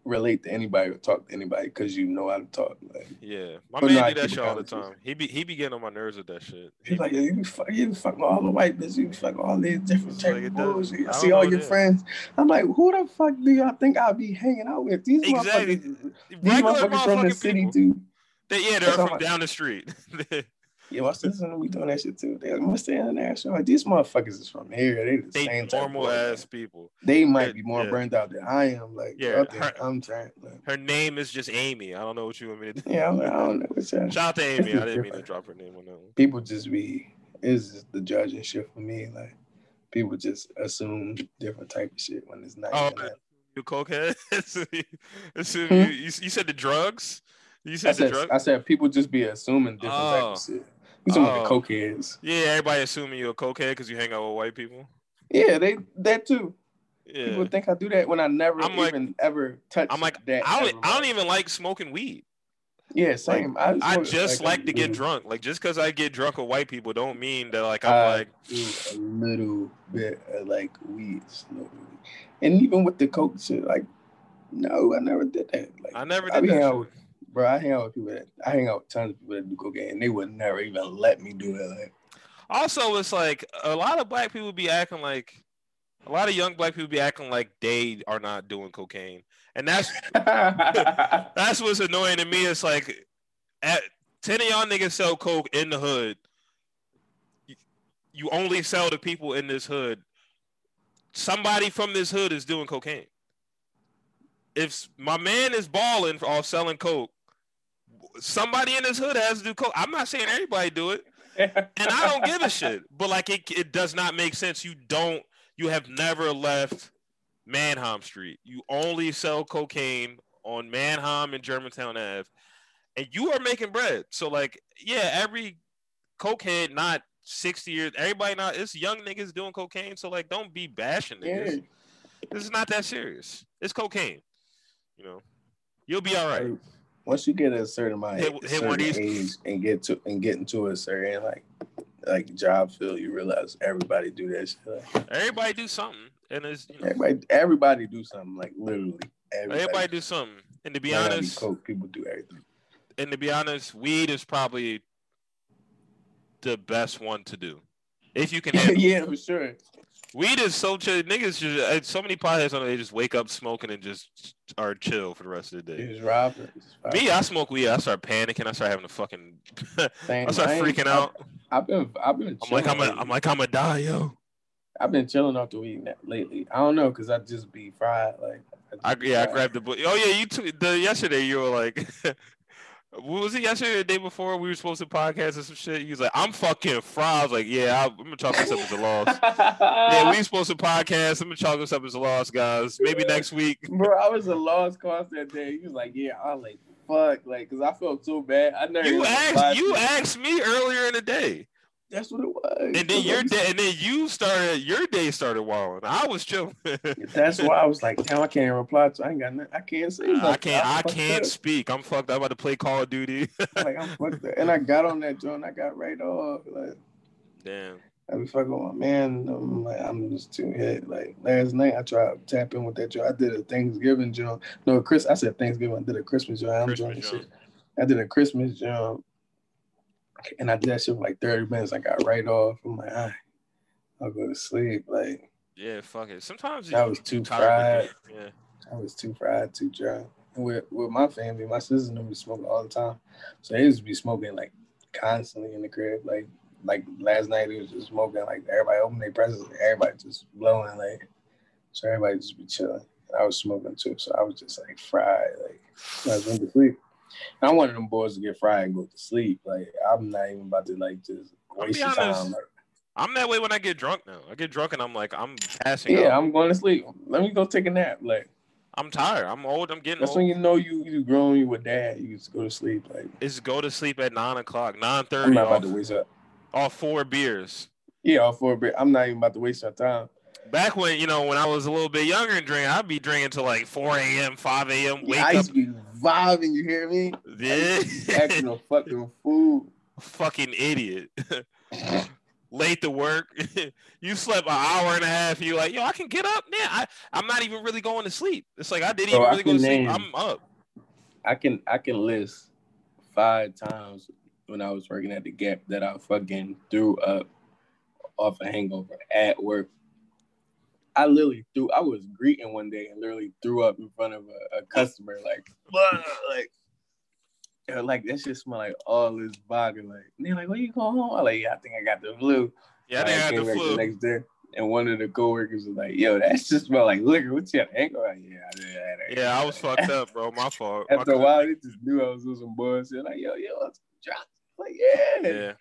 relate to anybody or talk to anybody because you know how to talk. Like, yeah, my man do that shit all the time. He be he be getting on my nerves with that shit. He's like, you be fuck, you be fucking all the white bitches, you be fucking all these different type like of I see all your friends. I'm like, who the fuck do y'all think I'll be hanging out with? These exactly. motherfuckers, these motherfuckers from the city people. They, yeah, they're from down the street. Yeah, my sister we doing that shit too. They must stay international. Like these motherfuckers is from here. They the they same normal ass people. They might be more yeah. burned out than I am. Like yeah, her, I'm trying. Like, her name is just Amy. I don't know what you want me to do. Yeah, I'm like, I don't know. What's that. Shout out to Amy. I didn't mean to drop her name on that one. People just be is just the judging shit for me. Like people just assume different type of shit when it's not. Oh, you cokehead. hmm? you, you, you said the drugs. You said, said the drugs. I said people just be assuming different oh. type of oh. shit. You talking about the oh. cokeheads? Yeah, everybody assuming you're a cokehead because you hang out with white people. Yeah, they that too. Yeah. People think I do that when I never I'm even like, ever touch. I'm like that. I don't, I don't even like smoking weed. Yeah, same. Like, I, I, just like, like to get drunk. Like just because I get drunk with white people don't mean that like I'm I like a little bit of like weed slowly. And even with the coke shit, like no, I never did that. Like I never did I that bro, I hang out with people that I hang out with tons of people that do cocaine. And they would never even let me do it. Like, also, it's like a lot of black people be acting like a lot of young black people be acting like they are not doing cocaine, and that's that's what's annoying to me. It's like at ten of y'all niggas sell coke in the hood. You only sell to people in this hood. Somebody from this hood is doing cocaine. If my man is balling off selling coke, somebody in this hood has to do coke. I'm not saying everybody do it, and I don't give a shit. But like it, it does not make sense. You don't. You have never left Manheim Street. You only sell cocaine on Manheim and Germantown Ave, and you are making bread. So like, yeah, every cokehead not 60 years. Everybody not. It's young niggas doing cocaine. So like, don't be bashing niggas. Yeah. This is not that serious. It's cocaine. You know, you'll be all right once you get a certain amount, hit, hit certain age, and get to and get into a certain like like job field, you realize everybody do that shit. everybody do something, and it's you know, everybody everybody do something like literally. Everybody, everybody do something, and to be honest, be coke, people do everything. And to be honest, weed is probably the best one to do if you can. yeah, for sure. Weed is so chill. Niggas just uh, so many potheads on it. They just wake up smoking and just are chill for the rest of the day. Just rob Me, I smoke weed. I start panicking. I start having a fucking. I start freaking out. I've been, I've been. I'm like, I'm, a, I'm like, I'm a die, yo. I've been chilling off the weed lately. I don't know, cause I just be fried. Like, I, I yeah, fried. I grabbed the book. Oh yeah, you took the yesterday. You were like, what was it yesterday or the day before we were supposed to podcast or some shit? He was like, I'm fucking fried. I was like, yeah, I'm gonna chalk this up as a loss. yeah, we were supposed to podcast. I'm gonna chalk this up as a loss, guys. Maybe next week. Bro, I was a lost cause that day. He was like, yeah, I'm like fuck, like, cause I felt so bad. I never. You asked. You asked me earlier in the day. That's what it was. And then your day, and then you started. Your day started wilding. I was chilling. That's why I was like, damn, I can't reply to. I ain't got. Nothing. I can't say. I can't. I, I can't up. speak. I'm fucked. I'm about to play Call of Duty. like I'm fucked up. And I got on that joint. I got right off. Like Damn. I be fucking with my man. I'm like, I'm just too hit. Like last night, I tried to tap in with that joint. I did a Thanksgiving joint. No, Chris. I said Thanksgiving. I did a Christmas joint. I'm drunk shit. I did a Christmas joint, and I did that shit for like 30 minutes. I got right off. I'm like, I'll go to sleep. Like, yeah, fuck it. Sometimes I was too fried. Yeah, I was too fried, too drunk. And with with my family, my sisters and them be smoking all the time, so they used to be smoking like constantly in the crib, like like last night it was just smoking like everybody opened their presents, everybody just blowing like so everybody just be chilling. I was smoking too, so I was just like fried, like I was went to sleep. And I'm one of them boys to get fried and go to sleep. Like I'm not even about to like just waste your time. Like, I'm that way when I get drunk now. I get drunk and I'm like, I'm passing. Yeah, out. I'm going to sleep. Let me go take a nap. Like I'm tired. I'm old. I'm getting. That's old. when you know you you grown. You with dad. You just go to sleep. Like it's go to sleep at nine o'clock, nine thirty. I'm not about to waste up. All four beers. Yeah, all four beers. I'm not even about to waste your time. Back when you know when I was a little bit younger and drinking, I'd be drinking till like 4 a.m., 5 a.m. Wake yeah, I used up. to be vibing. You hear me? Yeah, acting a fucking fool. Fucking idiot. Late to work. you slept an hour and a half. You like, yo, I can get up. Man, I I'm not even really going to sleep. It's like I didn't Bro, even really go to name, sleep. I'm up. I can I can list five times when I was working at the Gap that I fucking threw up off a hangover at work. I literally threw. I was greeting one day and literally threw up in front of a, a customer, like, like, like that shit smell like all this vodka. Like, and they're like, "Where you going home?" I'm like, "Yeah, I think I got the flu." Yeah, I came the flu. The next day, and one of the coworkers was like, "Yo, that just smell like liquor." What's your ankle? Like, yeah, I did. Yeah, I was fucked up, bro. My fault. After a while, they just knew I was doing some bullshit. Like, yo, yo, let's drop like, yeah. Yeah.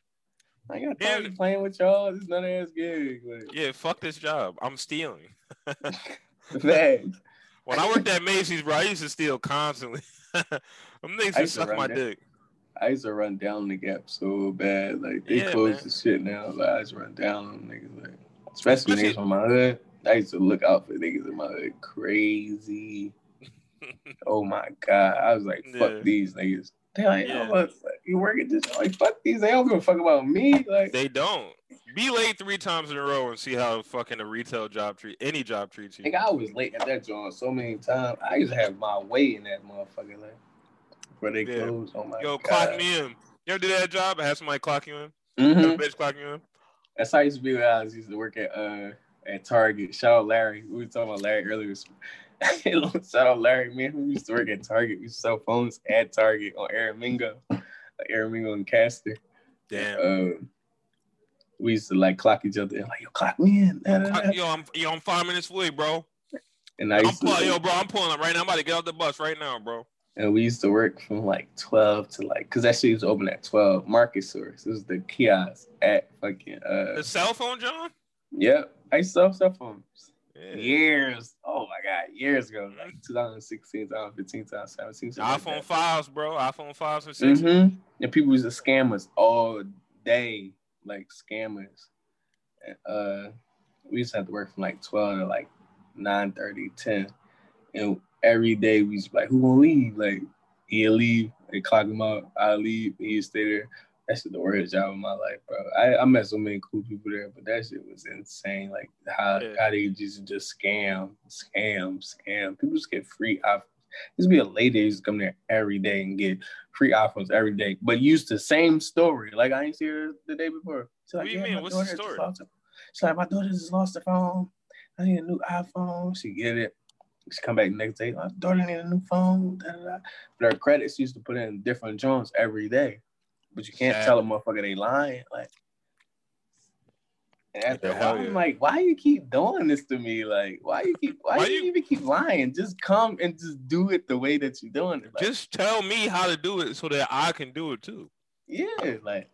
I got time yeah. playing with y'all. This none ass gig. Like, yeah, fuck this job. I'm stealing. Thanks. when I worked at Macy's, bro, I used to steal constantly. Them niggas just suck my down. dick. I used to run down the gap so bad. Like they yeah, closed the shit now. Like, I used to run down them niggas. Like especially, especially niggas from my hood. I used to look out for niggas in my hood crazy. oh my god. I was like, fuck yeah. these niggas. They like, yeah. oh, you work at this like fuck these. They don't give a fuck about me. Like they don't. Be late three times in a row and see how fucking a retail job treat any job treats you. Like I was late at that joint so many times. I used to have my way in that motherfucker like where they yeah. close. Oh my Yo, God. clock me in. You ever do that job? I had somebody clock you in. Mm-hmm. Bitch clock you in. That's how I used to be when I was used to work at uh at Target. Shout out Larry. We were talking about Larry earlier. Shout out Larry, man. We used to work at Target. We used to sell phones at Target on Aramingo, like Aramingo and Castor. Damn. Uh, we used to like clock each other and like, yo, clock me in. Yo, I'm yo, I'm five minutes away, bro. And I pull, to, yo, bro, I'm pulling up right now. I'm about to get off the bus right now, bro. And we used to work from like 12 to like, cause that shit was open at 12. Market source. This was the kiosk at fucking uh the cell phone, John? Yep. I used to sell cell phones. Yeah. Years. Oh my god, years ago, like 2016, 2015, 2017. iPhone like fives, bro. iPhone fives and 6 mm-hmm. And people used to scam us all day, like scammers. And, uh, we used to have to work from like 12 to like 9 30, 10. And every day we used to be like, who gonna leave? Like, he'll leave, they clock him out, I'll leave, he'll stay there that's the worst job of my life, bro. I, I met so many cool people there, but that shit was insane. Like how yeah. how they just just scam, scam, scam. People just get free iPhones. This be a lady used to come there every day and get free iPhones every day, but used the same story. Like I ain't see her the day before. She's like, what do you yeah, mean? What's the story? She's like, my daughter just lost her phone. I need a new iPhone. She get it. She come back next day. My daughter need a new phone. Da, da, da. But her credits used to put in different joints every day but you can't tell a motherfucker they lying. Like, after yeah, I'm like, why you keep doing this to me? Like, why you keep, why, why you, even keep lying? Just come and just do it the way that you're doing it. Like, just tell me how to do it so that I can do it too. Yeah, like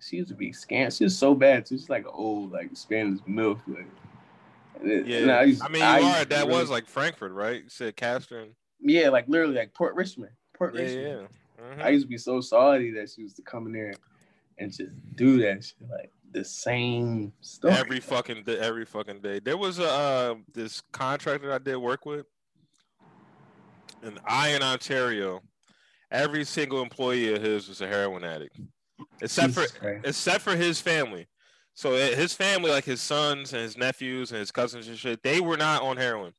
she used to be scammed. She was so bad. She's like an old like Spanish milk. Like, yeah, I, used, I, mean, you I are. That really, was like Frankford, right? You said Castor. Yeah, like literally like Port Richmond. Port yeah, Richmond. Mm-hmm. I used to be so sorry that she used to come in there and just do that shit like the same stuff every fucking day, every fucking day. There was a uh, this contractor I did work with and I in Ontario. Every single employee of his was a heroin addict, except Jesus for Christ. except for his family. So eh, his family, like his sons and his nephews and his cousins and shit, they were not on heroin.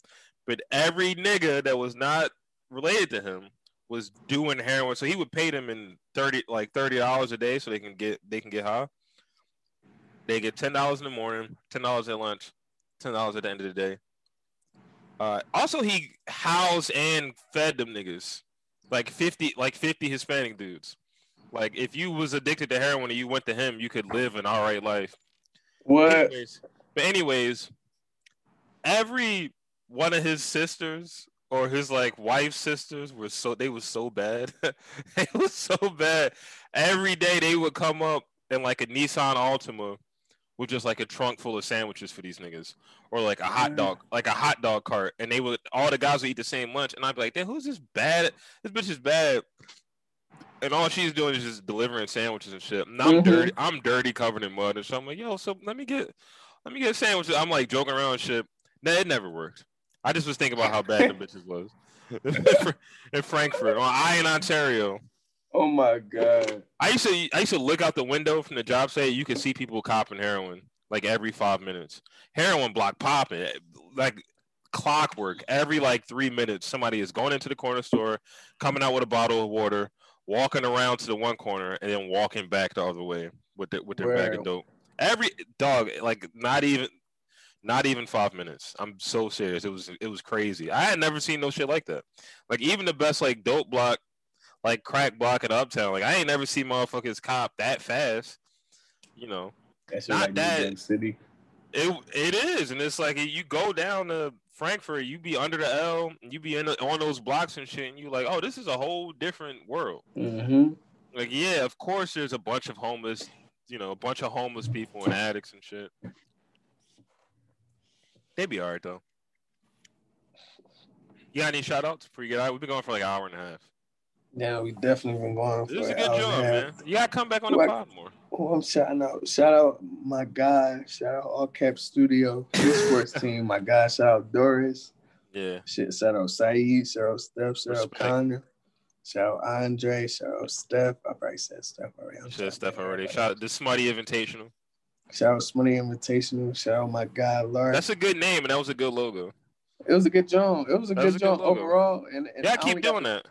But every nigga that was not related to him was doing heroin. So he would pay them in thirty like thirty dollars a day so they can get they can get high. They get ten dollars in the morning, ten dollars at lunch, ten dollars at the end of the day. Uh, also, he housed and fed them niggas, like fifty, like fifty Hispanic dudes. Like if you was addicted to heroin and you went to him, you could live an all right life. What? Anyways, but anyways, every one of his sisters or his like wife's sisters were so they was so bad. they was so bad. Every day they would come up in like a Nissan Altima with just like a trunk full of sandwiches for these niggas, or like a hot dog, like a hot dog cart, and they would all the guys would eat the same lunch, and I'd be like, "Damn, who's this bad? This bitch is bad." And all she's doing is just delivering sandwiches and shit. And I'm mm-hmm. dirty. I'm dirty, covered in mud, and so I'm like, "Yo, so let me get, let me get sandwiches." I'm like joking around and shit. Nah, it never worked. I just was thinking about how bad the bitches was in Frankford on I in Ontario. Oh my god! I used to I used to look out the window from the job site. You could see people copping heroin like every five minutes. Heroin block popping like clockwork. Every like three minutes, somebody is going into the corner store, coming out with a bottle of water, walking around to the one corner, and then walking back the other way with the, with their bag of dope. Every dog, like not even not even five minutes. I'm so serious. It was it was crazy. I had never seen no shit like that. Like even the best like dope block like crack blocking uptown. Like I ain't never seen motherfuckers cop that fast. You know, That's not like that city. It it is, and it's like you go down to Frankford, you be under the L, you be in on those blocks and shit, and you like, oh, this is a whole different world. Mm-hmm. Like, yeah, of course, there's a bunch of homeless, you know, a bunch of homeless people and addicts and shit. They be alright though. You got any shout outs before you get out? We've been going for like an hour and a half. Yeah, we definitely been going. This is a good job, man. You gotta come back on the pod more. Oh, I'm shouting out, shout out my guy, shout out All Cap Studio, sports team, my guy, shout out Doris. Yeah. Shit, shout out Saeed, shout out Steph, shout out Connor, shout out Andre, shout out Steph. I probably said Steph already. I'm said Steph already. Shout out the Smutty Invitational. Shout out Smitty Invitational. Shout out my guy, Laura. That's a good name, and that was a good logo. It was a good job. It was a that good job overall. And, and yeah, I keep doing that.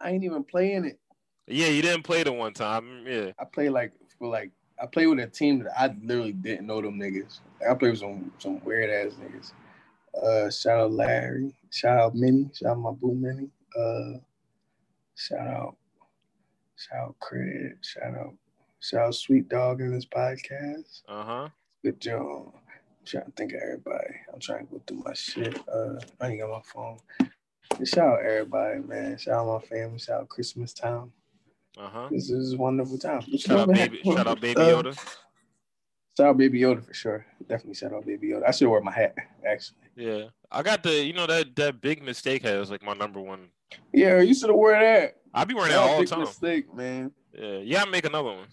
I ain't even playing it. Yeah, you didn't play the one time. Yeah. I play like for like I play with a team that I literally didn't know them niggas. I play with some some weird ass niggas. Uh shout out Larry, shout out Minnie, shout out my boo Minnie. Uh shout out shout out Craig, shout out shout out Sweet Dog in this podcast. Uh-huh. Good job. I'm trying to think of everybody. I'm trying to go through my shit. Uh I ain't got my phone. Shout out everybody, man. Shout out my family. Shout out Christmas time. Uh huh. This is a wonderful time. Shout out, baby, shout out, Baby uh, Yoda. Uh, shout out, Baby Yoda for sure. Definitely shout out, Baby Yoda. I should wear my hat actually. Yeah, I got the you know that that big mistake hat is like my number one. Yeah, you should have wear that. I be wearing that all the time. Mistake, man. Yeah, yeah. I make another one.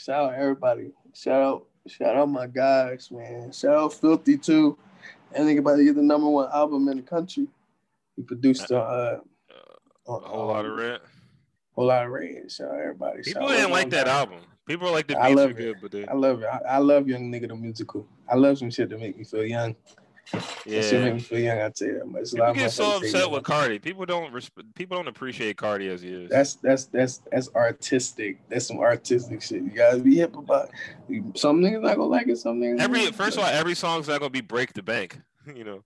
Shout out everybody. Shout out, shout out my guys, man. Shout out Filthy too. And think about to get the number one album in the country. He produced uh, uh, a Whole Lotta Red. Whole Lotta Red. So everybody. People didn't like that album. People like the beats I love good, but they... I love it. I, I, love Young Nigga the musical. I love some shit to make me feel young. Yeah, me feel young. I tell you that much. People get so upset with Carti. People don't resp- People don't appreciate Carti as he is. That's that's that's that's artistic. That's some artistic shit. You gotta be hip about. Some niggas not gonna like it. Some niggas. Every first of all, every song's not gonna be break the bank. You know.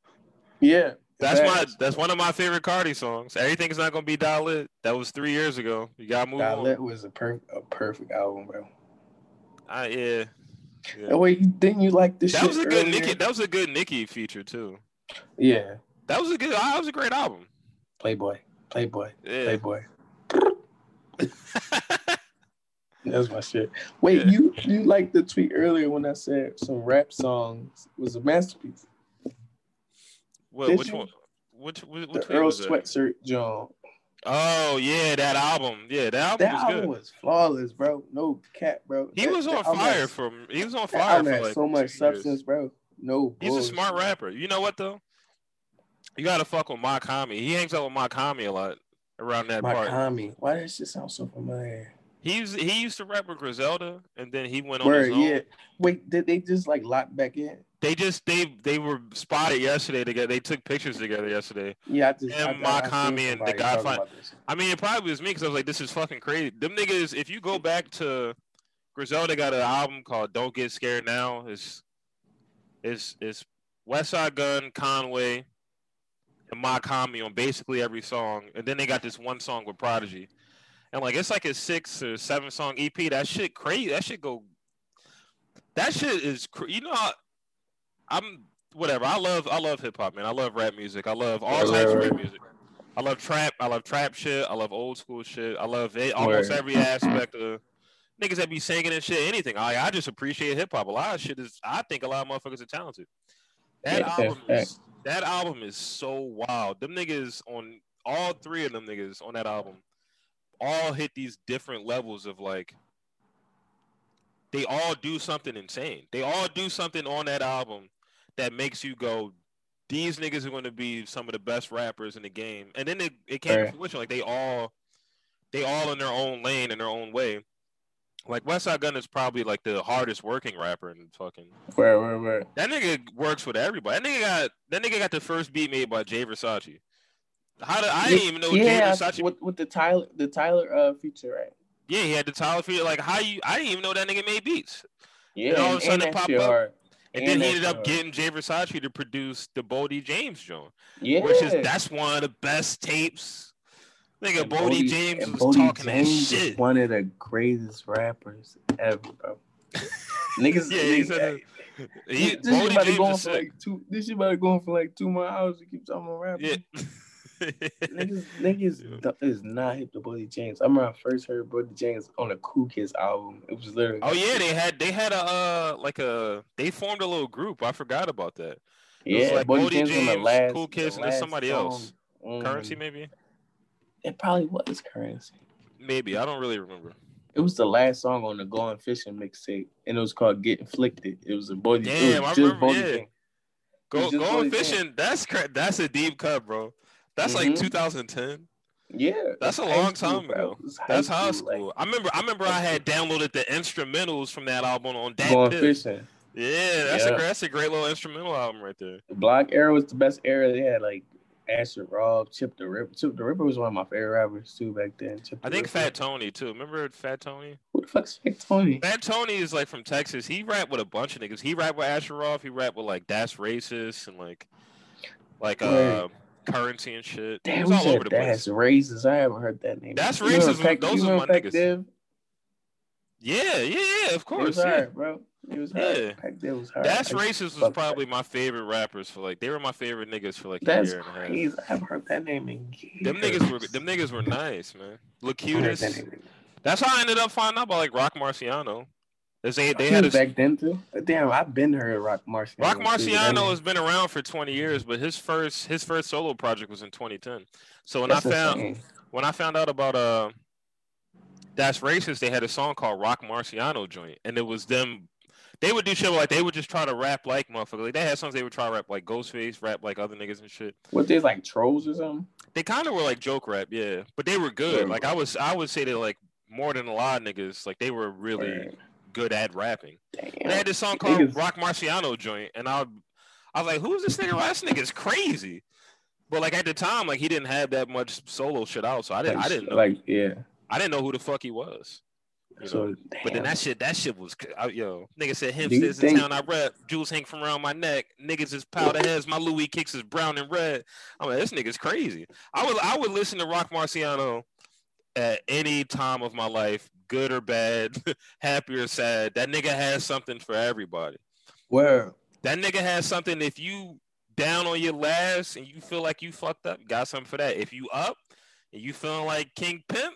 Yeah, that's my that's one of my favorite Carti songs. Everything's not gonna be Die Lit. That was three years ago. You gotta move Die Lit was a perfect a perfect album, bro. I yeah. Yeah. Wait, didn't you like this? That was a good Nicki. That was a good Nicki feature too. Yeah. That was a good. That was a great album. Playboy, Playboy, yeah. Playboy. That's my shit. Wait, yeah. you you liked the tweet earlier when I said some rap songs was a masterpiece. What, which one? Which, which, the Earl Sweatshirt John. Oh yeah, that album. Yeah, that album that was album good. was flawless, bro. No cap, bro. He that, was on fire from. He was on fire for like so much substance, bro. No, he's bullshit. a smart rapper. You know what though? You gotta fuck with Mach-Hommy. He hangs out with Mach-Hommy a lot around that part. Hami. Why does this sound so familiar? He's he used to rap with Griselda, and then he went on Word, his own. Yeah. Wait, did they just like lock back in? They just they they were spotted yesterday together. They took pictures together yesterday. Yeah, I just him, Mach-Hommy, and the Godfather. I mean, it probably was me because I was like, "This is fucking crazy." Them niggas. If you go back to Griselda, got an album called "Don't Get Scared Now." It's it's it's Westside Gunn, Conway, and Mach-Hommy on basically every song, and then they got this one song with Prodigy, and like it's like a six or seven song EP. That shit crazy. That shit go. That shit is you know. I'm whatever. I love I love hip hop, man. I love rap music. I love all types of rap music. I love trap. I love trap shit. I love old school shit. I love it, almost every aspect of niggas that be singing and shit. Anything. I I just appreciate hip hop. A lot of shit is. I think a lot of motherfuckers are talented. That album is that album is so wild. Them niggas on all three of them niggas on that album all hit these different levels of like they all do something insane. They all do something on that album that makes you go, these niggas are going to be some of the best rappers in the game. And then it, it came right. to fruition. Like they all, they all in their own lane in their own way. Like Westside Gunn is probably like the hardest working rapper in fucking. Where, where, where? That nigga works with everybody. That nigga got that nigga got the first beat made by Jay Versace. How did I didn't even know yeah, Jay Versace with, with the Tyler the Tyler uh feature right? Yeah, he had the Tyler feature. Like how you? I didn't even know that nigga made beats. Yeah, and all of a sudden it popped up. Hard. And, and then he ended up getting Jay Versace to produce the Boldy James joint. Yeah. Which is that's one of the best tapes. Nigga, Boldy, James was Bodie talking James that shit. one of the greatest rappers ever, bro. niggas, yeah, a, he, this shit about to go for like two. This shit about to go for like two more hours. to keep talking about rapping. Yeah. Niggas, niggas is not hip to Boldy James. I remember I first heard Boldy James on a Cool Kids album. It was literally. Oh yeah, they had they had a uh, like a they formed a little group. I forgot about that. It yeah, like Boldy James, James last, Cool Kids, and somebody song. else. Mm. Currency maybe. It probably was Currency. Maybe I don't really remember. It was the last song on the Going Fishing mixtape, and it was called "Get Inflicted." It was a Boldy. Damn, I remember. Yeah. Go, going fishing. That's cra- that's a deep cut, bro. That's mm-hmm. like 2010. Yeah, that's a long time ago. That's high school. Like, I remember. I remember I had downloaded the instrumentals from that album on Going Fishing. Yeah, that's yeah. a that's a great little instrumental album right there. The Blog era was the best era. They had like Asher Roth, Chip tha Ripper. Chip tha Ripper was one of my favorite rappers too back then. Chip I think Ripper. Fat Tony too. Remember Fat Tony? Who the fuck's Fat Tony? Fat Tony is like from Texas. He rapped with a bunch of niggas. He rapped with Asher Roth. He rapped with like Das Racist and like like uh currency and shit. Damn, all over the that's place. racist. I haven't heard that name. That's racist. Those are my niggas. Yeah, yeah, yeah. Of course, yeah, hard, bro. It was hard. Yeah. Div was hard. That's racist was probably that. my favorite rappers for like they were my favorite niggas for like that's a year and a half. I haven't heard that name in years. Them niggas were them niggas were nice, man. Look cutest. That that's how I ended up finding out about like Roc Marciano. They, they had a, back then too. Damn, I've been heard Roc Marciano. Roc Marciano has been around for 20 years, but his first his first solo project was in 2010. So when That's I found insane. when I found out about uh Das Racist, they had a song called Roc Marciano Joint, and it was them. They would do shit like they would just try to rap like motherfucker. Like they had songs they would try to rap like Ghostface, rap like other niggas and shit. What they like trolls or something? They kind of were like joke rap, yeah, but they were good. Yeah. Like I was, I would say they like more than a lot of niggas. Like they were really. Right good at rapping. Damn. They had this song called Niggas. Roc Marciano joint, and I, I was like, "Who's this nigga? This nigga's crazy." But like at the time, like he didn't have that much solo shit out, so I didn't, like, I didn't know. Like yeah, I didn't know who the fuck he was. so, but then that shit, that shit was, I, yo, nigga said him says in town I rep, jewels hang from around my neck, niggas is powder heads, my Louis kicks is brown and red. I'm like, this nigga's crazy. I would, I would listen to Roc Marciano at any time of my life, good or bad, happy or sad. That nigga has something for everybody. Where that nigga has something. If you down on your last and you feel like you fucked up, got something for that. If you up and you feeling like King Pimp,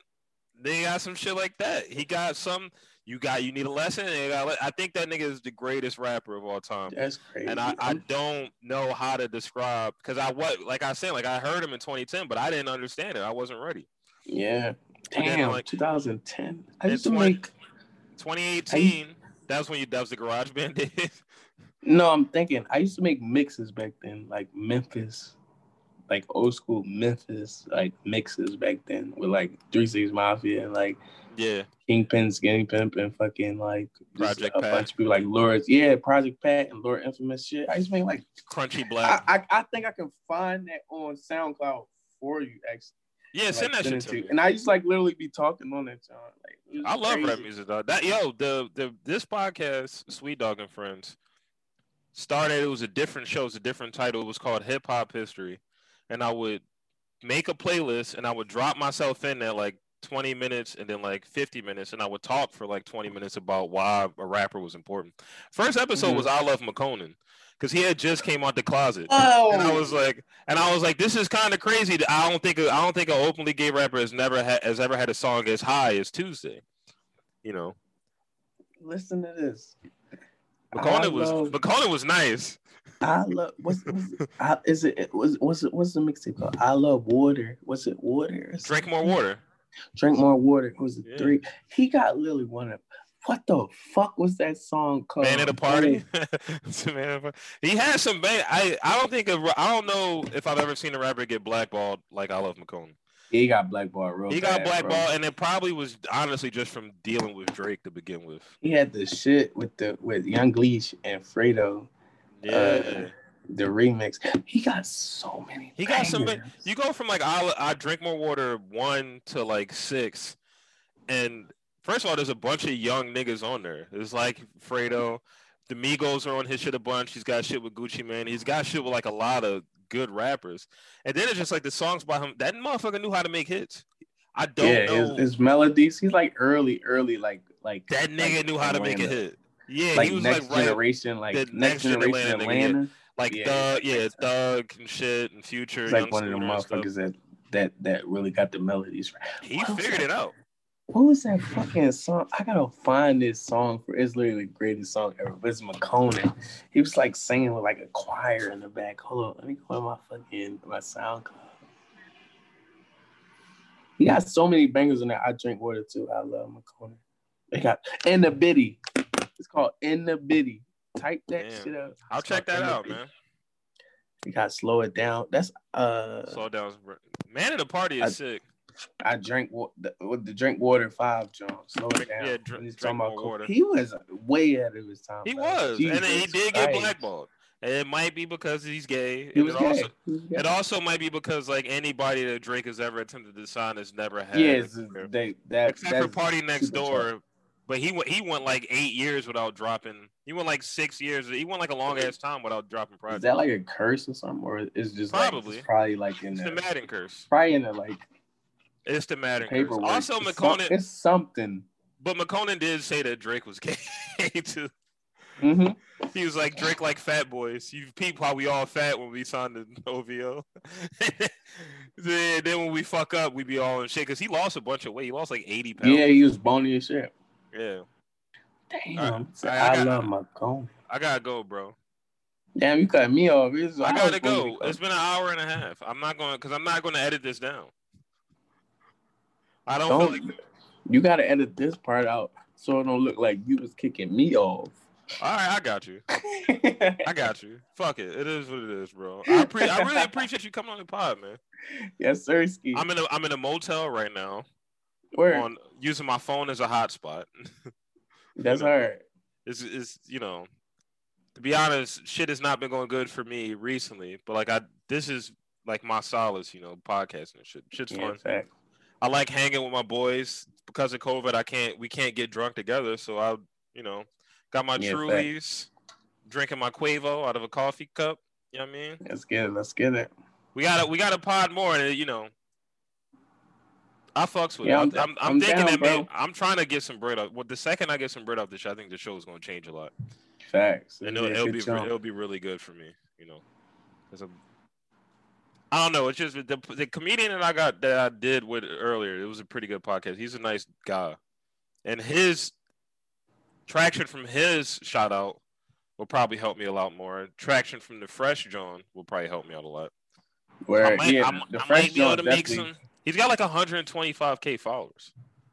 they got some shit like that. He got some. You got you need a lesson. And got, I think that nigga is the greatest rapper of all time. That's crazy. And I, I don't know how to describe because I what like I said like I heard him in 2010, but I didn't understand it. I wasn't ready. Yeah. Damn, like 2010. I used to make 2018. I, that was when you that was the garage band days. no, I'm thinking I used to make mixes back then, like Memphis, like old school Memphis like mixes back then with like Three Six Mafia and like yeah Kingpin, Skinny Pimp, and fucking like Project a Pat. bunch of people like Lord, yeah, Project Pat and Lord Infamous shit. I used to make like Crunchy Black. I, I, I think I can find that on SoundCloud for you actually. Yeah, send like, that shit to me. And I just like literally be talking on that song. Like I love rap music though. That yo, the the this podcast, Sweet Dog and Friends, started. It was a different show. It's a different title. It was called Hip Hop History, and I would make a playlist and I would drop myself in there like 20 minutes and then like 50 minutes and I would talk for like 20 minutes about why a rapper was important. First episode mm-hmm. was I Love Makonnen because he had just came out the closet. Oh. And I was like, and I was like, this is kind of crazy. I don't think I don't think an openly gay rapper has never had has ever had a song as high as Tuesday. You know. Listen to this. Makonnen was love, was nice. I love what's, what's I, is it was what's it what's the mixtape called? I love water. What's it water? Drink more water. Drink more water. It was yeah. three. He got literally one of what the fuck was that song called? Man at a party. he had some bang. I I don't think I don't know if I've ever seen a rapper get blackballed like I love Makonnen. He got blackballed real. He got blackballed, and it probably was honestly just from dealing with Drake to begin with. He had the shit with the with Young Leash and Fredo. Yeah. Uh, the remix. He got so many. He bangers. got some. You go from like I I drink more water one to like six, and first of all, there's a bunch of young niggas on there. There's like Fredo, the Migos are on his shit a bunch. He's got shit with Gucci Mane. He's got shit with like a lot of good rappers. And then it's just like the songs by him. That motherfucker knew how to make hits. I don't yeah, know his, his melodies. He's like early, early, like like that nigga like, knew how to make a hit. Yeah, like he was next like generation, like next, next generation Atlanta. Atlanta. Like yeah, Thug, yeah, Thug and shit and Future. He's like one of the motherfuckers that that that really got the melodies. Right. He what figured it out. What was that fucking song? I gotta find this song for it's literally the greatest song ever. But it's Makonnen. He was like singing with like a choir in the back. Hold on, let me go on my fucking my SoundCloud. He got so many bangers in there. I drink water too. I love Makonnen. They got in the biddy. It's called in the biddy. Type that Damn. shit up. I'll check that out, man. You gotta slow it down. That's uh slow down. Man at the party is I, sick. I drank the, with the drink water five, John. Slow it down. Yeah, drink, He's talking about water. He was way ahead of his time. He was, Jesus and he did get blackballed. And it might be because he's gay. He was it, gay. Also, was gay. it also might be because like anybody that Drake has ever attempted to sign has never had. Yes, they that except for PartyNextDoor. But he went he went like eight years without dropping. He went like six years. He went like a long ass time without dropping projects. Is that like a curse or something, or is just probably like, probably like in it's the Madden curse? Probably in the like it's the Madden curse. Also, it's. Some, it's something. But Makonnen did say that Drake was gay too. Mm-hmm. He was like Drake, like fat boys. You peep how we all fat when we signed the OVO. then, then when we fuck up, we be all in shit because he lost a bunch of weight. He lost like eighty pounds. Yeah, he was bony as shit. Yeah. Damn, I, I, I love my cone. I gotta go, bro. Damn, you cut me off. I gotta go. It's been an hour and a half. I'm not going because I'm not going to edit this down. I don't, don't like you gotta edit this part out so it don't look like you was kicking me off. All right, I got you. I got you. Fuck it. It is what it is, bro. I, pre- I really appreciate you coming on the pod, man. Yes, sir. Ski. I'm in a I'm in a motel right now. Where? On using my phone as a hotspot. That's you know, hard. It's it's you know, to be honest, shit has not been going good for me recently. But like I, this is like my solace, you know, podcasting and shit. Shit's yeah, fun. Fact. I like hanging with my boys because of COVID. I can't, we can't get drunk together, so I, you know, got my yeah, Trulies, drinking my Cuervo out of a coffee cup. You know what I mean? Let's get it. Let's get it. We got to, we got to pod more, and you know, I fucks with yeah, it. I'm, I'm, I'm, I'm thinking down, that man, I'm trying to get some bread up. Well, the second I get some bread off the show, I think the show is going to change a lot. Facts. And it'll, it'll be it'll be really good for me. You know, because I'm. I don't know. It's just the the comedian that I got that I did with earlier. It was a pretty good podcast. He's a nice guy, and his traction from his shout out will probably help me a lot more. Traction from the fresh John will probably help me out a lot. Where I might, yeah, the I fresh John definitely. Some, He's got like 125k followers.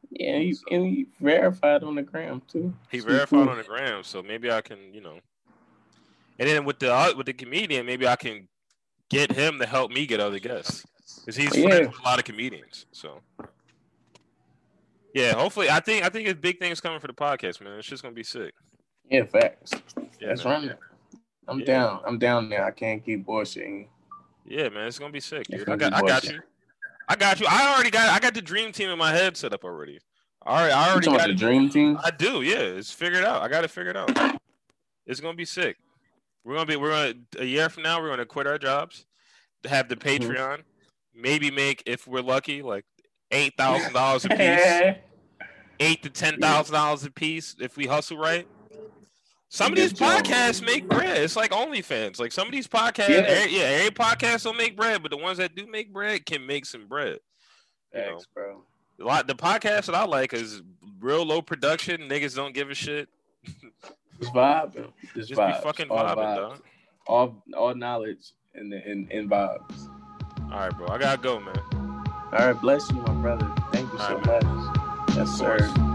Yeah, he, and he verified on the gram too. He verified on the gram, so maybe I can, you know. And then with the uh, with the comedian, maybe I can get him to help me get other guests because he's yeah. friends with a lot of comedians. So yeah, hopefully, I think I think it's big things coming for the podcast, man. It's just gonna be sick. Yeah, facts. Yeah, That's right. I'm yeah. down. I'm down there. I can't keep bullshitting. Yeah, man, it's gonna be sick. Dude. I got, I got you. I got you. I already got. I got the dream team in my head set up already. All right, I already got the dream team. I do. Yeah, it's figured out. I got it figured out. It's gonna be sick. We're gonna be. We're gonna a year from now. We're gonna quit our jobs, have the mm-hmm. Patreon, mm-hmm. maybe make if we're lucky like eight thousand dollars a piece, eight to ten thousand dollars a piece if we hustle right. Some of these podcasts make bread. It's like OnlyFans. Like some of these podcasts, yeah, every, yeah, every podcast don't make bread, but the ones that do make bread can make some bread. Thanks, know? bro. A lot the podcast that I like is real low production. Niggas don't give a shit. Just vibing. Just, Just vibes. be fucking all vibing, vibes. dog. All all knowledge and in, in, in vibes. All right, bro. I gotta go, man. All right, bless you, my brother. Thank you all so right, much. Yes, sir.